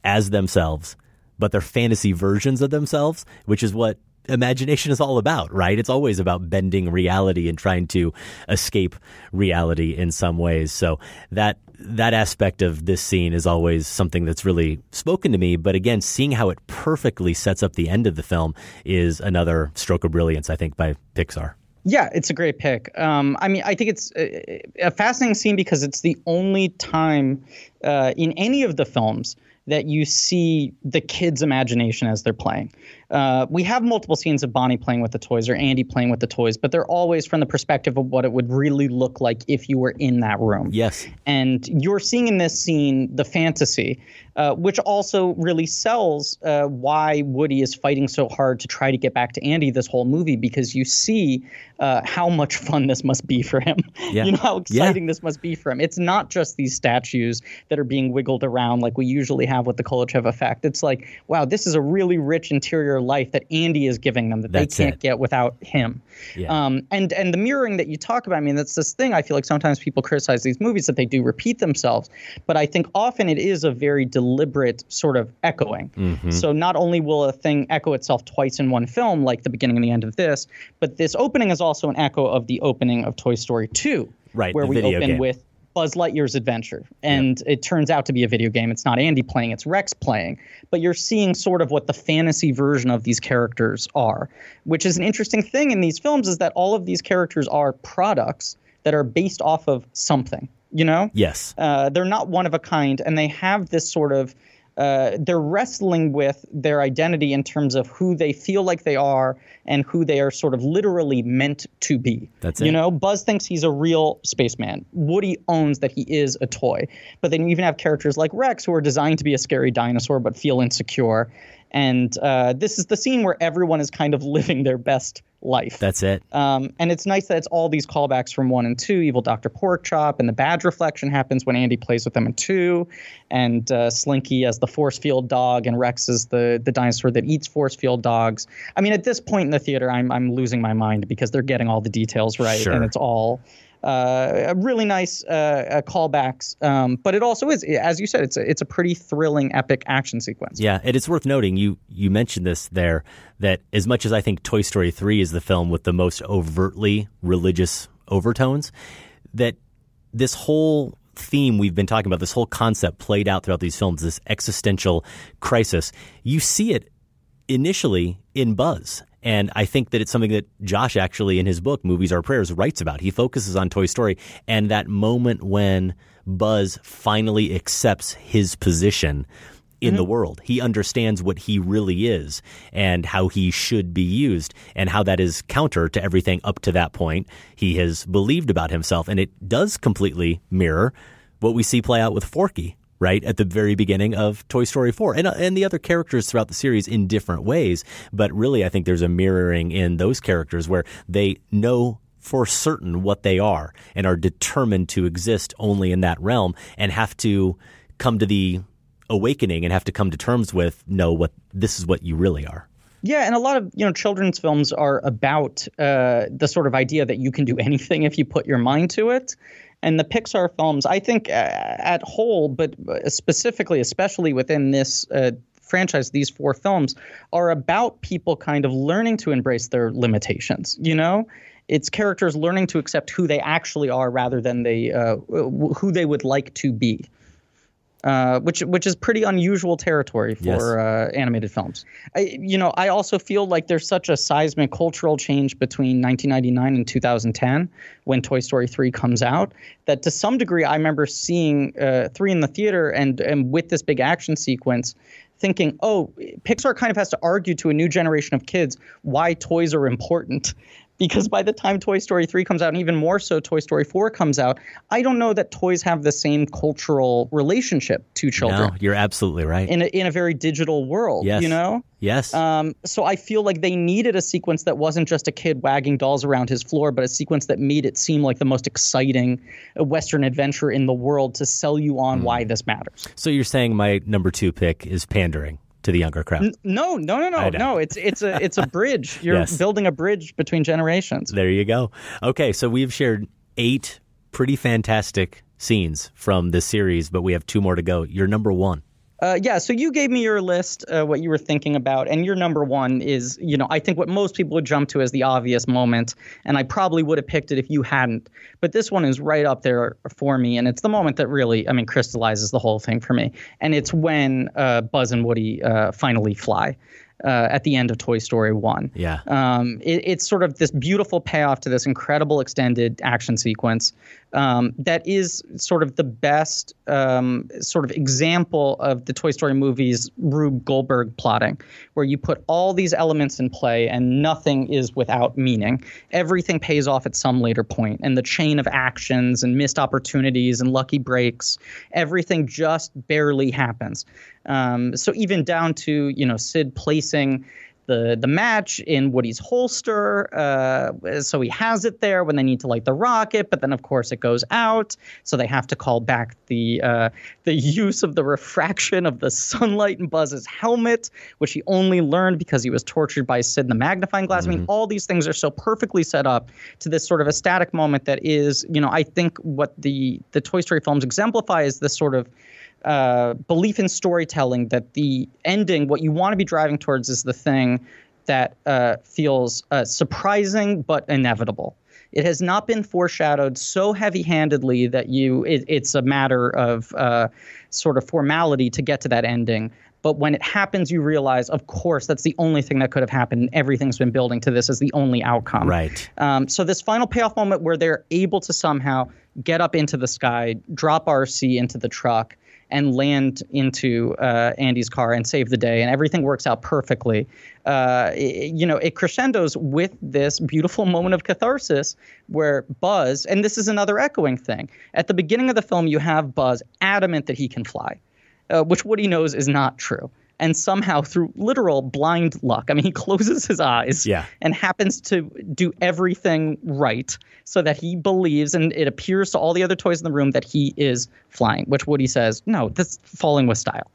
E: as themselves, but they're fantasy versions of themselves, which is what imagination is all about, right? It's always about bending reality and trying to escape reality in some ways. So that that aspect of this scene is always something that's really spoken to me. But again, seeing how it perfectly sets up the end of the film is another stroke of brilliance, I think, by Pixar.
D: Yeah, it's a great pick. Um, I mean, I think it's a, a fascinating scene because it's the only time uh, in any of the films that you see the kids' imagination as they're playing. Uh, we have multiple scenes of Bonnie playing with the toys or Andy playing with the toys, but they're always from the perspective of what it would really look like if you were in that room.
E: Yes.
D: And you're seeing in this scene the fantasy, uh, which also really sells uh, why Woody is fighting so hard to try to get back to Andy this whole movie because you see uh, how much fun this must be for him. [laughs]
E: Yeah.
D: You know how
E: Yeah.
D: exciting this must be for him. It's not just these statues that are being wiggled around like we usually have with the Kuleshov effect. It's like, wow, this is a really rich interior life that Andy is giving them that
E: That's
D: they can't
E: it.
D: get without him.
E: Yeah.
D: Um, and and the mirroring that you talk about, I mean, that's this thing. I feel like sometimes people criticize these movies that they do repeat themselves, but I think often it is a very deliberate sort of echoing.
E: Mhm.
D: So not only will a thing echo itself twice in one film, like the beginning and the end of this, but this opening is also an echo of the opening of Toy Story 2,
E: Right,
D: where we open
E: game.
D: with Buzz Lightyear's adventure. And it turns out to be a video game. It's not Andy playing, it's Rex playing. But you're seeing sort of what the fantasy version of these characters are, which is an interesting thing in these films is that all of these characters are products that are based off of something, you know?
E: Yes.
D: Uh, they're not one of a kind, and they have this sort of uh, they're wrestling with their identity in terms of who they feel like they are and who they are sort of literally meant to be.
E: That's it.
D: You know, Buzz thinks he's a real spaceman. Woody owns that he is a toy. But then you even have characters like Rex who are designed to be a scary dinosaur but feel insecure. And uh, this is the scene where everyone is kind of living their best life.
E: That's it.
D: Um, and it's nice that it's all these callbacks from one and two. Evil Dr. Porkchop and the badge reflection happens when Andy plays with them in two, and uh, Slinky as the force field dog, and Rex is the the dinosaur that eats force field dogs. I mean, at this point in the theater, I'm I'm losing my mind because they're getting all the details right,
E: Sure.
D: and it's all. Uh, really nice uh, uh, callbacks, um, but it also is, as you said, it's a, it's a pretty thrilling, epic action sequence.
E: Yeah, and it's worth noting you you mentioned this there that as much as I think Toy Story 3 is the film with the most overtly religious overtones, that this whole theme we've been talking about, this whole concept played out throughout these films, this existential crisis, you see it initially in Buzz. And I think that it's something that Josh actually in his book, Movies Are Prayers, writes about. He focuses on Toy Story and that moment when Buzz finally accepts his position in the mm-hmm. world. He understands what he really is and how he should be used and how that is counter to everything up to that point he has believed about himself. And it does completely mirror what we see play out with Forky right at the very beginning of Toy Story 4 and uh, and the other characters throughout the series in different ways but really I think there's a mirroring in those characters where they know for certain what they are and are determined to exist only in that realm and have to come to the awakening and have to come to terms with no what this is what you really are
D: Yeah, and a lot of you know children's films are about uh, the sort of idea that you can do [laughs] anything if you put your mind to it. And the Pixar films, I think, uh, at whole, but specifically, especially within this uh, franchise, these four films are about people kind of learning to embrace their limitations. You know, it's characters learning to accept who they actually are rather than they uh, who they would like to be uh, which which is pretty unusual territory for
E: Yes.
D: uh, animated films. I, you know, I also feel like there's such a seismic cultural change between 1999 and 2010 when Toy Story 3 comes out that to some degree I remember seeing uh, three in the theater and and with this big action sequence. Thinking, oh, Pixar kind of has to argue to a new generation of kids why toys are important because by the time Toy Story 3 comes out, and even more so Toy Story 4 comes out, I don't know that toys have the same cultural relationship to children
E: no you're absolutely right
D: in a, in a very digital world,
E: Yes.
D: you know?
E: yes
D: Um, so I feel like they needed a sequence that wasn't just a kid wagging dolls around his floor, but a sequence that made it seem like the most exciting uh, Western adventure in the world to sell you on why this matters.
E: so you're saying my number 2 pick is pandering to the younger crowd
D: N- No, no, no, no, no. It's it's a it's a bridge. [laughs] You're
E: Yes.
D: building a bridge between generations.
E: There you go. Okay, so we've shared eight pretty fantastic scenes from this series, but we have two more to go. You're number one.
D: Uh, yeah, so you gave me your list, uh, what you were thinking about, and your number one is, you know, I think what most people would jump to as the obvious moment, and I probably would have picked it if you hadn't. But this one is right up there for me, and it's the moment that really, I mean, crystallizes the whole thing for me. And it's when uh, Buzz and Woody uh, finally fly. Uh, at the end of Toy Story 1.
E: Yeah.
D: Um, it, it's sort of this beautiful payoff to this incredible extended action sequence um, that is sort of the best um, sort of example of the Toy Story movies Rube Goldberg plotting, where you put all these elements in play and nothing is without meaning. Everything pays off at some later point, and the chain of actions and missed opportunities and lucky breaks, everything just barely happens. Um, so even down to you know Sid placing the the match in Woody's holster, uh, so he has it there when they need to light the rocket. But then of course it goes out, so they have to call back the uh, the use of the refraction of the sunlight in Buzz's helmet, which he only learned because he was tortured by Sid in the magnifying glass. I mean, all these things are so perfectly set up to this sort of a static moment that is, you know, I think what the the Toy Story films exemplify is this sort of uh, belief in storytelling that the ending, what you want to be driving towards, is the thing that uh, feels uh, surprising but inevitable. It has not been foreshadowed so heavy-handedly that you it, it's a matter of uh, sort of formality to get to that ending. But when it happens, you realize, of course, that's the only thing that could have happened. Everything's been building to this as the only outcome.
E: Right.
D: Um, so this final payoff moment where they're able to somehow get up into the sky, drop RC into the truck, and land into uh, Andy's car and save the day, and everything works out perfectly. Uh, it, you know, it crescendos with this beautiful moment of catharsis where Buzz, and this is another echoing thing. At the beginning of the film, you have Buzz adamant that he can fly, uh, which Woody knows is not true and somehow through literal blind luck i mean he [laughs] closes his eyes
E: Yeah.
D: and happens to do everything right so that he believes and it appears to all the other toys in the room that he is flying which woody says no that's falling with style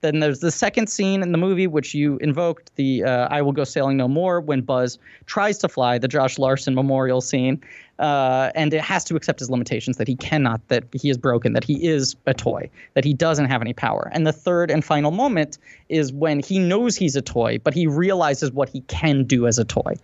D: then there's the second scene in the movie which you invoked the uh, i will go sailing no more when buzz tries to fly the josh larsen memorial scene uh, and it has to accept his limitations that he cannot, that he is broken, that he is a toy, that he doesn't have any power. And the third and final moment is when he knows he's a toy, but he realizes what he can do as a toy.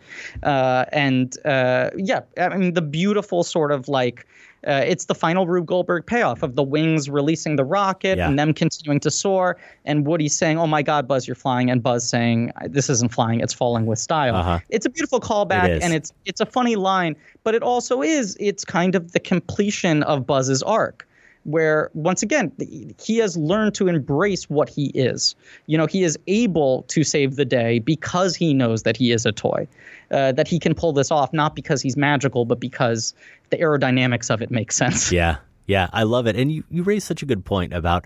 D: Uh, and uh, yeah, I mean, the beautiful sort of like. Uh, it's the final Rube Goldberg payoff of the wings releasing the rocket
E: Yeah.
D: and them continuing to soar, and Woody saying, "Oh my God, Buzz, you're flying," and Buzz saying, "This isn't flying; it's falling with style."
E: Uh-huh.
D: It's a beautiful callback,
E: It
D: and it's it's a funny line, but it also is it's kind of the completion of Buzz's arc where once again he has learned to embrace what he is. You know he is able to save the day because he knows that he is a toy uh, that he can pull this off not because he's magical but because the aerodynamics of it makes sense. [laughs]
E: Yeah, yeah, I love it. And you, you raised such a good point about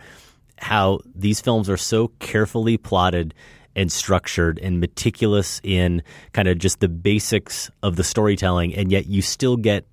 E: how these films are so carefully plotted and structured and meticulous in kind of just the basics of the storytelling, and yet you still get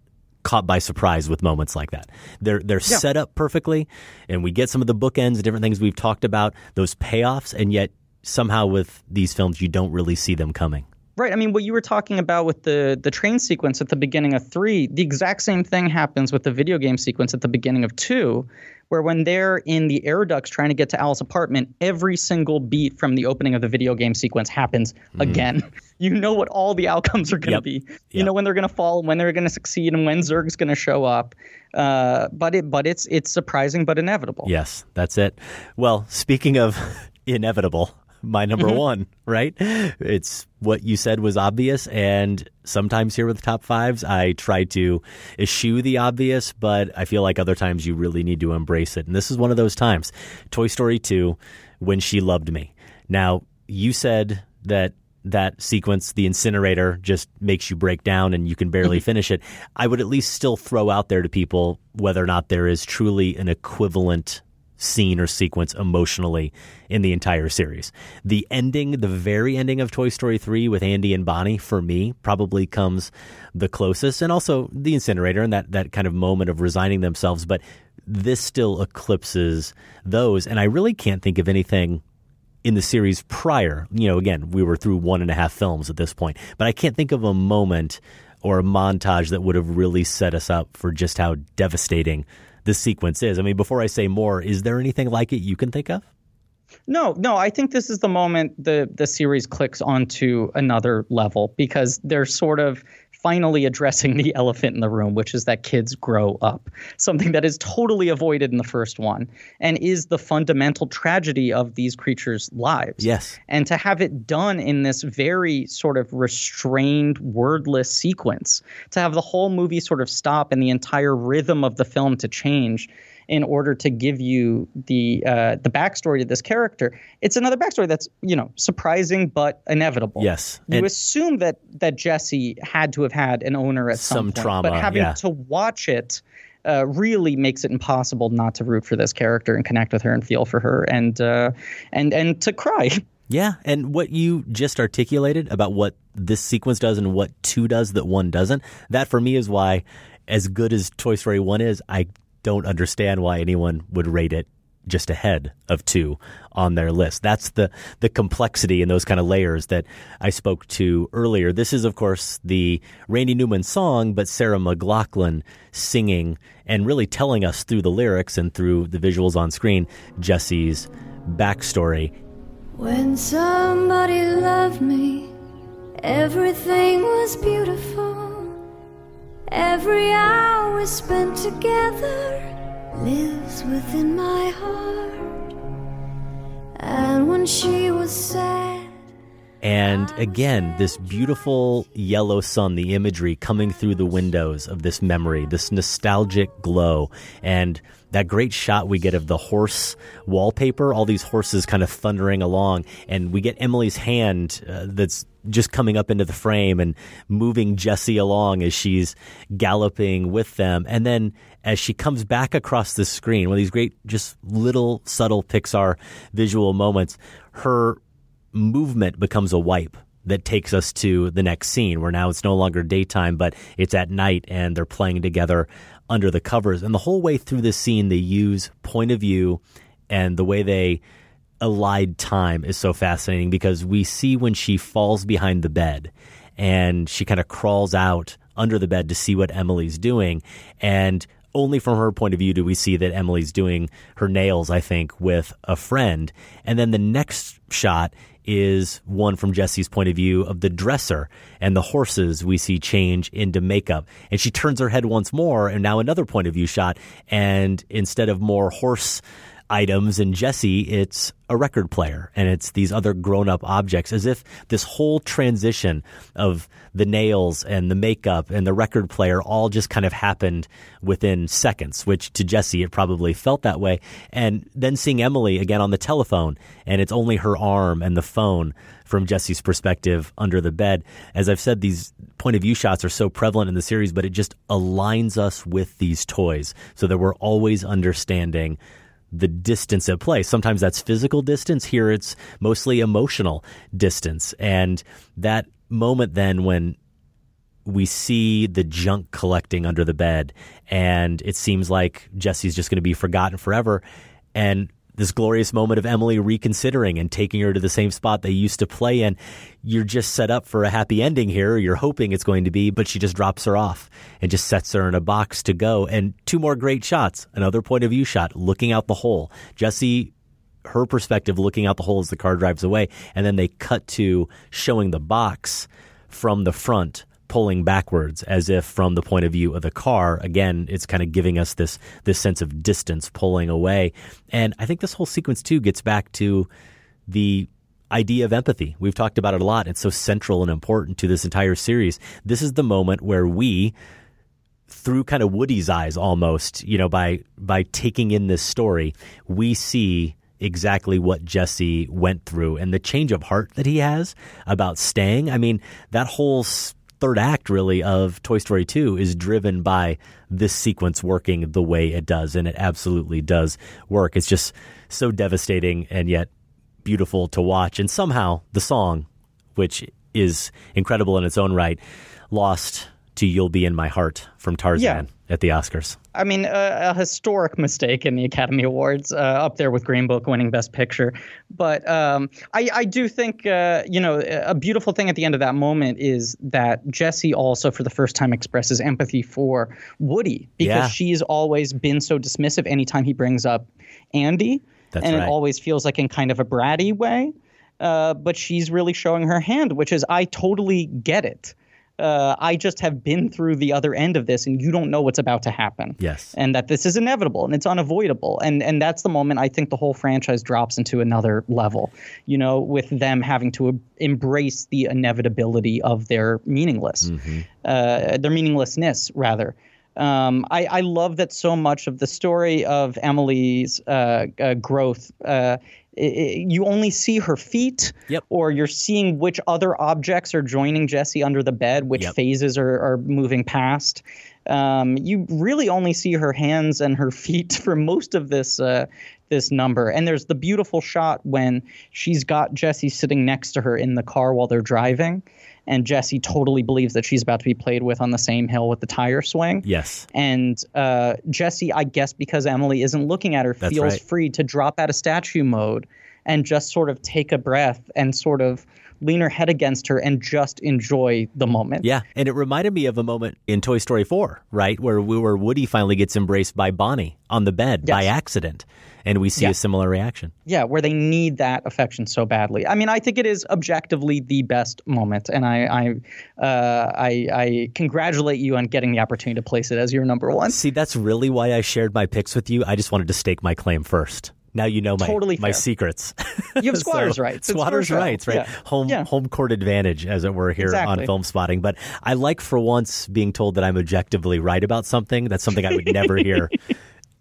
E: caught by surprise with moments like that. They're they're
D: Yeah.
E: set up perfectly, and we get some of the bookends, different things we've talked about, those payoffs, and yet somehow with these films you don't really see them coming.
D: Right. I mean, what you were talking about with the the train sequence at the beginning of three, the exact same thing happens with the video game sequence at the beginning of two, where when they're in the air ducts trying to get to Al's apartment, every single beat from the opening of the video game sequence happens again. [laughs] You know what all the outcomes are going to
E: Yep.
D: be. You know when they're going to fall, when they're going to succeed, and when Zurg's going to show up. Uh, but it but it's it's surprising but inevitable.
E: Yes, that's it. Well, speaking of [laughs] inevitable, my number
D: Mhm.
E: one, right? It's what you said was obvious. And sometimes here with top fives, I try to eschew the obvious, but I feel like other times you really need to embrace it. And this is one of those times. Toy Story 2, When She Loved Me. Now, you said that that sequence, the incinerator, just makes you break down and you can barely finish it. I would at least still throw out there to people whether or not there is truly an equivalent scene or sequence emotionally in the entire series. The ending, the very ending of Toy Story 3 with Andy and Bonnie, for me, probably comes the closest. And also the incinerator and that, that kind of moment of resigning themselves. But this still eclipses those. And I really can't think of anything in the series prior. You know, again, we were through one and a half films at this point, but I can't think of a moment or a montage that would have really set us up for just how devastating this sequence is. I mean, before I say more, is there anything like it you can think of?
D: No, no, I think this is the moment the the series clicks onto another level because they're sort of finally addressing the [laughs] elephant in the room, which is that kids grow up. Something that is totally avoided in the first one and is the fundamental tragedy of these creatures' lives.
E: Yes.
D: And to have it done in this very sort of restrained, wordless sequence, to have the whole movie sort of stop and the entire rhythm of the film to change in order to give you the uh, the backstory to this character. It's another backstory that's you know surprising but inevitable.
E: Yes.
D: you
E: And-
D: assume that that Jessie had to have had an owner at some,
E: Some
D: point,
E: trauma,
D: but having
E: yeah.
D: to watch it. Uh, really makes it impossible not to root for this character and connect with her and feel for her and uh, and and to cry. [laughs]
E: Yeah, and what you just articulated about what this sequence does and what two does that one doesn't, that for me is why, as good as Toy Story 1 is, I don't understand why anyone would rate it just ahead of two on their list. That's the the complexity and those kind of layers that I spoke to earlier. This is, of course, the Randy Newman song, but Sarah McLachlan singing and really telling us through the lyrics and through the visuals on screen Jessie's backstory.
R: When somebody loved me, everything was beautiful. Every hour we spent together lives within my heart. And when she was sad,
E: And again, this beautiful yellow sun, the imagery coming through the windows of this memory, this nostalgic glow. And that great shot we get of the horse wallpaper, all these horses kind of thundering along. And we get Emily's hand uh, that's just coming up into the frame and moving Jessie along as she's galloping with them. And then as she comes back across the screen, one of these great, just little subtle Pixar visual moments, her movement becomes a wipe that takes us to the next scene where now it's no longer daytime, but it's at night and they're playing together under the covers. And the whole way through this scene, they use point of view and the way they elide time is so fascinating because we see when she falls behind the bed and she kind of crawls out under the bed to see what Emily's doing. And only from her point of view do we see that Emily's doing her nails, I think, with a friend. And then the next shot is one from Jessie's point of view of the dresser and the horses we see change into makeup. And she turns her head once more, and now another point of view shot. And instead of more horse items and Jessie, it's a record player and it's these other grown up objects as if this whole transition of the nails and the makeup and the record player all just kind of happened within seconds, which to Jessie, it probably felt that way. And then seeing Emily again on the telephone and it's only her arm and the phone from Jessie's perspective under the bed. As I've said, these point of view shots are so prevalent in the series, but it just aligns us with these toys so that we're always understanding the distance at play. Sometimes that's physical distance. Here it's mostly emotional distance. And that moment then when we see the junk collecting under the bed and it seems like Jessie's just going to be forgotten forever. And this glorious moment of Emily reconsidering and taking her to the same spot they used to play in. You're just set up for a happy ending here. You're hoping it's going to be, but she just drops her off and just sets her in a box to go. And two more great shots. Another point of view shot, looking out the hole. Jessie her perspective looking out the hole as the car drives away and then they cut to showing the box from the front pulling backwards as if from the point of view of the car again it's kind of giving us this this sense of distance pulling away. And i think this whole sequence too gets back to the idea of empathy. We've talked about it a lot. It's so central and important to this entire series. This is the moment where we through kind of woody's eyes almost you know by by taking in this story we see exactly what Jessie went through and the change of heart that he has about staying. I mean, that whole third act really of Toy Story 2 is driven by this sequence working the way it does and it absolutely does work. It's just so devastating and yet beautiful to watch and somehow the song which is incredible in its own right lost to You'll Be in My Heart from Tarzan yeah. At the Oscars.
D: I mean, a, a, historic mistake in the Academy Awards, uh, up there with Green Book winning Best Picture. But um, I, I, do think, uh, you know, a beautiful thing at the end of that moment is that Jessie also, for the first time, expresses empathy for Woody because yeah. she's always been so dismissive anytime he brings up Andy.
E: That's
D: and
E: right.
D: it always feels like in kind of a bratty way. Uh, but she's really showing her hand, which is I totally get it uh, I just have been through the other end of this, and you don't know what's about to happen.
E: Yes,
D: and that this is inevitable and it's unavoidable, and and that's the moment I think the whole franchise drops into another level. You know, with them having to embrace the inevitability of their meaningless,
E: mm-hmm.
D: uh, their meaninglessness rather. Um, I, I, love that so much of the story of Emily's uh, uh, growth uh, it, you only see her feet,
E: yep.
D: or you're seeing which other objects are joining Jessie under the bed, which
E: yep.
D: phases are, are moving past. Um, you really only see her hands and her [laughs] feet for most of this uh, this number. And there's the beautiful shot when she's got Jessie sitting next to her in the car while they're driving, and Jessie totally believes that she's about to be played with on the same hill with the tire swing.
E: Yes.
D: And uh, Jessie, I guess because Emily isn't looking at her,
E: That's
D: feels
E: right.
D: free to drop out of statue mode and just sort of take a breath and sort of lean her head against her and just enjoy the moment.
E: Yeah, and it reminded me of a moment in Toy Story 4, right, where where Woody finally gets embraced by Bonnie on the bed
D: yes.
E: by accident, and we see
D: yeah.
E: a similar reaction.
D: Yeah, where they need that affection so badly. I mean, I think it is objectively the best moment, and I I, uh, I I congratulate you on getting the opportunity to place it as your number one.
E: See, that's really why I shared my picks with you. I just wanted to stake my claim first Now you know my
D: Totally
E: my secrets.
D: You have [laughs] squatters' rights. It's your
E: Squatters' rights, right?
D: Yeah.
E: Home
D: Yeah.
E: home court advantage, as it were, here on film spotting. But I like for once being told that I'm objectively right about something. That's something I would never hear. [laughs]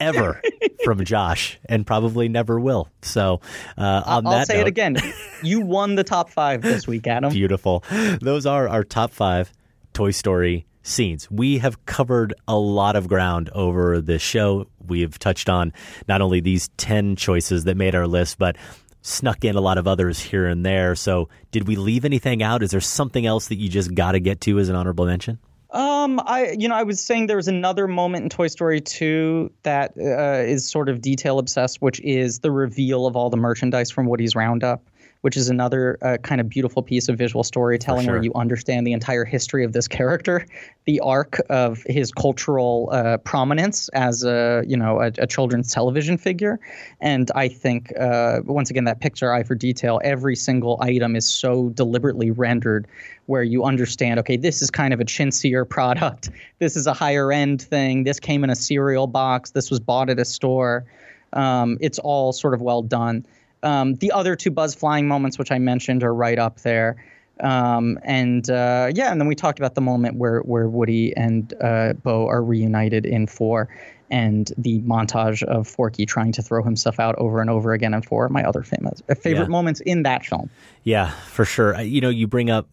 E: Ever from Josh, and probably never will. So, uh, on
D: I'll
E: that
D: say
E: note,
D: it again. You won the top five this week, Adam. [laughs]
E: Beautiful. Those are our top five Toy Story scenes. We have covered a lot of ground over this show. We have touched on not only these 10 choices that made our list, but snuck in a lot of others here and there. So, did we leave anything out? Is there something else that you just got to get to as an honorable mention?
D: Um, I you know I was saying there was another moment in Toy Story 2 that uh, is sort of detail obsessed, which is the reveal of all the merchandise from Woody's Roundup, which is another uh, kind of beautiful piece of visual storytelling
E: sure.
D: where you understand the entire history of this [laughs] character, the arc of his cultural uh, prominence as a you know a, a children's television figure, and I think uh, once again that Pixar eye for detail, every single item is so deliberately rendered where you understand, okay, this is kind of a chintzier [laughs] product. This is a higher end thing. This came in a cereal box. This was bought at a store. Um, it's all sort of well done. Um, the other two buzz flying moments, which I mentioned, are right up there. Um, and uh, yeah, and then we talked about the moment where where Woody and uh, Bo are reunited in four, and the montage of Forky trying to throw himself out over and over again in four. My other famous uh, favorite
E: Yeah.
D: moments in that film.
E: Yeah, for sure. You know, you bring up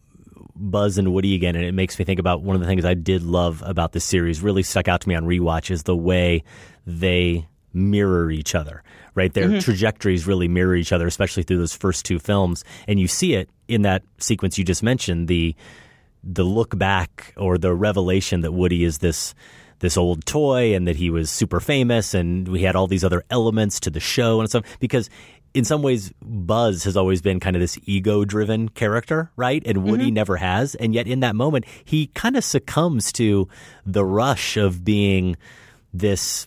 E: Buzz and Woody again, and it makes me think about one of the things I did love about this series, really stuck out to me on rewatch, is the way they mirror each other, right? Their
D: Mm-hmm.
S: Mhm.
E: trajectories really mirror each other, especially through those first two films. And you see it in that sequence you just mentioned, the the look back or the revelation that Woody is this this old toy and that he was super famous and we had all these other elements to the show and stuff because in some ways Buzz has always been kind of this ego driven character, right? And Woody
D: Mm-hmm.
E: never has. And yet in that moment he kind of succumbs to the rush of being this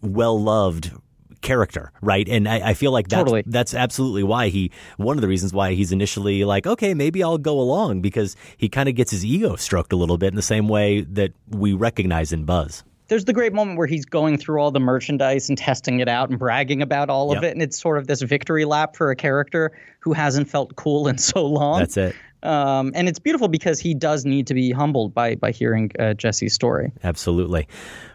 E: well loved character, right? And I, I feel like that's,
D: Totally.
E: that's absolutely why he, one of the reasons why he's initially like, okay, maybe I'll go along because he kind of gets his ego stroked a little bit in the same way that we recognize in Buzz.
D: there's the great moment where he's going through all the merchandise and testing it out and bragging about all of it and it's sort of this victory lap for a character who hasn't felt cool in so long
E: That's it.
D: um, and it's beautiful because he does need to be humbled by by hearing uh, jessie's story
E: Absolutely.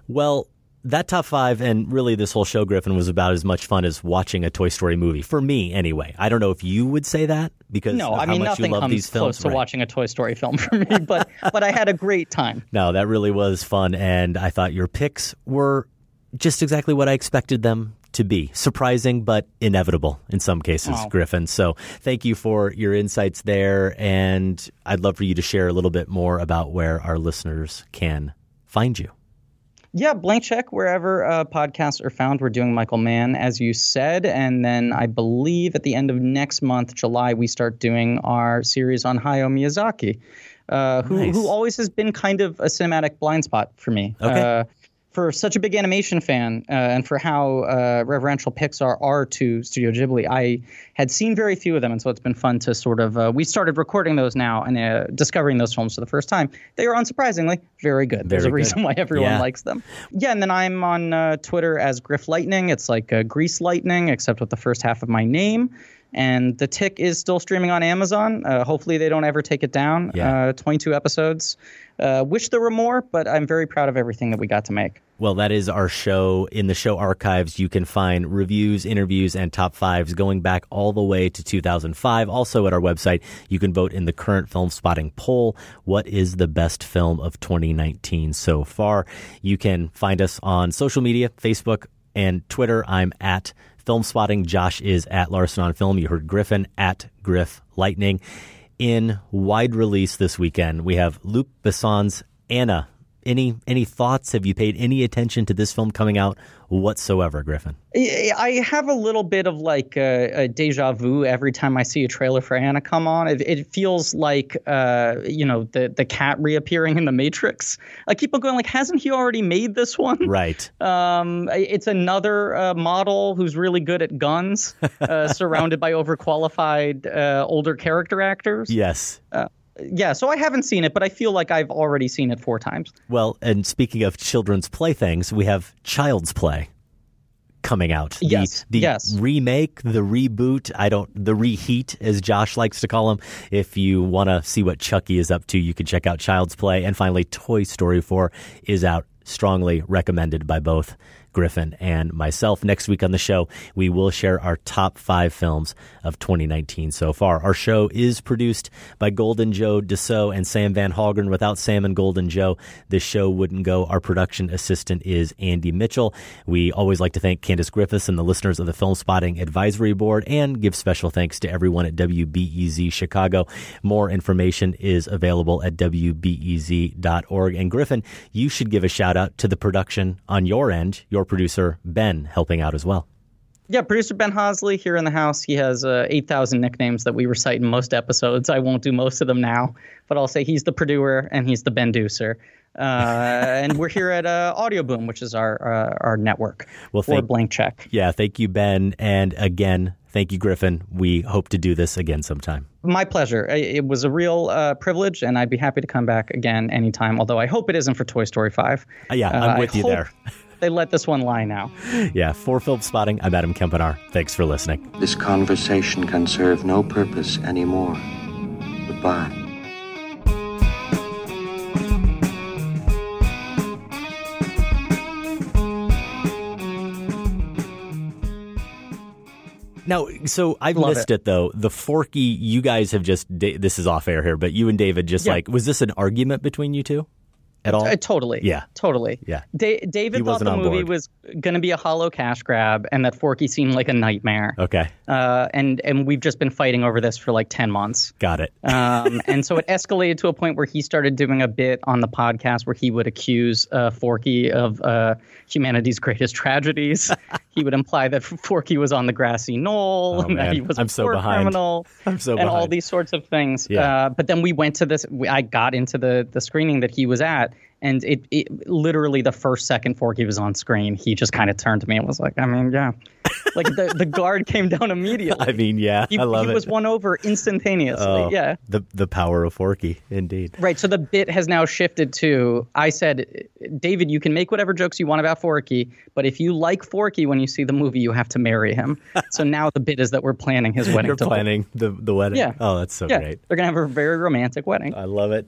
E: Well, that top five and really this whole show, Griffin, was about as much fun as watching a Toy Story movie for me, anyway. I don't know if you would say that because
D: no
E: of
D: i
E: how
D: mean
E: much
D: nothing comes
E: these
D: close to
E: Right.
D: watching a toy story film for me but but i had a great time [laughs]
E: No, that really was fun, and I thought your picks were just exactly what I expected them to be. Surprising, but inevitable in some cases,
D: Wow.
E: Griffin. So thank you for your insights there, and I'd love for you to share a little bit more about where our listeners can find you.
D: Yeah, blank check wherever uh, podcasts are found. We're doing Michael Mann, as you said. And then I believe at the end of next month, July, we start doing our series on Hayao Miyazaki, uh, who,
E: Nice.
D: who always has been kind of a cinematic blind spot for me.
E: Okay.
D: Uh, for such a big animation fan uh, and for how uh, reverential Pixar are to Studio Ghibli, I had seen very few of them, and so it's been fun to sort of. Uh, we started recording those now and uh, discovering those films for the first time. They are unsurprisingly very good. There's a
E: good.
D: reason why everyone
E: Yeah.
D: likes them. Yeah, and then I'm on uh, Twitter as Griff Lightning. It's like uh, Grease Lightning, except with the first half of my name. And The Tick is still streaming on Amazon. Uh, hopefully, they don't ever take it down.
E: Yeah.
D: Uh, 22 episodes. Uh, wish there were more, but I'm very proud of everything that we got to make.
E: Well, that is our show. In the show archives, you can find reviews, interviews, and top fives going back all the way to 2005. Also, at our website, you can vote in the current film spotting poll. What is the best film of 2019 so far? You can find us on social media Facebook and Twitter. I'm at Film Spotting. Josh is at Larsen on Film. You heard Griffin at Griff Lightning. In wide release this weekend, we have Luc Besson's Anna. Any any thoughts? Have you paid any attention to this film coming out whatsoever, Griffin?
D: I have a little bit of like a, a deja vu every time I see a trailer for Anna come on. It, it feels like uh, you know the the cat reappearing in the Matrix. I keep on going like, hasn't he already made this one?
E: Right.
D: Um, it's another uh, model who's really good at guns, uh, [laughs] surrounded by overqualified uh, older character actors.
E: Yes.
D: Yeah, so I haven't seen it, but I feel like I've already seen it four times.
E: Well, and speaking of children's playthings, we have Child's Play coming out.
D: Yes,
E: The, the
D: yes.
E: remake, the reboot, I don't, the reheat, as Josh likes to call them. If you want to see what Chucky is up to, you can check out Child's Play. And finally, Toy Story 4 is out, strongly recommended by both Griffin and myself. Next week on the show, we will share our top five films of 2019 so far. Our show is produced by Golden Joe Dussault and Sam Van Hallgren. Without Sam and Golden Joe, this show wouldn't go. Our production assistant is Andy Mitchell. We always like to thank Candace Griffiths and the listeners of the Film Spotting Advisory Board and give special thanks to everyone at WBEZ Chicago. More information is available at WBEZ.org. And Griffin, you should give a shout out to the production on your end, your producer, Ben, helping out as well.
D: Yeah, producer Ben Hosley here in the house. He has uh, 8,000 nicknames that we recite in most episodes. I won't do most of them now, but I'll say he's the producer and he's the Benducer. Uh, and we're here at uh, Audio Boom, which is our uh, our network
E: Well,
D: for
E: thank-
D: Blank Check.
E: Yeah, thank you, Ben. And again, thank you, Griffin. We hope to do this again sometime.
D: My pleasure. It was a real uh, privilege, and I'd be happy to come back again anytime. Although I hope it isn't for Toy Story Five.
E: Uh, yeah, I'm
D: I
E: with you
D: hope
E: there. [laughs]
D: They let this one lie now.
E: Yeah, for Film Spotting, I'm Adam Kempenar. Thanks for listening.
S: This conversation can serve no purpose anymore. Goodbye.
E: Now, so I
D: Love
E: missed it. though. The Forky, you guys have just, this is off air here, but you and David just
D: Yeah.
E: like, was this an argument between you two at all?
D: Uh, totally.
E: Yeah.
D: Totally.
E: Yeah.
D: Da- David thought the movie
E: board.
D: was going to be a hollow cash grab, and that Forky seemed like a nightmare.
E: Okay.
D: Uh, and and we've just been fighting over this for like ten months.
E: Got it.
D: Um, [laughs] and so it escalated to a point where he started doing a bit on the podcast where he would accuse uh, Forky of uh, humanity's greatest tragedies. [laughs] he would imply that Forky was on the grassy knoll
E: Oh, [laughs]
D: and that he was
E: I'm
D: a
E: so behind.
D: criminal
E: I'm so
D: and all these sorts of things.
E: Yeah.
D: Uh, but then we went to this. We, I got into the the screening that he was at. And it, it literally the first second Forky was on screen, he just kind of turned to me and was like, I mean, yeah. [laughs] like the, the guard came down immediately.
E: I mean, yeah,
D: He,
E: I love
D: he
E: it.
D: was won over instantaneously.
E: Oh,
D: Yeah.
E: The, the power of Forky, indeed.
D: Right. So the bit has now shifted to I said, David, you can make whatever jokes you want about Forky, but if you like Forky when you see the movie, you have to marry him. [laughs] so now the bit is that we're planning his wedding.
E: You're planning the, the wedding.
D: Yeah.
E: Oh, that's so
D: yeah.
E: great.
D: They're going to have a very romantic wedding.
E: I love it.